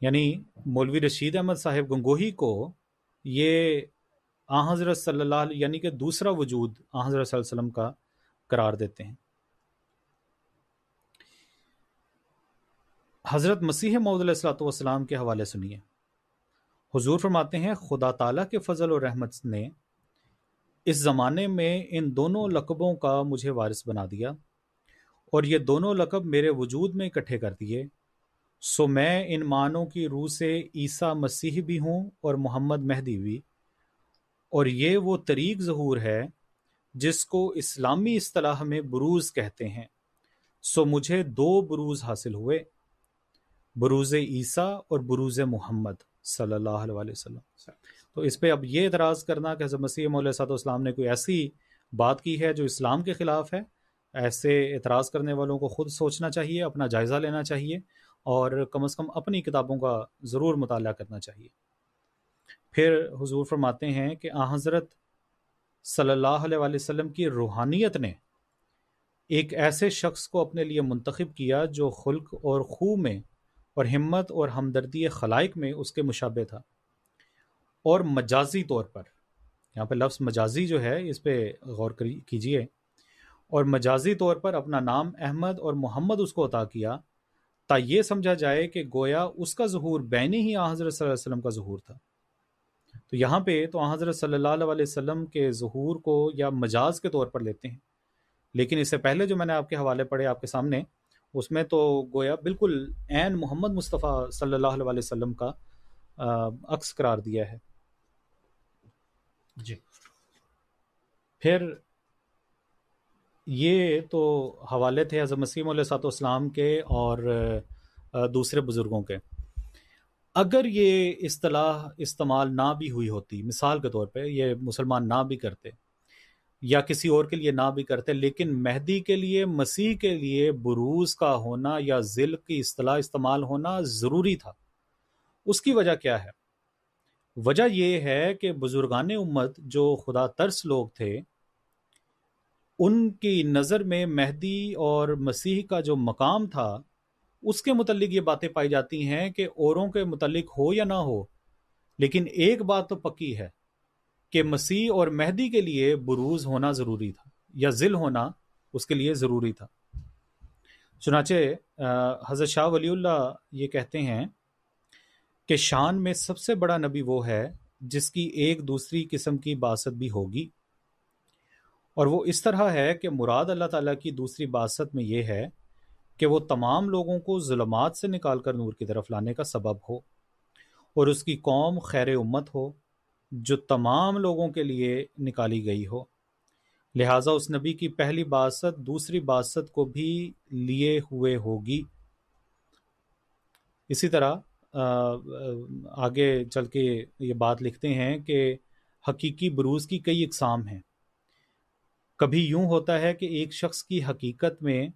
یعنی مولوی رشید احمد صاحب گنگوہی کو یہ آ حضرت صلی اللہ علیہ یعنی کہ دوسرا وجود آ حضرت صلی اللہ علیہ وسلم کا قرار دیتے ہیں۔ حضرت مسیح محدود علیہ السلاۃ والسلام کے حوالے سنیے۔ حضور فرماتے ہیں، خدا تعالیٰ کے فضل و رحمت نے اس زمانے میں ان دونوں لقبوں کا مجھے وارث بنا دیا۔ اور یہ دونوں لقب میرے وجود میں اکٹھے کر دیے۔ سو میں ان معنوں کی روح سے عیسیٰ مسیح بھی ہوں اور محمد مہدی بھی۔ اور یہ وہ طریق ظہور ہے جس کو اسلامی اصطلاح میں بروز کہتے ہیں۔ سو مجھے دو بروز حاصل ہوئے۔ بروز عیسیٰ اور بروز محمد صلی اللہ علیہ وسلم۔ تو اس پہ اب یہ اعتراض کرنا کہ حضرت مسیح مول صاحب اسلام نے کوئی ایسی بات کی ہے جو اسلام کے خلاف ہے؟ ایسے اعتراض کرنے والوں کو خود سوچنا چاہیے، اپنا جائزہ لینا چاہیے اور کم از کم اپنی کتابوں کا ضرور مطالعہ کرنا چاہیے۔ پھر حضور فرماتے ہیں کہ آ حضرت صلی اللہ علیہ وسلم کی روحانیت نے ایک ایسے شخص کو اپنے لیے منتخب کیا جو خلق اور خو میں اور ہمت اور ہمدردی خلائق میں اس کے مشابہ تھا۔ اور مجازی طور پر، یہاں پہ لفظ مجازی جو ہے اس پہ غور کیجیے اور مجازی طور پر اپنا نام احمد اور محمد اس کو عطا کیا تا یہ سمجھا جائے کہ گویا اس کا ظہور بین ہی آ حضرت صلی اللہ علیہ وسلم کا ظہور تھا۔ تو یہاں پہ تو آ حضرت صلی اللہ علیہ وسلم کے ظہور کو یا مجاز کے طور پر لیتے ہیں۔ لیکن اس سے پہلے جو میں نے آپ کے حوالے پڑھے آپ کے سامنے اس میں تو گویا بالکل عین محمد مصطفیٰ صلی اللہ علیہ وسلم کا عکس قرار دیا ہے۔ جی۔ پھر یہ تو حوالے تھے حضرت مسیم علیہ سات اسلام کے اور دوسرے بزرگوں کے۔ اگر یہ اصطلاح استعمال نہ بھی ہوئی ہوتی، مثال کے طور پہ یہ مسلمان نہ بھی کرتے یا کسی اور کے لیے نہ بھی کرتے، لیکن مہدی کے لیے، مسیح کے لیے بروز کا ہونا یا ذل کی اصطلاح استعمال ہونا ضروری تھا۔ اس کی وجہ کیا ہے؟ وجہ یہ ہے کہ بزرگان امت جو خدا ترس لوگ تھے ان کی نظر میں مہدی اور مسیح کا جو مقام تھا، اس کے متعلق یہ باتیں پائی جاتی ہیں کہ اوروں کے متعلق ہو یا نہ ہو۔ لیکن ایک بات تو پکی ہے کہ مسیح اور مہدی کے لیے بروز ہونا ضروری تھا یا ذل ہونا اس کے لیے ضروری تھا۔ چنانچہ حضرت شاہ ولی اللہ یہ کہتے ہیں کہ شان میں سب سے بڑا نبی وہ ہے جس کی ایک دوسری قسم کی باست بھی ہوگی۔ اور وہ اس طرح ہے کہ مراد اللہ تعالیٰ کی دوسری باست میں یہ ہے کہ وہ تمام لوگوں کو ظلمات سے نکال کر نور کی طرف لانے کا سبب ہو اور اس کی قوم خیر امت ہو جو تمام لوگوں کے لیے نکالی گئی ہو۔ لہٰذا اس نبی کی پہلی باست دوسری باست کو بھی لیے ہوئے ہوگی۔ اسی طرح آگے چل کے یہ بات لکھتے ہیں کہ حقیقی بروز کی کئی اقسام ہیں۔ کبھی یوں ہوتا ہے کہ ایک شخص کی حقیقت میں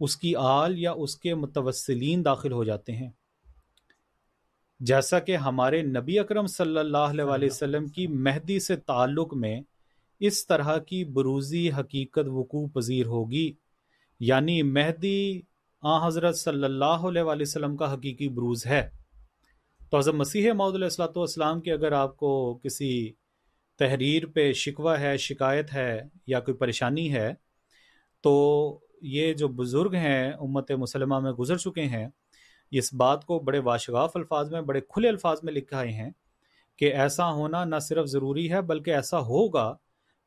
اس کی آل یا اس کے متوسلین داخل ہو جاتے ہیں۔ جیسا کہ ہمارے نبی اکرم صلی اللہ علیہ وسلم کی مہدی سے تعلق میں اس طرح کی بروزی حقیقت وقوع پذیر ہوگی یعنی مہدی آ حضرت صلی اللہ علیہ وآلہ وسلم کا حقیقی بروز ہے۔ تو حضرت مسیح محدود علیہ السلاۃ والسلام کی اگر آپ کو کسی تحریر پہ شکوہ ہے، شکایت ہے یا کوئی پریشانی ہے، تو یہ جو بزرگ ہیں امت مسلمہ میں گزر چکے ہیں، اس بات کو بڑے واشغاف الفاظ میں، بڑے کھلے الفاظ میں لکھائے ہیں کہ ایسا ہونا نہ صرف ضروری ہے بلکہ ایسا ہوگا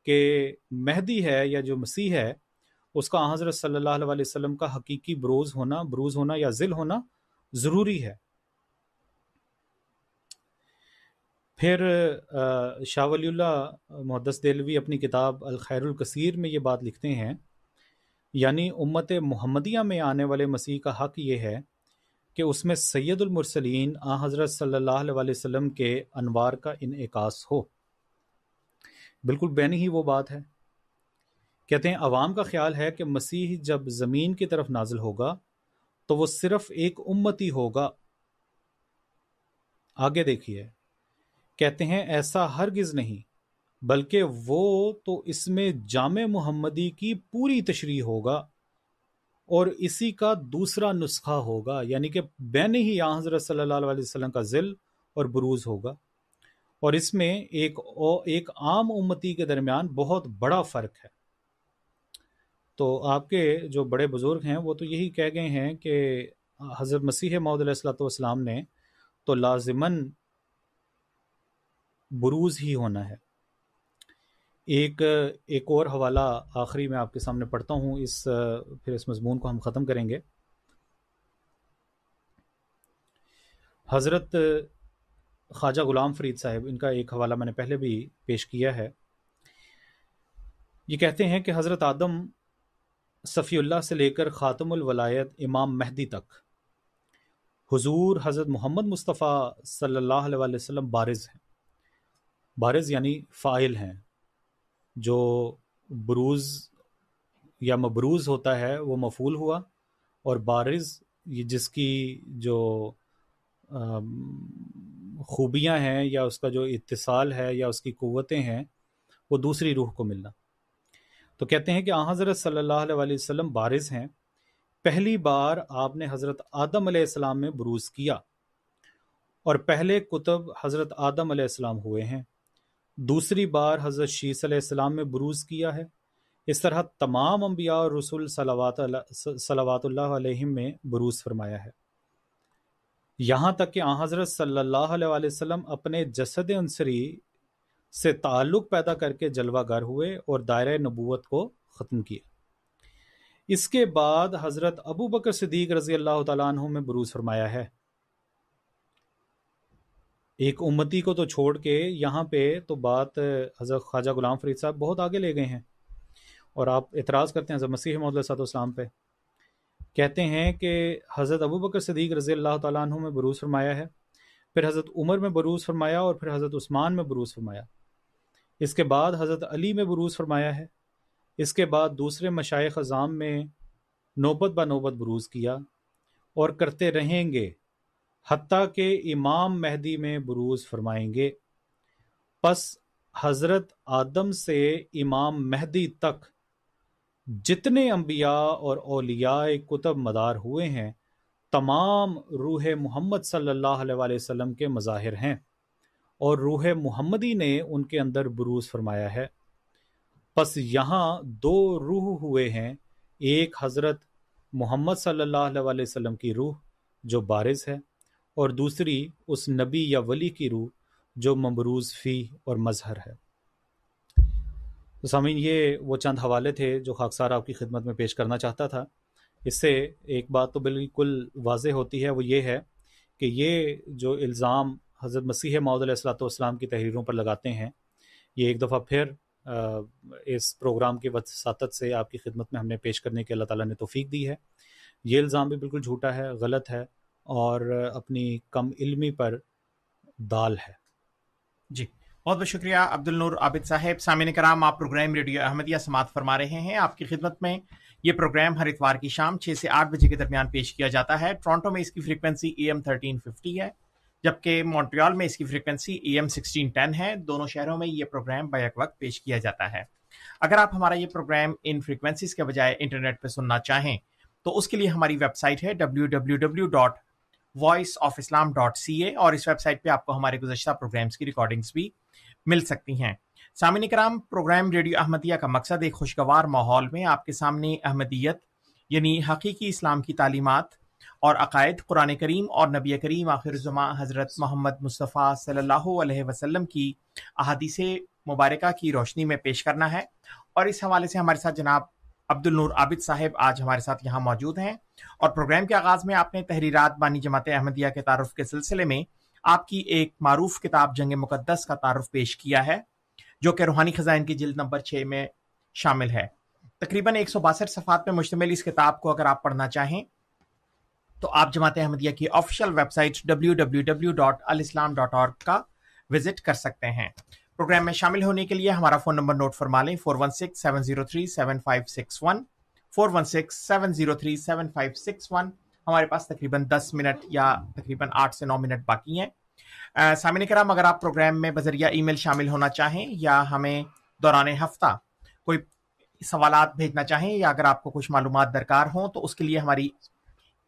کہ مہدی ہے یا جو مسیح ہے، اس کا حضرت صلی اللہ علیہ وسلم کا حقیقی بروز ہونا بروز ہونا یا ذل ہونا ضروری ہے۔ پھر شاہ ولی اللہ محدث دلوی اپنی کتاب الخیر الکثیر میں یہ بات لکھتے ہیں یعنی امت محمدیہ میں آنے والے مسیح کا حق یہ ہے کہ اس میں سید المرسلین آ حضرت صلی اللہ علیہ وسلم کے انوار کا انعکاس ہو۔ بالکل بینی ہی وہ بات ہے۔ کہتے ہیں، عوام کا خیال ہے کہ مسیح جب زمین کی طرف نازل ہوگا تو وہ صرف ایک امتی ہوگا۔ آگے دیکھیے۔ کہتے ہیں، ایسا ہرگز نہیں، بلکہ وہ تو اس میں جامع محمدی کی پوری تشریح ہوگا اور اسی کا دوسرا نسخہ ہوگا یعنی کہ بین ہی حضرت صلی اللہ علیہ وسلم کا ذل اور بروز ہوگا۔ اور اس میں ایک ایک عام امتی کے درمیان بہت بڑا فرق ہے۔ تو آپ کے جو بڑے بزرگ ہیں، وہ تو یہی کہہ گئے ہیں کہ حضرت مسیح محدود علیہ السلۃ والسلام نے تو لازماً بروز ہی ہونا ہے۔ ایک ایک اور حوالہ آخری میں آپ کے سامنے پڑھتا ہوں۔ اس، پھر اس مضمون کو ہم ختم کریں گے۔ حضرت خواجہ غلام فرید صاحب، ان کا ایک حوالہ میں نے پہلے بھی پیش کیا ہے۔ یہ کہتے ہیں کہ حضرت آدم صفی اللہ سے لے کر خاتم الولایت امام مہدی تک حضور حضرت محمد مصطفیٰ صلی اللہ علیہ وسلم بارز ہیں۔ بارز یعنی فائل ہیں۔ جو بروز یا مبروز ہوتا ہے وہ مفول ہوا اور بارز یہ جس کی جو خوبیاں ہیں یا اس کا جو اتصال ہے یا اس کی قوتیں ہیں، وہ دوسری روح کو ملنا۔ تو کہتے ہیں کہ آ حضرت صلی اللہ علیہ وسلم بارز ہیں۔ پہلی بار آپ نے حضرت آدم علیہ السلام میں بروز کیا اور پہلے کتب حضرت آدم علیہ السلام ہوئے ہیں۔ دوسری بار حضرت شیس علیہ السلام میں بروز کیا ہے۔ اس طرح تمام انبیاء اور رسول صلوات اللہ علیہ میں بروز فرمایا ہے۔ یہاں تک کہ آ حضرت صلی اللہ علیہ وسلم اپنے جسد عنصری سے تعلق پیدا کر کے جلوہ گر ہوئے اور دائرہ نبوت کو ختم کیا۔ اس کے بعد حضرت ابو بکر صدیق رضی اللہ تعالیٰ عنہ میں بروز فرمایا ہے۔ ایک امتی کو تو چھوڑ کے یہاں پہ تو بات حضرت خواجہ غلام فرید صاحب بہت آگے لے گئے ہیں۔ اور آپ اعتراض کرتے ہیں حضرت مسیح محدود صاحب اسلام پہ۔ کہتے ہیں کہ حضرت ابو بکر صدیق رضی اللہ تعالیٰ عنہ میں بروز فرمایا ہے، پھر حضرت عمر میں بروز فرمایا اور پھر حضرت عثمان میں بروز فرمایا۔ اس کے بعد حضرت علی میں بروز فرمایا ہے۔ اس کے بعد دوسرے مشائق خزام میں نوبت با نوبت بروز کیا اور کرتے رہیں گے۔ حتیٰ کہ امام مہدی میں بروز فرمائیں گے، پس حضرت آدم سے امام مہدی تک جتنے انبیاء اور اولیاء کتب مدار ہوئے ہیں، تمام روح محمد صلی اللہ علیہ وسلم کے مظاہر ہیں اور روح محمدی نے ان کے اندر بروز فرمایا ہے۔ پس یہاں دو روح ہوئے ہیں، ایک حضرت محمد صلی اللہ علیہ وسلم کی روح جو بارز ہے اور دوسری اس نبی یا ولی کی روح جو مبروز فی اور مظہر ہے۔ تو سامعین، یہ وہ چند حوالے تھے جو خاکسار آپ کی خدمت میں پیش کرنا چاہتا تھا۔ اس سے ایک بات تو بالکل واضح ہوتی ہے، وہ یہ ہے کہ یہ جو الزام حضرت مسیح معود علیہ السلاۃ والسلام کی تحریروں پر لگاتے ہیں، یہ ایک دفعہ پھر اس پروگرام کی وساطت سے آپ کی خدمت میں ہم نے پیش کرنے کے اللہ تعالیٰ نے توفیق دی ہے۔ یہ الزام بھی بالکل جھوٹا ہے، غلط ہے۔ اور اپنی کم علمی پر دال ہے۔ جی بہت بہت شکریہ عبد النور عابد صاحب۔ سامعین کرام، آپ پروگرام ریڈیو احمدیہ سماعت فرما رہے ہیں۔ آپ کی خدمت میں یہ پروگرام ہر اتوار کی شام چھ سے آٹھ بجے کے درمیان پیش کیا جاتا ہے۔ ٹورانٹو میں اس کی frequency A M thirteen fifty ہے، جبکہ مونٹریال میں اس کی frequency A M sixteen ten ہے۔ دونوں شہروں میں یہ پروگرام بیک وقت پیش کیا جاتا ہے۔ اگر آپ ہمارا یہ پروگرام ان فریکوینسیز کے بجائے انٹرنیٹ پہ سننا چاہیں، تو اس کے لیے ہماری ویب سائٹ ہے W W W dot Voice of Islam dot C A اور اس ویب سائٹ پہ آپ کو ہمارے گزشتہ پروگرامس کی ریکارڈنگس بھی مل سکتی ہیں۔ سامعین کرام پروگرام ریڈیو احمدیہ کا مقصد ایک خوشگوار ماحول میں آپ کے سامنے احمدیت یعنی حقیقی اسلام کی تعلیمات اور عقائد، قرآن کریم اور نبی کریم آخر زماں حضرت محمد مصطفیٰ صلی اللہ علیہ وسلم کی احادیث مبارکہ کی روشنی میں پیش کرنا ہے۔ اور اس حوالے سے ہمارے ساتھ جناب عبد النور عابد صاحب آج ہمارے ساتھ یہاں موجود ہیں اور پروگرام کے آغاز میں آپ نے تحریرات بانی جماعت احمدیہ کے تعارف کے سلسلے میں آپ کی ایک معروف کتاب جنگ مقدس کا تعارف پیش کیا ہے، جو کہ روحانی خزائن کی جلد نمبر چھ میں شامل ہے۔ تقریباً ایک سو باسٹھ صفحات میں مشتمل اس کتاب کو اگر آپ پڑھنا چاہیں تو آپ جماعت احمدیہ کی official website W W W dot الاسلام ڈاٹ اور کا وزٹ کر سکتے ہیں۔ پروگرام میں شامل ہونے کے لیے ہمارا فون نمبر نوٹ فرما لیں، four one six seven zero three seven five six one, four one six seven zero three seven five six one. ہمارے پاس تقریباً دس منٹ یا تقریباً آٹھ سے نو منٹ باقی ہیں۔ سامعین کرام، اگر آپ پروگرام میں بذریعہ ای میل شامل ہونا چاہیں یا ہمیں دوران ہفتہ کوئی سوالات بھیجنا چاہیں یا اگر آپ کو کچھ معلومات درکار ہوں تو اس کے لیے ہماری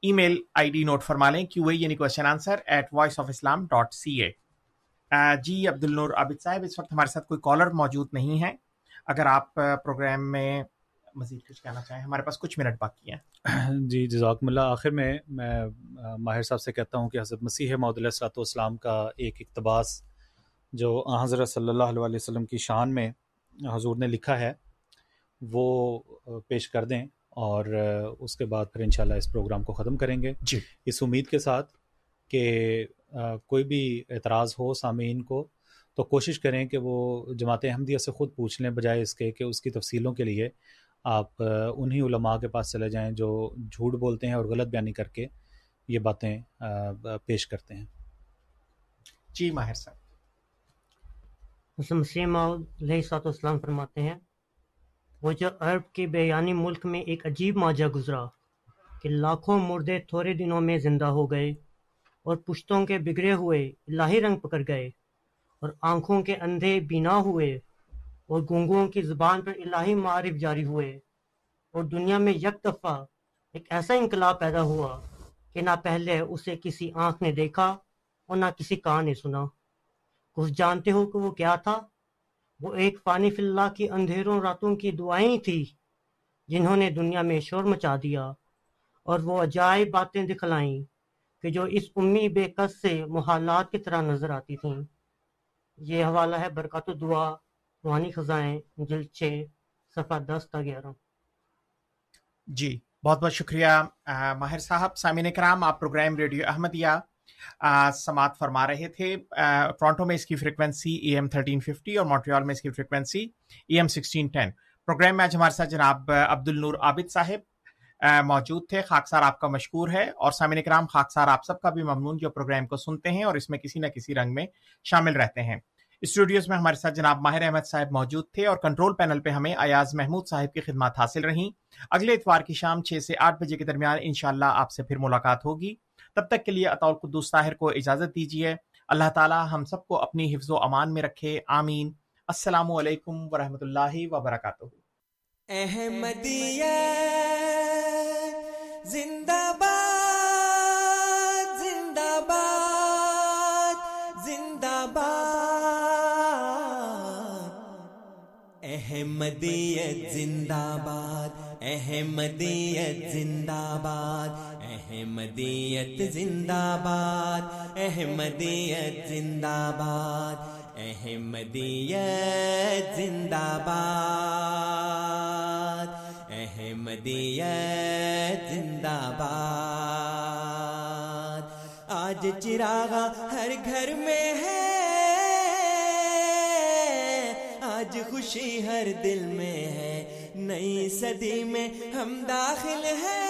ای میل آئی ڈی نوٹ فرما لیں، کیو اے یعنی question answer at Voice of Islam dot C A جی عبد النور عابد صاحب اس وقت ہمارے ساتھ کوئی کالر موجود نہیں ہے۔ اگر آپ پروگرام میں مزید کچھ کہنا چاہیں ہمارے پاس کچھ منٹ باقی ہیں۔ <clears throat> جی جزاکم اللہ۔ آخر میں میں ماہر صاحب سے کہتا ہوں کہ حضرت مسیح محدود علیہ السلاۃ والسلام کا ایک اقتباس جو حضرت صلی اللہ علیہ وسلم کی شان میں حضور نے لکھا ہے وہ پیش کر دیں اور اس کے بعد پھر انشاءاللہ اس پروگرام کو ختم کریں گے۔ جی۔ اس امید کے ساتھ کہ کوئی بھی اعتراض ہو سامعین کو تو کوشش کریں کہ وہ جماعت احمدیہ سے خود پوچھ لیں بجائے اس کے کہ اس کی تفصیلوں کے لیے آپ انہی علماء کے پاس چلے جائیں جو جھوٹ بولتے ہیں اور غلط بیانی کر کے یہ باتیں پیش کرتے ہیں۔ جی ماہر صاحب۔ مسیم علیہ سات اسلام فرماتے ہیں وہ جو عرب کے بیانی ملک میں ایک عجیب ماجہ گزرا کہ لاکھوں مردے تھوڑے دنوں میں زندہ ہو گئے۔ اور پشتوں کے بگڑے ہوئے الہی رنگ پکڑ گئے اور آنکھوں کے اندھے بینا ہوئے اور گونگوں کی زبان پر الہی معارف جاری ہوئے اور دنیا میں یک دفعہ ایک ایسا انقلاب پیدا ہوا کہ نہ پہلے اسے کسی آنکھ نے دیکھا اور نہ کسی کان نے سنا۔ کچھ جانتے ہو کہ وہ کیا تھا؟ وہ ایک فانی فی اللہ کی اندھیروں راتوں کی دعائیں تھی جنہوں نے دنیا میں شور مچا دیا اور وہ عجائب باتیں دکھلائیں۔ کہ جو اس امی بے کس سے محالات کی طرح نظر آتی تھیں۔ یہ حوالہ ہے برکات دعا روحانی خزائیں جلد چھ، صفحہ دس تا گیارہ۔ جی بہت بہت شکریہ ماہر صاحب، سامعین کرام، آپ پروگرام ریڈیو احمدیہ سماعت فرما رہے تھے۔ ٹورانٹو میں اس کی frequency A M thirteen fifty اور مونٹریال میں اس کی frequency A M sixteen ten. Programme میں آج ہمارے ساتھ جناب عبد النور عابد صاحب موجود تھے خاکسار آپ کا مشکور ہے، اور سامعین کرام خاکسار آپ سب کا بھی ممنون جو پروگرام کو سنتے ہیں اور اس میں کسی نہ کسی رنگ میں شامل رہتے ہیں۔ اسٹوڈیوز میں ہمارے ساتھ جناب ماہر احمد صاحب موجود تھے اور کنٹرول پینل پہ ہمیں ایاز محمود صاحب کی خدمات حاصل رہیں۔ اگلے اتوار کی شام چھ سے آٹھ بجے کے درمیان انشاءاللہ آپ سے پھر ملاقات ہوگی۔ تب تک کے لیے اطول قدوس طاہر کو اجازت دیجیے۔ اللہ تعالی ہم سب کو اپنی حفظ و امان میں رکھے۔ آمین۔ السلام علیکم ورحمۃ اللہ وبرکاتہ۔ احمدیہ زندہ باد زندہ باد زندہ باد احمدیت زندہ باد احمدیت زندہ باد احمدیت زندہ باد احمدیت زندہ باد احمدیت زندہ باد احمدیت زندہ باد آج چراغا ہر گھر میں ہے۔ آج خوشی ہر دل میں ہے۔ نئی صدی میں ہم داخل ہیں۔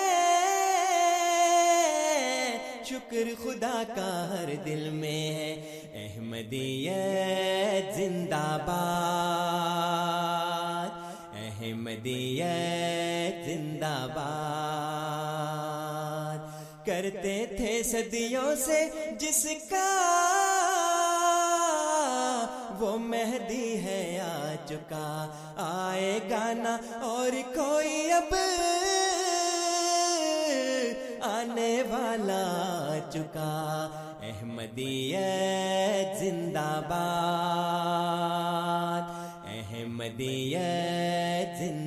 شکر خدا کا ہر دل میں ہے۔ احمدیت زندہ باد احمدیت زندہ باد۔ کرتے تھے صدیوں سے جس کا وہ مہدی ہے آ چکا۔ آئے گانا اور کوئی اب آنے والا آ چکا۔ احمدیت زندہ باد۔ احمدیت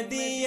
احمدیت